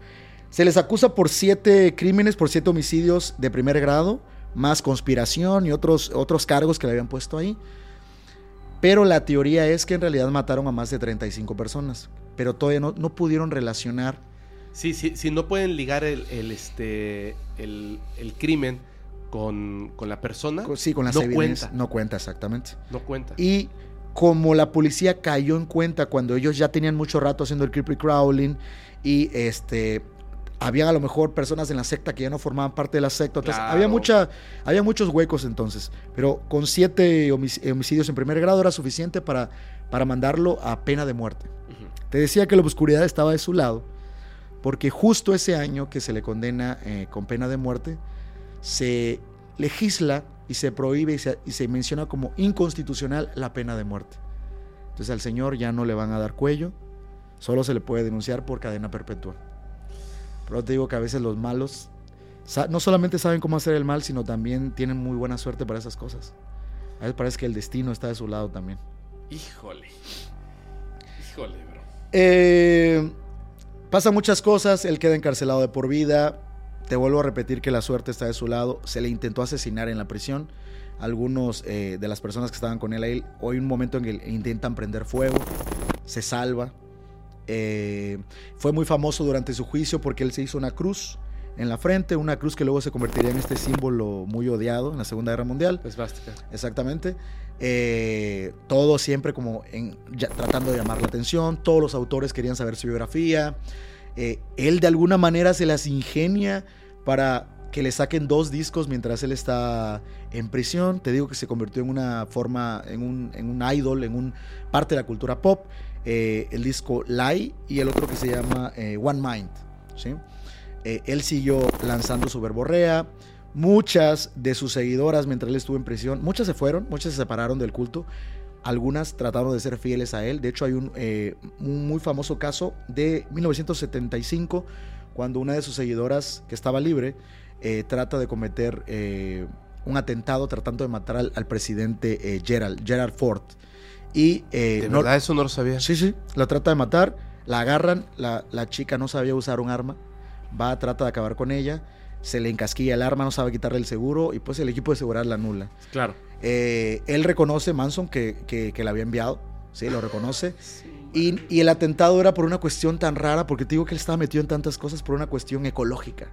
Se les acusa por siete crímenes, por siete homicidios de primer grado, más conspiración y otros, otros cargos que le habían puesto ahí. Pero la teoría es que en realidad mataron a más de 35 personas, pero todavía no, no pudieron relacionar. Sí, sí, sí, no pueden ligar el, este, el, el crimen con, la persona. Sí, con las no cuenta. No cuenta, exactamente. No cuenta. Y como la policía cayó en cuenta cuando ellos ya tenían mucho rato haciendo el creepy crawling y este habían a lo mejor personas en la secta que ya no formaban parte de la secta. había, mucha, había muchos huecos entonces. Pero con siete homicidios en primer grado era suficiente para, para mandarlo a pena de muerte. Te decía que la oscuridad estaba de su lado, porque justo ese año que se le condena eh, con pena de muerte, se legisla y se prohíbe y se, menciona como inconstitucional la pena de muerte. Entonces al señor ya no le van a dar cuello, solo se le puede denunciar por cadena perpetua. Pero te digo que a veces los malos no solamente saben cómo hacer el mal, sino también tienen muy buena suerte para esas cosas. A veces parece que el destino está de su lado también. Híjole. Híjole, bro. Eh, pasa muchas cosas, él queda encarcelado de por vida, te vuelvo a repetir que la suerte está de su lado. Se le intentó asesinar en la prisión. Algunos eh, de las personas que estaban con él ahí, hoy un momento en que intentan prender fuego, se salva. Eh, fue muy famoso durante su juicio porque él se hizo una cruz en la frente, una cruz que luego se convertiría en este símbolo muy odiado en la Segunda Guerra Mundial. Exactamente. Eh, todo siempre como en, tratando de llamar la atención. Todos los autores querían saber su biografía. Eh, él de alguna manera se las ingenia para que le saquen dos discos mientras él está en prisión. Te digo que se convirtió en una forma, en un, en un idol, en un parte de la cultura pop. Eh, el disco Lie y el otro que se llama eh, One Mind. ¿sí? él siguió lanzando su verborrea. Muchas de sus seguidoras, mientras él estuvo en prisión, muchas se fueron, muchas se separaron del culto. Algunas trataron de ser fieles a él. De hecho, hay un, eh, muy famoso caso de 1975, cuando una de sus seguidoras, que estaba libre, eh, trata de cometer eh, un atentado tratando de matar al, presidente Gerald, Gerald Ford. Y, ¿De verdad eso no lo sabía? Sí, sí, la trata de matar, la agarran, la, la chica no sabía usar un arma, va, trata de acabar con ella se le encasquilla el arma, no sabe quitarle el seguro y pues el equipo de seguridad la nula. Claro. Eh, él reconoce, Manson, que, que, la había enviado, sí, lo reconoce. Y, y, el atentado era por una cuestión tan rara, porque te digo que él estaba metido en tantas cosas por una cuestión ecológica,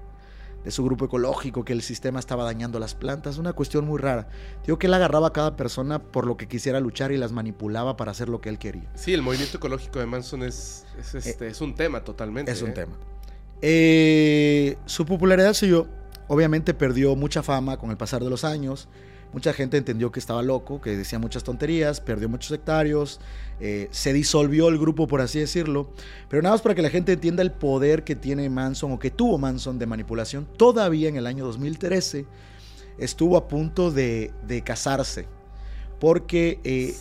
de su grupo ecológico, que el sistema estaba dañando las plantas, una cuestión muy rara. Digo que él agarraba a cada persona por lo que quisiera luchar y las manipulaba para hacer lo que él quería. Sí, el movimiento ecológico de Manson es, es, este, es un tema totalmente. Es un ¿eh? tema. Eh, su popularidad siguió, obviamente perdió mucha fama con el pasar de los años. Mucha gente entendió que estaba loco, que decía muchas tonterías, perdió muchos sectarios, eh, se disolvió el grupo, por así decirlo. Pero nada más para que la gente entienda el poder que tiene Manson o que tuvo Manson de manipulación, todavía en el año 2013 estuvo a punto de, casarse, porque eh,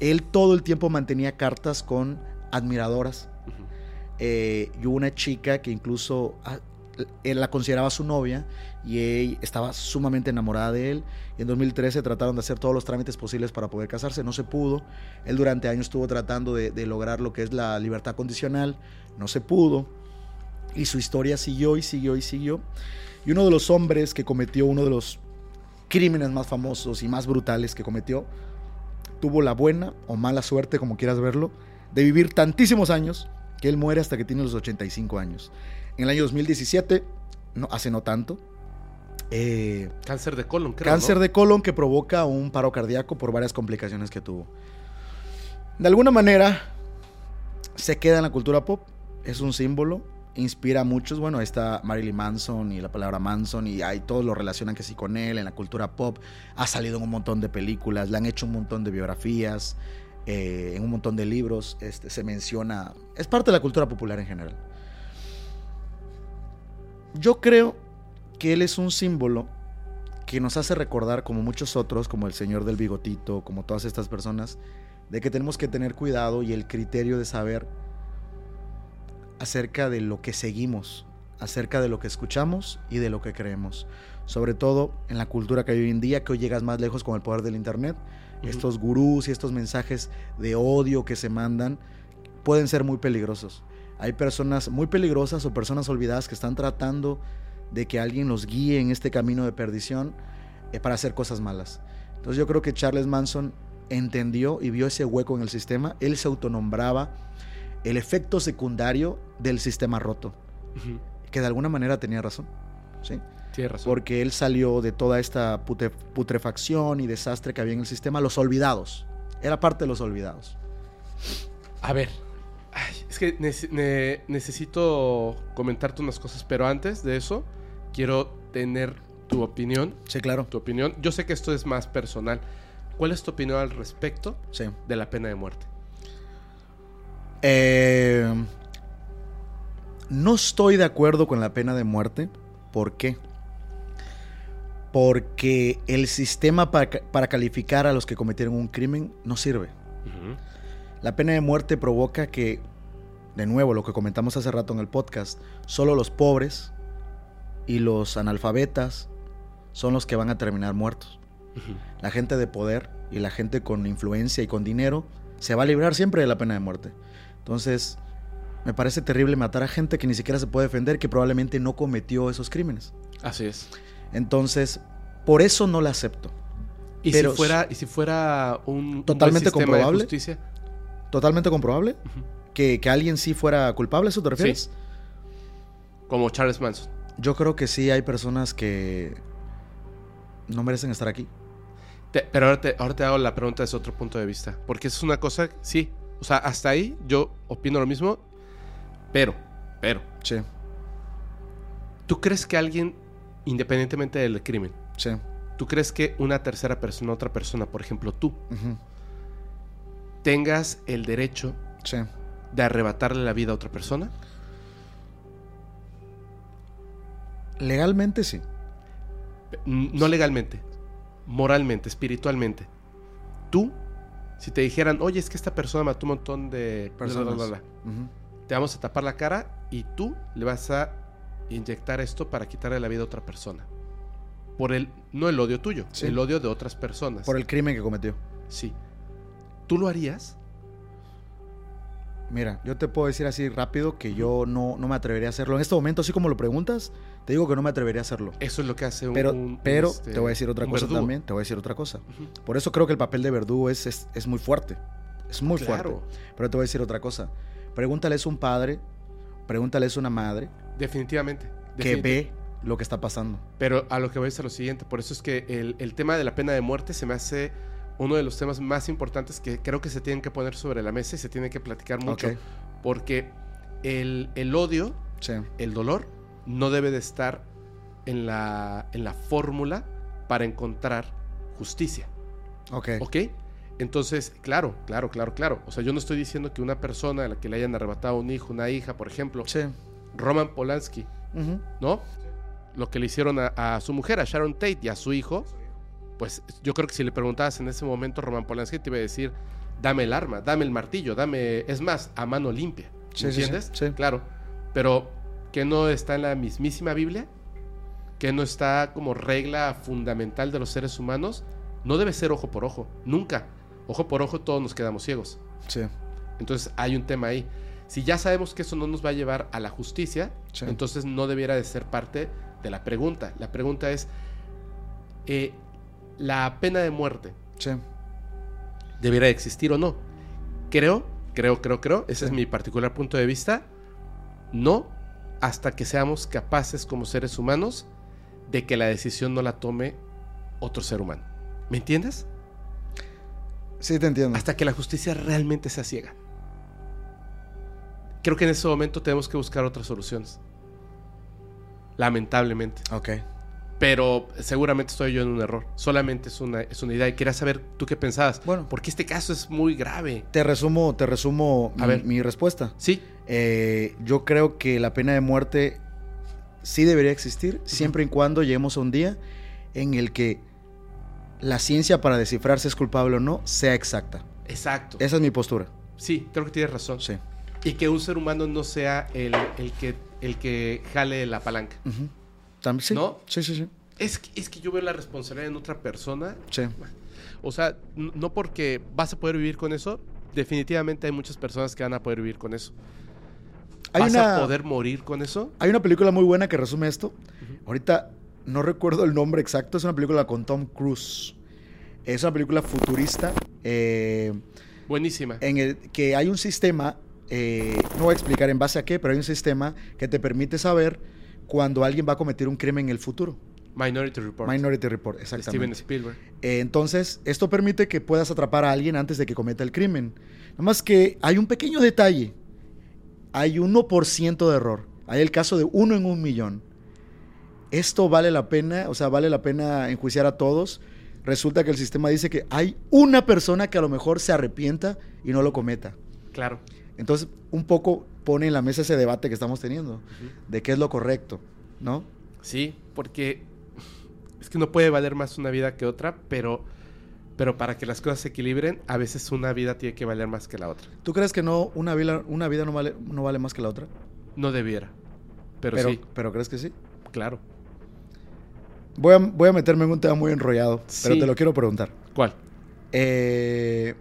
él todo el tiempo mantenía cartas con admiradoras eh, y hubo una chica que incluso él la consideraba su novia y ella estaba sumamente enamorada de él. Y en 2013 trataron de hacer todos los trámites posibles para poder casarse, no se pudo. Él durante años estuvo tratando de, de lograr lo que es la libertad condicional, no se pudo. Y su historia siguió y siguió y siguió. Y uno de los hombres que cometió uno de los crímenes más famosos y más brutales que cometió, tuvo la buena o mala suerte, como quieras verlo, de vivir tantísimos años que él muere hasta que tiene los 85 años. En el año 2017, no, hace no tanto, eh, Cáncer de colon, creo. cáncer ¿no? de colon que provoca un paro cardíaco por varias complicaciones que tuvo. De alguna manera, se queda en la cultura pop, es un símbolo, inspira a muchos. Bueno, ahí está Marilyn Manson y la palabra Manson, y ahí todos lo relacionan que sí con él en la cultura pop. Ha salido en un montón de películas, le han hecho un montón de biografías, eh, en un montón de libros. Este, se menciona, es parte de la cultura popular en general. Yo creo que él es un símbolo que nos hace recordar, como muchos otros, como el señor del bigotito, como todas estas personas, de que tenemos que tener cuidado y el criterio de saber acerca de lo que seguimos, acerca de lo que escuchamos y de lo que creemos. Sobre todo en la cultura que hay hoy en día, que hoy llegas más lejos con el poder del Internet. Estos gurús y estos mensajes de odio que se mandan pueden ser muy peligrosos. Hay personas muy peligrosas o personas olvidadas que están tratando de que alguien los guíe en este camino de perdición eh, para hacer cosas malas. Entonces yo creo que Charles Manson entendió y vio ese hueco en el sistema. Él se autonombraba el efecto secundario del sistema roto, que de alguna manera tenía razón. ¿sí? Tienes razón. Porque él salió de toda esta pute- putrefacción y desastre que había en el sistema, los olvidados. Era parte de los olvidados. A ver. Ay, es que nece- ne- necesito comentarte unas cosas, pero antes de eso, quiero tener tu opinión. Sí, claro. Tu opinión. Yo sé que esto es más personal. ¿Cuál es tu opinión al respecto Sí. de la pena de muerte? Eh, no estoy de acuerdo con la pena de muerte. ¿Por qué? Porque el sistema para, ca- para calificar a los que cometieron un crimen no sirve. Ujú. La pena de muerte provoca que, de nuevo, lo que comentamos hace rato en el podcast, solo los pobres y los analfabetas son los que van a terminar muertos. La gente de poder y la gente con influencia y con dinero se va a librar siempre de la pena de muerte. Entonces, me parece terrible matar a gente que ni siquiera se puede defender, que probablemente no cometió esos crímenes. Así es. Entonces, por eso no la acepto. ¿Y, Pero- si, fuera, ¿Y si fuera un, un buen Totalmente sistema comprobable. de justicia? Totalmente comprobable que, que alguien sí fuera culpable, ¿a ¿eso te refieres? Como Charles Manson. Yo creo que sí hay personas que no merecen estar aquí. Te- pero ahora te, ahora te hago la pregunta desde otro punto de vista. Porque es una cosa, sí. O sea, hasta ahí yo opino lo mismo. Pero, pero, Sí, ¿tú crees que alguien, independientemente del crimen, sí. ¿tú crees que una tercera persona, otra persona, por ejemplo tú, tengas el derecho Sí. de arrebatarle la vida a otra persona? Legalmente sí. No legalmente, moralmente, espiritualmente. Tú, si te dijeran, oye, es que esta persona mató un montón de Personas. bla, bla, bla, te vamos a tapar la cara y tú le vas a inyectar esto para quitarle la vida a otra persona. Por el, no el odio tuyo, Sí. el odio de otras personas. Por el crimen que cometió. Sí. ¿Tú lo harías? Mira, yo te puedo decir así rápido que yo no, no me atrevería a hacerlo. En este momento, así como lo preguntas, te digo que no me atrevería a hacerlo. Eso es lo que hace un. Pero, un- pero este, te voy a decir otra cosa verdugo. también. Te voy a decir otra cosa. Por eso creo que el papel de verdugo es, es, es muy fuerte. Es muy Claro. fuerte. Pero te voy a decir otra cosa. Pregúntales a un padre, pregúntales a una madre Definitivamente. que ve lo que está pasando. Pero a lo que voy es a lo siguiente. Por eso es que el, el tema de la pena de muerte se me hace uno de los temas más importantes que creo que se tienen que poner sobre la mesa y se tiene que platicar mucho. Porque el, el odio, Sí. el dolor, no debe de estar en la, en la fórmula para encontrar justicia. Ok. ¿Ok? Entonces, claro, claro, claro, claro. O sea, yo no estoy diciendo que una persona a la que le hayan arrebatado un hijo, una hija, por ejemplo, Sí. Roman Polanski. ¿no? Lo que le hicieron a, a su mujer, a Sharon Tate y a su hijo, pues yo creo que si le preguntabas en ese momento a Roman Polanski te iba a decir, dame el arma, dame el martillo, dame, es más, a mano limpia. Sí, ¿Me sí, sí, ¿Entiendes? sí. Claro. Pero que no está en la mismísima Biblia, que no está como regla fundamental de los seres humanos, no debe ser ojo por ojo, nunca. Ojo por ojo todos nos quedamos ciegos. Sí. Entonces hay un tema ahí. Si ya sabemos que eso no nos va a llevar a la justicia, entonces no debiera de ser parte de la pregunta. La pregunta es, eh, ¿la pena de muerte Sí. debiera existir o no? Creo, creo, creo, creo, ese Sí. es mi particular punto de vista, no hasta que seamos capaces como seres humanos de que la decisión no la tome otro ser humano. ¿Me entiendes? Sí, te entiendo. hasta que la justicia realmente sea ciega. Creo que en ese momento tenemos que buscar otras soluciones. Lamentablemente. Ok. Pero seguramente estoy yo en un error. Solamente es una, es una idea. Y quería saber tú qué pensabas. Bueno. Porque este caso es muy grave. Te resumo, te resumo A mi, ver. mi respuesta. Sí, Eh, yo creo que la pena de muerte sí debería existir, siempre y cuando lleguemos a un día en el que la ciencia para descifrar si es culpable o no sea exacta. exacto. Esa es mi postura. Sí, creo que tienes razón. Sí. Y que un ser humano no sea el, el que, el que jale la palanca. Tam- sí. ¿No? Sí, sí, sí. Es, que- es que yo veo la responsabilidad en otra persona Sí. O sea, no porque vas a poder vivir con eso, definitivamente hay muchas personas que van a poder vivir con eso. Hay ¿Vas una, a poder morir con eso? hay una película muy buena que resume esto. Ahorita no recuerdo el nombre exacto, es una película con Tom Cruise. Es una película futurista eh, Buenísima. en el que hay un sistema, eh, no voy a explicar en base a qué, pero hay un sistema que te permite saber cuando alguien va a cometer un crimen en el futuro. Minority Report. Minority Report, de Steven exactamente. Spielberg. Eh, entonces, esto permite que puedas atrapar a alguien antes de que cometa el crimen. Nada más que hay un pequeño detalle. Hay 1% de error. Hay el caso de uno en un millón. Esto vale la pena, o sea, vale la pena enjuiciar a todos. Resulta que el sistema dice que hay una persona que a lo mejor se arrepienta y no lo cometa. Claro. Entonces, un poco pone en la mesa ese debate que estamos teniendo, de qué es lo correcto, ¿no? Sí, porque es que no puede valer más una vida que otra, pero, pero para que las cosas se equilibren, a veces una vida tiene que valer más que la otra. ¿Tú crees que no una vida, una vida no, vale, no vale más que la otra? No debiera. Pero, pero, sí, pero ¿crees que sí? claro. Voy a, voy a meterme en un tema muy enrollado, pero te lo quiero preguntar. ¿Cuál? Eh,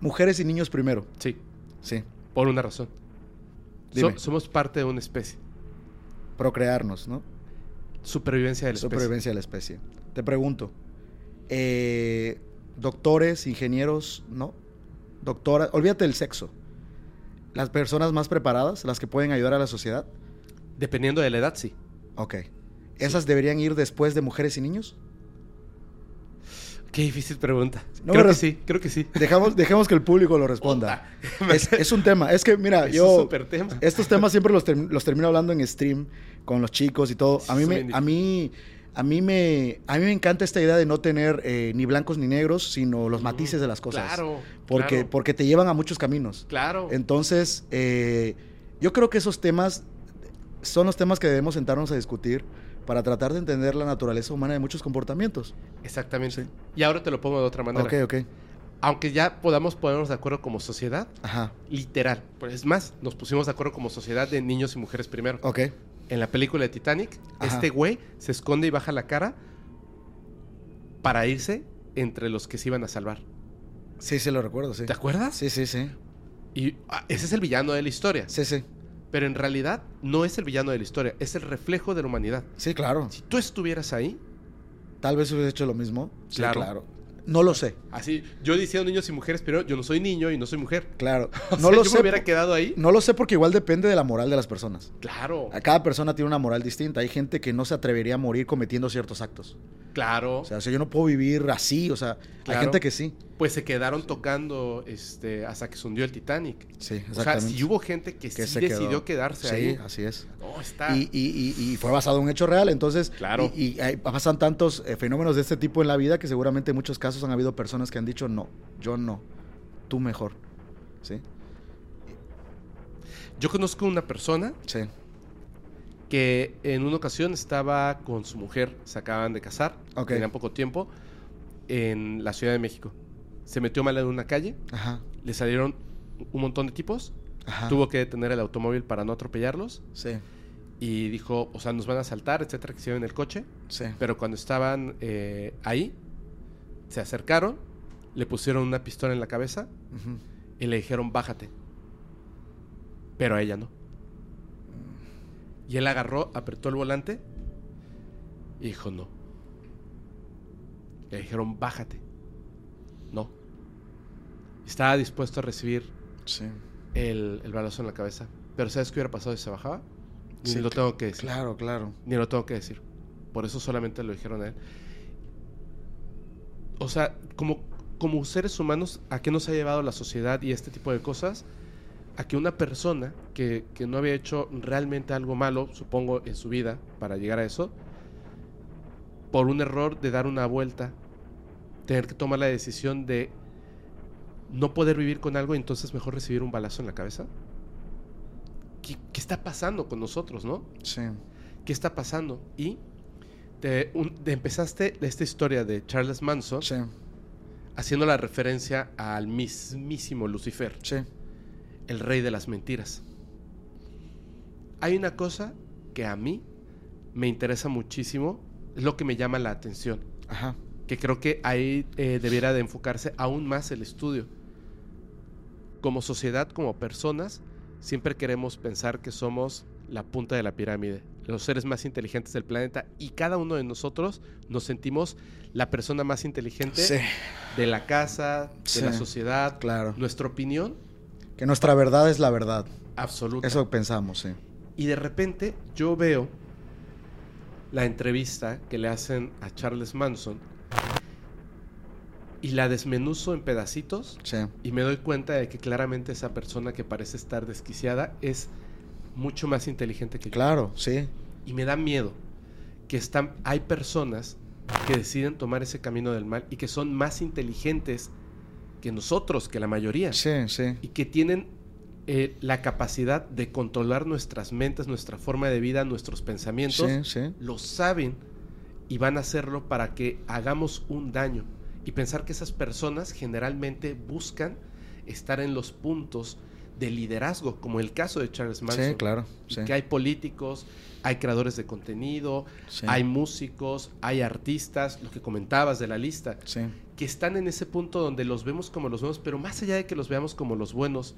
mujeres y niños primero. Sí, Sí. Por una razón. So- somos parte de una especie. Procrearnos, ¿no? Supervivencia de la especie. Supervivencia de la especie. Te pregunto, eh, doctores, ingenieros, ¿no? Doctoras, olvídate del sexo. Las personas más preparadas, las que pueden ayudar a la sociedad, Dependiendo de la edad, sí. ok. ¿Esas deberían ir después de mujeres y niños? Qué difícil pregunta. No creo que sí, creo que sí. Dejamos, dejemos que el público lo responda. (laughs) Es, es un tema. Es que, mira, Es yo... un tema. Estos temas siempre los, term- los termino hablando en stream con los chicos y todo. A mí me, a mí, a mí me, a mí me encanta esta idea de no tener eh, ni blancos ni negros, sino los matices de las cosas. Claro. Porque, claro, porque te llevan a muchos caminos. claro. Entonces, eh, yo creo que esos temas son los temas que debemos sentarnos a discutir para tratar de entender la naturaleza humana de muchos comportamientos. Exactamente. Y ahora te lo pongo de otra manera. Ok, ok. Aunque ya podamos ponernos de acuerdo como sociedad, Ajá. literal. Pues es más, nos pusimos de acuerdo como sociedad de niños y mujeres primero. Ok. En la película de Titanic, Ajá. este güey se esconde y baja la cara para irse entre los que se iban a salvar. Sí, sí, lo recuerdo, sí. ¿Te acuerdas? Sí, sí, sí. Y ah, ese es el villano de la historia. Sí, sí. Pero en realidad no es el villano de la historia, es el reflejo de la humanidad. Sí, claro. Si tú estuvieras ahí, Tal vez hubiese hecho lo mismo. Sí, Claro. claro. No lo sé. así, yo diciendo niños y mujeres, pero yo no soy niño y no soy mujer. Claro. (laughs) O No sea, lo yo sé. me hubiera quedado ahí. No lo sé porque igual depende de la moral de las personas. Claro, A cada persona tiene una moral distinta. Hay gente que no se atrevería a morir cometiendo ciertos actos. claro. O sea, o sea, yo no puedo vivir así. O sea, Claro. hay gente que sí. pues se quedaron tocando este, hasta que se hundió el Titanic. Sí, O sea, exactamente. si hubo gente que, que sí decidió quedó. quedarse sí, ahí. así es. No, está. Y, y- y- y fue basado en un hecho real. Entonces, Claro. y, y hay- pasan tantos eh, fenómenos de este tipo en la vida que seguramente en muchos casos han habido personas que han dicho, no, yo no, tú mejor. Sí, Yo conozco una persona sí. que en una ocasión estaba con su mujer, se acaban de casar, Ok. tenían poco tiempo, en la Ciudad de México. Se metió mal en una calle, Ajá. le salieron un montón de tipos Ajá. Tuvo que detener el automóvil para no atropellarlos. Sí, Y dijo, o sea, nos van a asaltar, etcétera, que se en el coche. sí. Pero cuando estaban eh, ahí, se acercaron, le pusieron una pistola en la cabeza y le dijeron, bájate. Pero a ella no. Y él agarró, apretó el volante y dijo, no. Le dijeron, bájate. No. Estaba dispuesto a recibir Sí. el, el balazo en la cabeza. Pero ¿sabes qué hubiera pasado si se bajaba? Ni Sí, lo tengo que decir. Claro, claro. Ni lo tengo que decir. Por eso solamente lo dijeron a él. O sea, como, como seres humanos, ¿a qué nos ha llevado la sociedad y este tipo de cosas? A que una persona que, que no había hecho realmente algo malo, supongo, en su vida, para llegar a eso, por un error de dar una vuelta, tener que tomar la decisión de no poder vivir con algo y entonces mejor recibir un balazo en la cabeza. ¿Qué, qué está pasando con nosotros, no? Sí. ¿Qué está pasando? Y te, un- te empezaste esta historia de Charles Manson Sí. haciendo la referencia al mismísimo Lucifer, Sí. el rey de las mentiras. Hay una cosa que a mí me interesa muchísimo, es lo que me llama la atención, Ajá. que creo que ahí eh, debiera de enfocarse aún más el estudio. Como sociedad, como personas, siempre queremos pensar que somos la punta de la pirámide, los seres más inteligentes del planeta y cada uno de nosotros nos sentimos la persona más inteligente Sí. de la casa, de Sí, la sociedad. claro. Nuestra opinión Que nuestra verdad es la verdad. absoluta. Eso pensamos, sí. Y de repente yo veo la entrevista que le hacen a Charles Manson y la desmenuzo en pedacitos Sí. y me doy cuenta de que claramente esa persona que parece estar desquiciada es mucho más inteligente que yo. Claro, sí. Y me da miedo que están, hay personas que deciden tomar ese camino del mal y que son más inteligentes que nosotros, que la mayoría. Sí, sí. Y que tienen eh, la capacidad de controlar nuestras mentes, nuestra forma de vida, nuestros pensamientos. Sí, sí. Lo saben y van a hacerlo para que hagamos un daño. Y pensar que esas personas generalmente buscan estar en los puntos de liderazgo, como el caso de Charles Manson. Sí, claro. Sí. que hay políticos, hay creadores de contenido, Sí. hay músicos, hay artistas, lo que comentabas de la lista, Sí. que están en ese punto donde los vemos como los buenos, pero más allá de que los veamos como los buenos,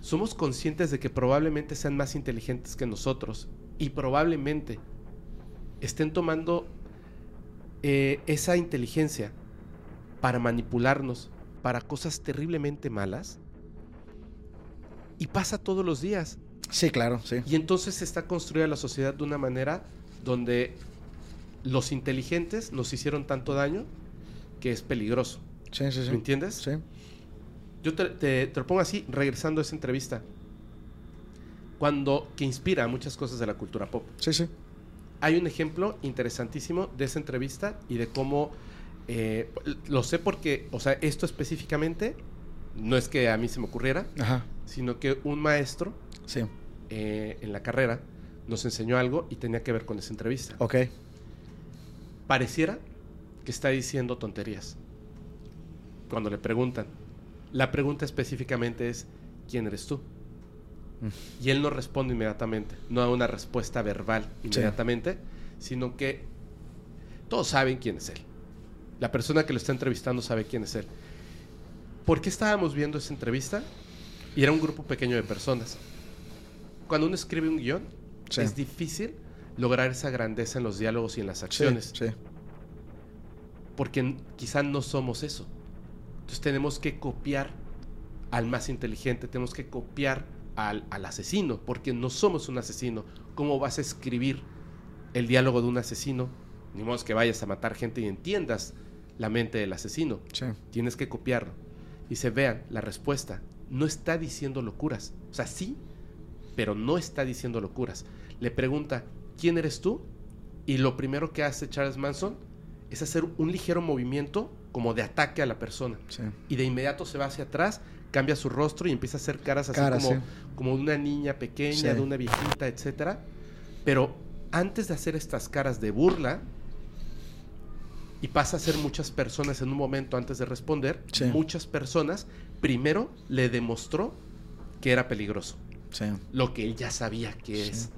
somos conscientes de que probablemente sean más inteligentes que nosotros y probablemente estén tomando eh, esa inteligencia para manipularnos para cosas terriblemente malas y pasa todos los días. Sí, claro, sí. Y entonces está construida la sociedad de una manera donde los inteligentes nos hicieron tanto daño que es peligroso. Sí, sí, sí. ¿Me entiendes? Sí. Yo te, te- te lo pongo así, regresando a esa entrevista. Cuando, que inspira muchas cosas de la cultura pop. Sí, sí. Hay un ejemplo interesantísimo de esa entrevista y de cómo eh, lo sé porque, o sea, esto específicamente no es que a mí se me ocurriera, Ajá. Sino que un maestro Sí. eh, en la carrera nos enseñó algo y tenía que ver con esa entrevista. Ok. Pareciera que está diciendo tonterías. Cuando le preguntan, la pregunta específicamente es, ¿quién eres tú? Mm. Y él no responde inmediatamente, no da una respuesta verbal inmediatamente, sino que todos saben quién es él. La persona que lo está entrevistando sabe quién es él. ¿Por qué estábamos viendo esa entrevista? Y era un grupo pequeño de personas. Cuando uno escribe un guion, Sí. es difícil lograr esa grandeza en los diálogos y en las acciones. sí. Porque quizá no somos eso. Entonces tenemos que copiar al más inteligente, tenemos que copiar al, al asesino, porque no somos un asesino. ¿Cómo vas a escribir el diálogo de un asesino? Ni modo que vayas a matar gente y entiendas la mente del asesino. Sí. Tienes que copiarlo. Y se vean la respuesta. No está diciendo locuras. O sea, sí, pero no está diciendo locuras. Le pregunta, ¿quién eres tú? Y lo primero que hace Charles Manson es hacer un ligero movimiento como de ataque a la persona. Sí. Y de inmediato se va hacia atrás, cambia su rostro y empieza a hacer caras así como, sí. como de una niña pequeña, Sí. de una viejita, etcétera. Pero antes de hacer estas caras de burla, y pasa a ser muchas personas en un momento antes de responder, muchas personas, primero le demostró que era peligroso. Sí. Lo que él ya sabía que Sí. es.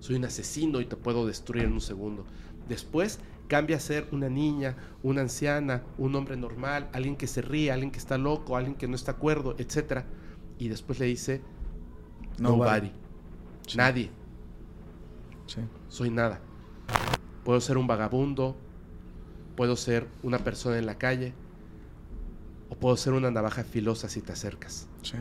Soy un asesino y te puedo destruir en un segundo. Después cambia a ser una niña, una anciana, un hombre normal, alguien que se ríe, alguien que está loco, alguien que no está acuerdo, etc. Y después le dice, nobody, Sí. nadie, Sí. soy nada. Puedo ser un vagabundo, puedo ser una persona en la calle, o puedo ser una navaja filosa si te acercas. Sí.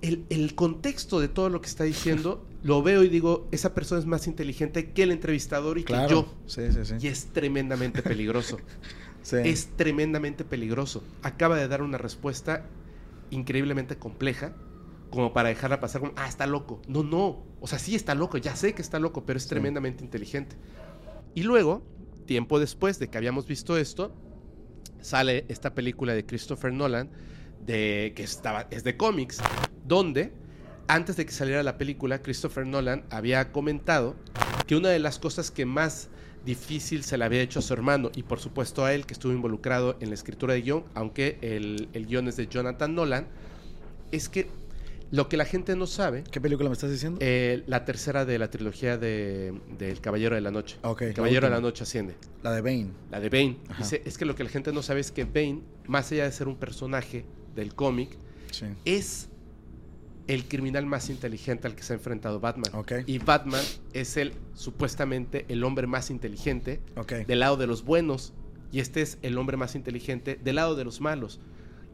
el, el contexto de todo lo que está diciendo, (laughs) lo veo y digo, esa persona es más inteligente que el entrevistador y Claro. que yo. Sí, sí, sí. Y es tremendamente peligroso. (laughs) Sí. Es tremendamente peligroso. Acaba de dar una respuesta increíblemente compleja, como para dejarla pasar como, ah, está loco. No, no. O sea, sí está loco, ya sé que está loco, pero es tremendamente inteligente. Y luego, tiempo después de que habíamos visto esto, sale esta película de Christopher Nolan, de, que estaba, es de cómics, donde antes de que saliera la película, Christopher Nolan había comentado que una de las cosas que más difícil se le había hecho a su hermano y por supuesto a él que estuvo involucrado en la escritura de guion, aunque el, el guion es de Jonathan Nolan, es que lo que la gente no sabe, ¿Qué película me estás diciendo? eh, la tercera de la trilogía de, del Caballero de la Noche. Ok, El la Caballero de la. Noche asciende. La de Bane. La de Bane. Dice, es que lo que la gente no sabe es que Bane, más allá de ser un personaje del cómic, Sí. es el criminal más inteligente al que se ha enfrentado Batman. Ok. Y Batman es el supuestamente el hombre más inteligente Ok. del lado de los buenos y este es el hombre más inteligente del lado de los malos.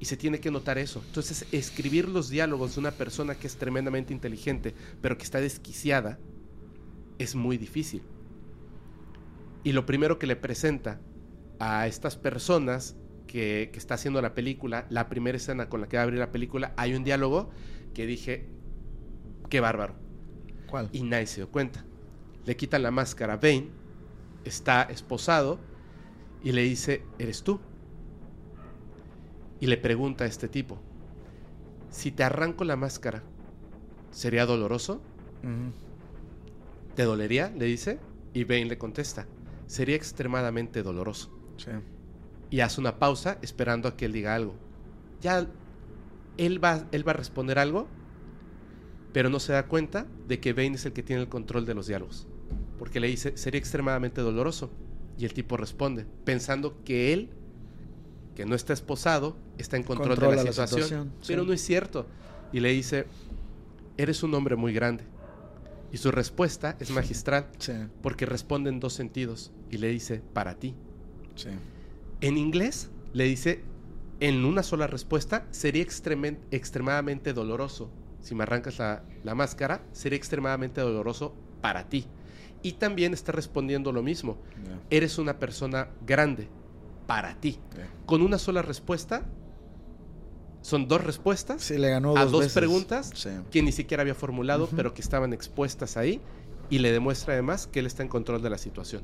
Y se tiene que notar eso. Entonces, escribir los diálogos de una persona que es tremendamente inteligente, pero que está desquiciada, es muy difícil. Y lo primero que le presenta a estas personas que, que está haciendo la película, la primera escena con la que va a abrir la película, hay un diálogo que dije, qué bárbaro. ¿Cuál? Y nadie se dio cuenta. Le quitan la máscara a Bane, está esposado y le dice, ¿eres tú? Y le pregunta a este tipo, si te arranco la máscara, ¿sería doloroso? ¿Te dolería? Le dice. Y Bane le contesta, sería extremadamente doloroso. Sí. Y hace una pausa esperando a que él diga algo. Ya él va, él va a responder algo, pero no se da cuenta de que Bane es el que tiene el control de los diálogos. Porque le dice, sería extremadamente doloroso. Y el tipo responde, pensando que él, que no está esposado, está en control Controla de la la situación. situación, Pero no es cierto. Y le dice, eres un hombre muy grande. Y su respuesta es magistral, Sí. porque responde en dos sentidos. Y le dice, para ti. Sí. En inglés le dice en una sola respuesta, sería extremadamente doloroso. Si me arrancas la, la máscara, sería extremadamente doloroso para ti. Y también está respondiendo lo mismo. Eres una persona grande para ti. Con una sola respuesta, son dos respuestas Sí, le ganó a dos, preguntas Sí. que ni siquiera había formulado, pero que estaban expuestas ahí. Y le demuestra además que él está en control de la situación.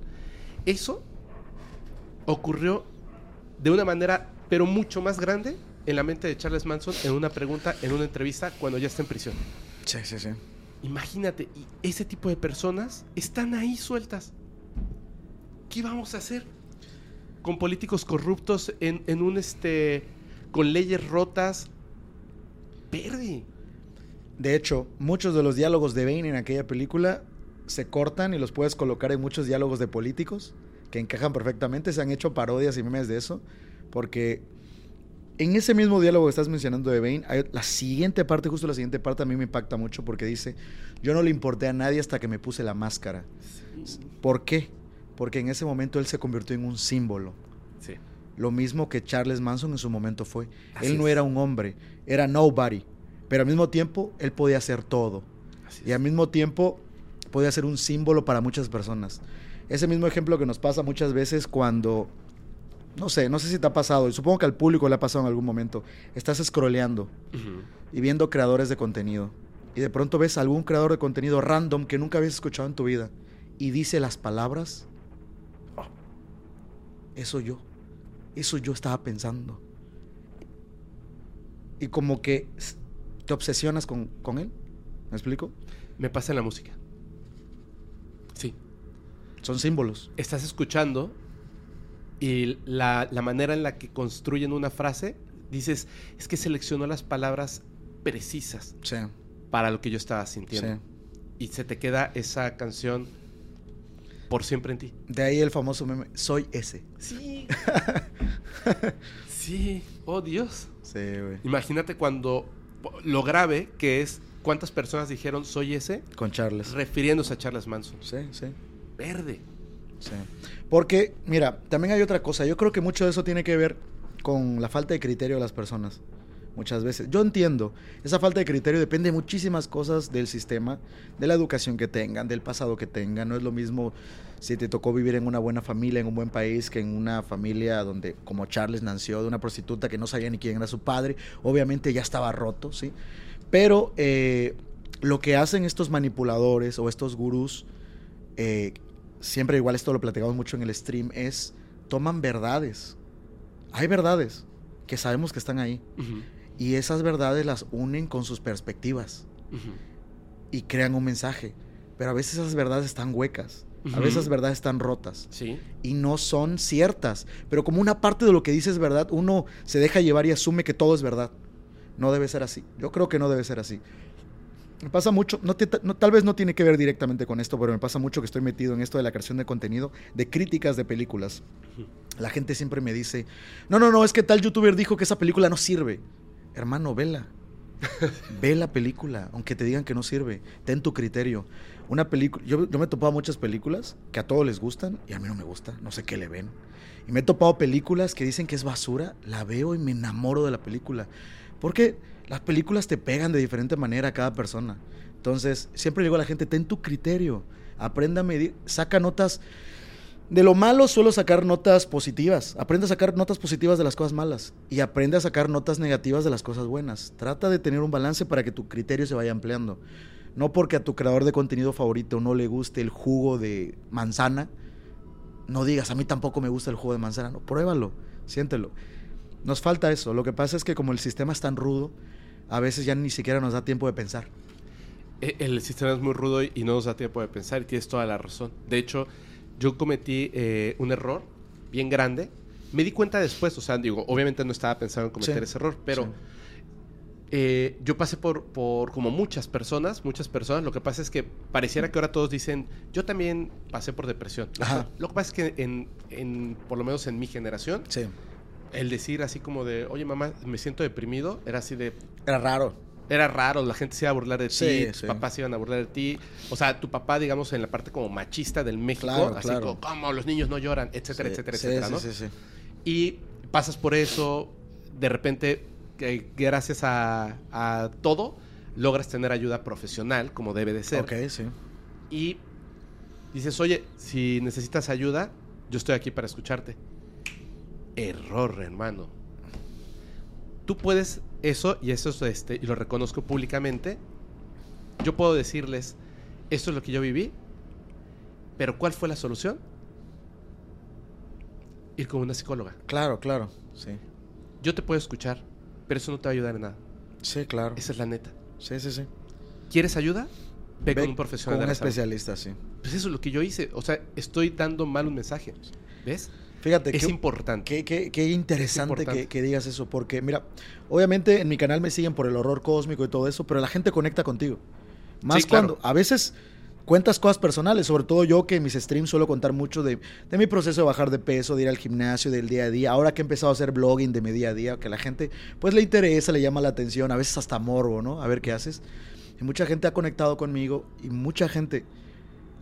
Eso ocurrió de una manera, pero mucho más grande, en la mente de Charles Manson en una pregunta, en una entrevista, cuando ya está en prisión. Sí, sí, sí. Imagínate, y ese tipo de personas están ahí sueltas. ¿Qué vamos a hacer? Con políticos corruptos en, en un este. con leyes rotas. Verde. De hecho, muchos de los diálogos de Bane en aquella película se cortan y los puedes colocar en muchos diálogos de políticos que encajan perfectamente. Se han hecho parodias y memes de eso. Porque en ese mismo diálogo que estás mencionando de Bane, hay la siguiente parte, justo la siguiente parte, a mí me impacta mucho porque dice: Yo no le importé a nadie hasta que me puse la máscara. ¿Por qué? Porque en ese momento él se convirtió en un símbolo. Sí. Lo mismo que Charles Manson en su momento fue. Así él no es. era un hombre, era nobody. Pero al mismo tiempo, él podía hacer todo. Así Y al mismo tiempo, podía ser un símbolo para muchas personas. Ese mismo ejemplo que nos pasa muchas veces cuando, no sé, no sé si te ha pasado, y supongo que al público le ha pasado en algún momento, estás scrolleando y viendo creadores de contenido. Y de pronto ves a algún creador de contenido random que nunca habías escuchado en tu vida y dice las palabras, "Oh, eso yo, eso yo estaba pensando. Y como que te obsesionas con, con él. ¿Me explico? Me pasa en la música. Sí. Son símbolos. Estás escuchando y la, la manera en la que construyen una frase dices, es que seleccionó las palabras precisas Sí, para lo que yo estaba sintiendo. sí. Y se te queda esa canción por siempre en ti. De ahí el famoso meme, soy ese. Sí. (laughs) sí. Oh, Dios. Sí, güey. Imagínate cuando lo grave que es cuántas personas dijeron soy ese Con Charles. refiriéndose a Charles Manson. Sí, sí. Verde. Sí. Porque, mira, también hay otra cosa. Yo creo que mucho de eso tiene que ver con la falta de criterio de las personas. Muchas veces. Yo entiendo, esa falta de criterio depende de muchísimas cosas del sistema, de la educación que tengan, del pasado que tengan. No es lo mismo si te tocó vivir en una buena familia, en un buen país, que en una familia donde, como Charles nació de una prostituta que no sabía ni quién era su padre. Obviamente ya estaba roto, ¿sí? Pero eh, lo que hacen estos manipuladores o estos gurús, eh, siempre igual esto lo platicamos mucho en el stream, es toman verdades. Hay verdades que sabemos que están ahí. Y esas verdades las unen con sus perspectivas y crean un mensaje. Pero a veces esas verdades están huecas. A veces esas verdades están rotas Sí. y no son ciertas. Pero como una parte de lo que dice es verdad, uno se deja llevar y asume que todo es verdad. No debe ser así. Yo creo que no debe ser así. Me pasa mucho, no te- no- tal vez no tiene que ver directamente con esto, pero me pasa mucho que estoy metido en esto de la creación de contenido, de críticas de películas. La gente siempre me dice, no, no, no, es que tal youtuber dijo que esa película no sirve. Hermano, vela. (laughs) Ve la película, aunque te digan que no sirve. Ten tu criterio. Una película, yo, yo me he topado muchas películas que a todos les gustan y a mí no me gusta, no sé qué le ven. Y me he topado películas que dicen que es basura, la veo y me enamoro de la película. Porque las películas te pegan de diferente manera a cada persona. Entonces, siempre digo a la gente, ten tu criterio, aprenda a medir, saca notas. De lo malo suelo sacar notas positivas. Aprende a sacar notas positivas de las cosas malas y aprende a sacar notas negativas de las cosas buenas. Trata de tener un balance para que tu criterio se vaya ampliando. No porque a tu creador de contenido favorito no le guste el jugo de manzana, no digas, a mí tampoco me gusta el jugo de manzana. No, pruébalo, siéntelo. Nos falta eso. Lo que pasa es que como el sistema es tan rudo, a veces ya ni siquiera nos da tiempo de pensar. E- El sistema es muy rudo y y no nos da tiempo de pensar y tienes toda la razón. De hecho, yo cometí eh, un error bien grande. Me di cuenta después, o sea, digo, obviamente no estaba pensando en cometer Sí, ese error, pero sí. eh, yo pasé por, por como muchas personas, muchas personas. Lo que pasa es que pareciera que ahora todos dicen, yo también pasé por depresión. Ajá. Lo que pasa es que en, en, por lo menos en mi generación, Sí. el decir así como de, oye mamá, me siento deprimido, era así de, Era raro. Era raro, la gente se iba a burlar de Sí, ti, tus sí. papás se iban a burlar de ti. O sea, tu papá, digamos, en la parte como machista del México, Claro, así claro. como, ¿cómo los niños no lloran? Etcétera, Sí, etcétera, etcétera, sí, ¿no? sí, sí. Y pasas por eso, de repente, gracias a, a todo, logras tener ayuda profesional, como debe de ser. Ok, sí. Y dices, oye, si necesitas ayuda, yo estoy aquí para escucharte. Error, hermano. Tú puedes eso, y eso es este, y lo reconozco públicamente. Yo puedo decirles, esto es lo que yo viví, pero ¿cuál fue la solución? Ir con una psicóloga. Claro, claro. Sí. Yo te puedo escuchar, pero eso no te va a ayudar en nada. Sí, claro. Esa es la neta. Sí, sí, sí. ¿Quieres ayuda? Ve, Ve con un profesional Con de un salud. especialista, sí. Pues eso es lo que yo hice. O sea, estoy dando mal un mensaje. ¿Ves? Fíjate, Es qué, importante. qué, qué- qué interesante importante. que, que digas eso, porque mira, obviamente en mi canal me siguen por el horror cósmico y todo eso, pero la gente conecta contigo. Más Sí, claro. cuando a veces cuentas cosas personales, sobre todo yo que en mis streams suelo contar mucho de, de mi proceso de bajar de peso, de ir al gimnasio, del día a día. Ahora que he empezado a hacer blogging de mi día a día, que la gente pues le interesa, le llama la atención, a veces hasta morbo, ¿no? A ver qué haces. Y mucha gente ha conectado conmigo y mucha gente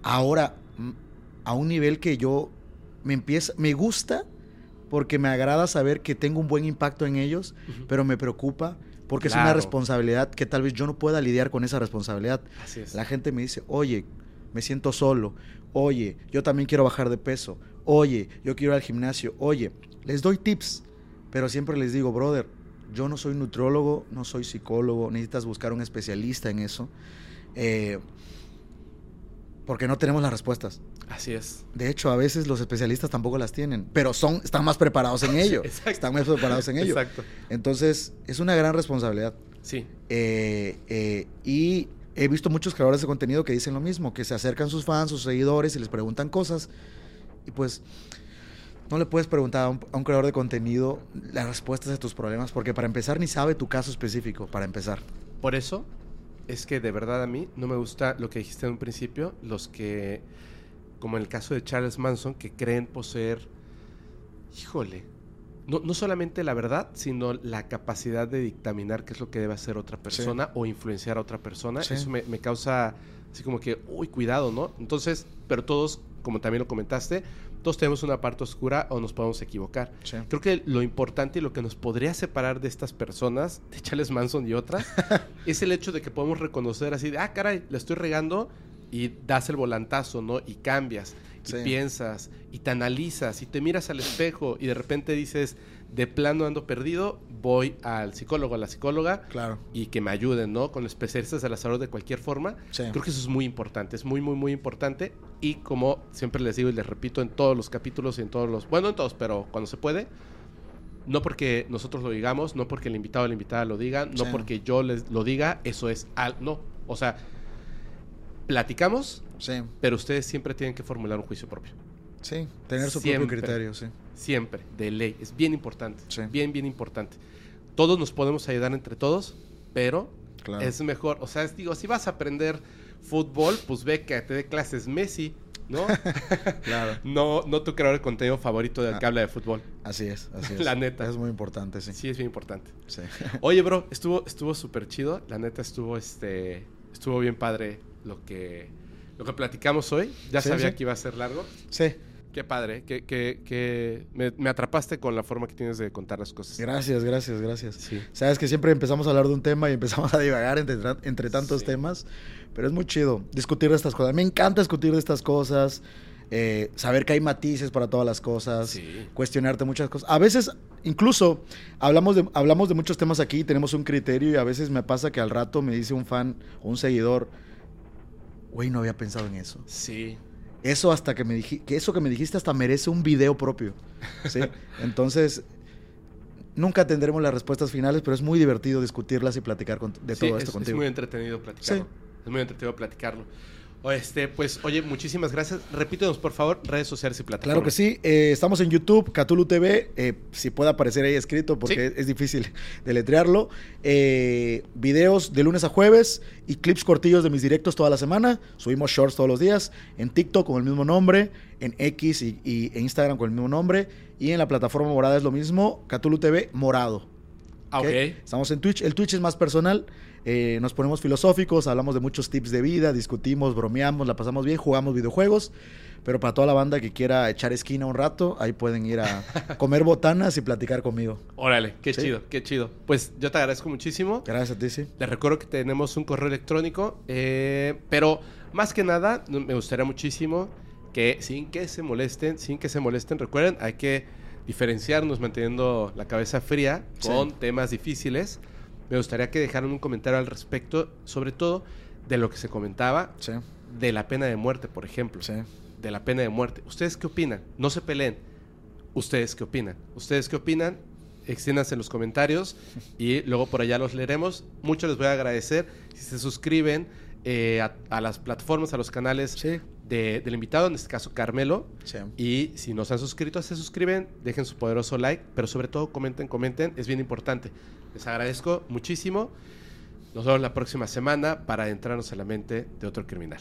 ahora mm, a un nivel que yo me empieza, me gusta porque me agrada saber que tengo un buen impacto en ellos, pero me preocupa porque es una responsabilidad que tal vez yo no pueda lidiar con esa responsabilidad. Así es. La gente me dice, oye, me siento solo, oye, yo también quiero bajar de peso, oye, yo quiero ir al gimnasio, oye, les doy tips, pero siempre les digo, brother, yo no soy nutriólogo, no soy psicólogo, necesitas buscar un especialista en eso, eh, porque no tenemos las respuestas. Así es. De hecho, a veces los especialistas tampoco las tienen, pero son, están más preparados en (laughs) ello. exacto. Están más preparados en ello. Exacto. Entonces, es una gran responsabilidad. Sí. Eh, eh, y he visto muchos creadores de contenido que dicen lo mismo, que se acercan sus fans, sus seguidores y les preguntan cosas. Y pues, no le puedes preguntar a un, a un creador de contenido las respuestas a tus problemas, porque para empezar ni sabe tu caso específico, para empezar. Por eso es que de verdad a mí no me gusta lo que dijiste en un principio, los que, como en el caso de Charles Manson, que creen poseer, híjole, no, no solamente la verdad, sino la capacidad de dictaminar qué es lo que debe hacer otra persona o influenciar a otra persona. Sí. Eso me, me causa así como que, uy, cuidado, ¿no? Entonces, pero todos, como también lo comentaste, todos tenemos una parte oscura o nos podemos equivocar. Sí. Creo que lo importante y lo que nos podría separar de estas personas, de Charles Manson y otras, (laughs) es el hecho de que podemos reconocer así de, ah, caray, le estoy regando y das el volantazo, ¿no? Y cambias, y Sí. piensas, y te analizas, y te miras al espejo y de repente dices, de plano ando perdido, voy al psicólogo, a la psicóloga, Claro. y que me ayuden, ¿no? Con especialistas de la salud de cualquier forma. Sí. Creo que eso es muy importante, es muy, muy, muy importante. Y como siempre les digo y les repito en todos los capítulos y en todos los, bueno, en todos, pero cuando se puede, no porque nosotros lo digamos, no porque el invitado o la invitada lo diga, no Sí. porque yo les lo diga, eso es al, no. O sea, platicamos, Sí, pero ustedes siempre tienen que formular un juicio propio. sí. Tener su Siempre. propio criterio, sí. Siempre, de ley. Es bien importante. Sí. Bien, bien importante. Todos nos podemos ayudar entre todos, pero Claro. es mejor. O sea, es- digo, si vas a aprender fútbol, pues ve que te dé clases Messi, ¿no? (laughs) Claro. no, no tu creador de contenido favorito del que Ah. habla de fútbol. Así es, así (laughs) es. La neta. Es muy importante, sí. Sí, es bien importante. Sí. Oye, bro, estuvo estuvo súper chido. La neta estuvo este estuvo bien padre lo que lo que platicamos hoy. Ya Sí, sabía sí. que iba a ser largo. Sí. Qué padre, que, que, que me, me atrapaste con la forma que tienes de contar las cosas. Gracias, gracias, gracias. Sí. Sabes que siempre empezamos a hablar de un tema y empezamos a divagar entre, entre tantos Sí. temas, pero es muy chido discutir de estas cosas. Me encanta discutir de estas cosas, eh, saber que hay matices para todas las cosas, Sí. cuestionarte muchas cosas. A veces, incluso, hablamos de, hablamos de muchos temas aquí, tenemos un criterio y a veces me pasa que al rato me dice un fan o un seguidor, güey, no había pensado en eso. Sí. Eso hasta que me dijiste, que eso que me dijiste hasta merece un video propio. ¿sí? (laughs) Entonces, nunca tendremos las respuestas finales, pero es muy divertido discutirlas y platicar con- de Sí, todo es, esto es contigo. muy entretenido platicarlo. Sí. Es muy entretenido platicarlo. Este, pues, oye, muchísimas gracias. Repítenos, por favor, redes sociales y plataformas. Claro que sí, eh, estamos en YouTube, Catulu TV, eh, si puede aparecer ahí escrito porque es difícil deletrearlo. Eh, videos de lunes a jueves y clips cortillos de mis directos toda la semana. Subimos shorts todos los días. En TikTok con el mismo nombre, en X y, y en Instagram con el mismo nombre. Y en la plataforma morada es lo mismo, Catulu TV morado. Ah, ok. ¿ok? Estamos en Twitch. El Twitch es más personal. Eh, nos ponemos filosóficos, hablamos de muchos tips de vida, discutimos, bromeamos, la pasamos bien, jugamos videojuegos. Pero para toda la banda que quiera echar esquina un rato, ahí pueden ir a (laughs) comer botanas y platicar conmigo. Órale, qué Sí. chido, qué chido. Pues yo te agradezco muchísimo. Gracias a ti, sí. Les recuerdo que tenemos un correo electrónico, eh, pero más que nada me gustaría muchísimo que sin que se molesten, sin que se molesten, recuerden, hay que diferenciarnos manteniendo la cabeza fría Sí. con temas difíciles. Me gustaría que dejaran un comentario al respecto, sobre todo de lo que se comentaba Sí, de la pena de muerte, por ejemplo. sí. De la pena de muerte. ¿Ustedes qué opinan? No se peleen. ¿Ustedes qué opinan? ¿Ustedes qué opinan? Extiéndanse en los comentarios y luego por allá los leeremos. Mucho les voy a agradecer si se suscriben eh, a, a las plataformas, a los canales Sí, de- del invitado, en este caso Carmelo. sí. Y si no se han suscrito, se suscriben, dejen su poderoso like, pero sobre todo comenten, comenten, es bien importante. Les agradezco muchísimo. Nos vemos la próxima semana para adentrarnos en la mente de otro criminal.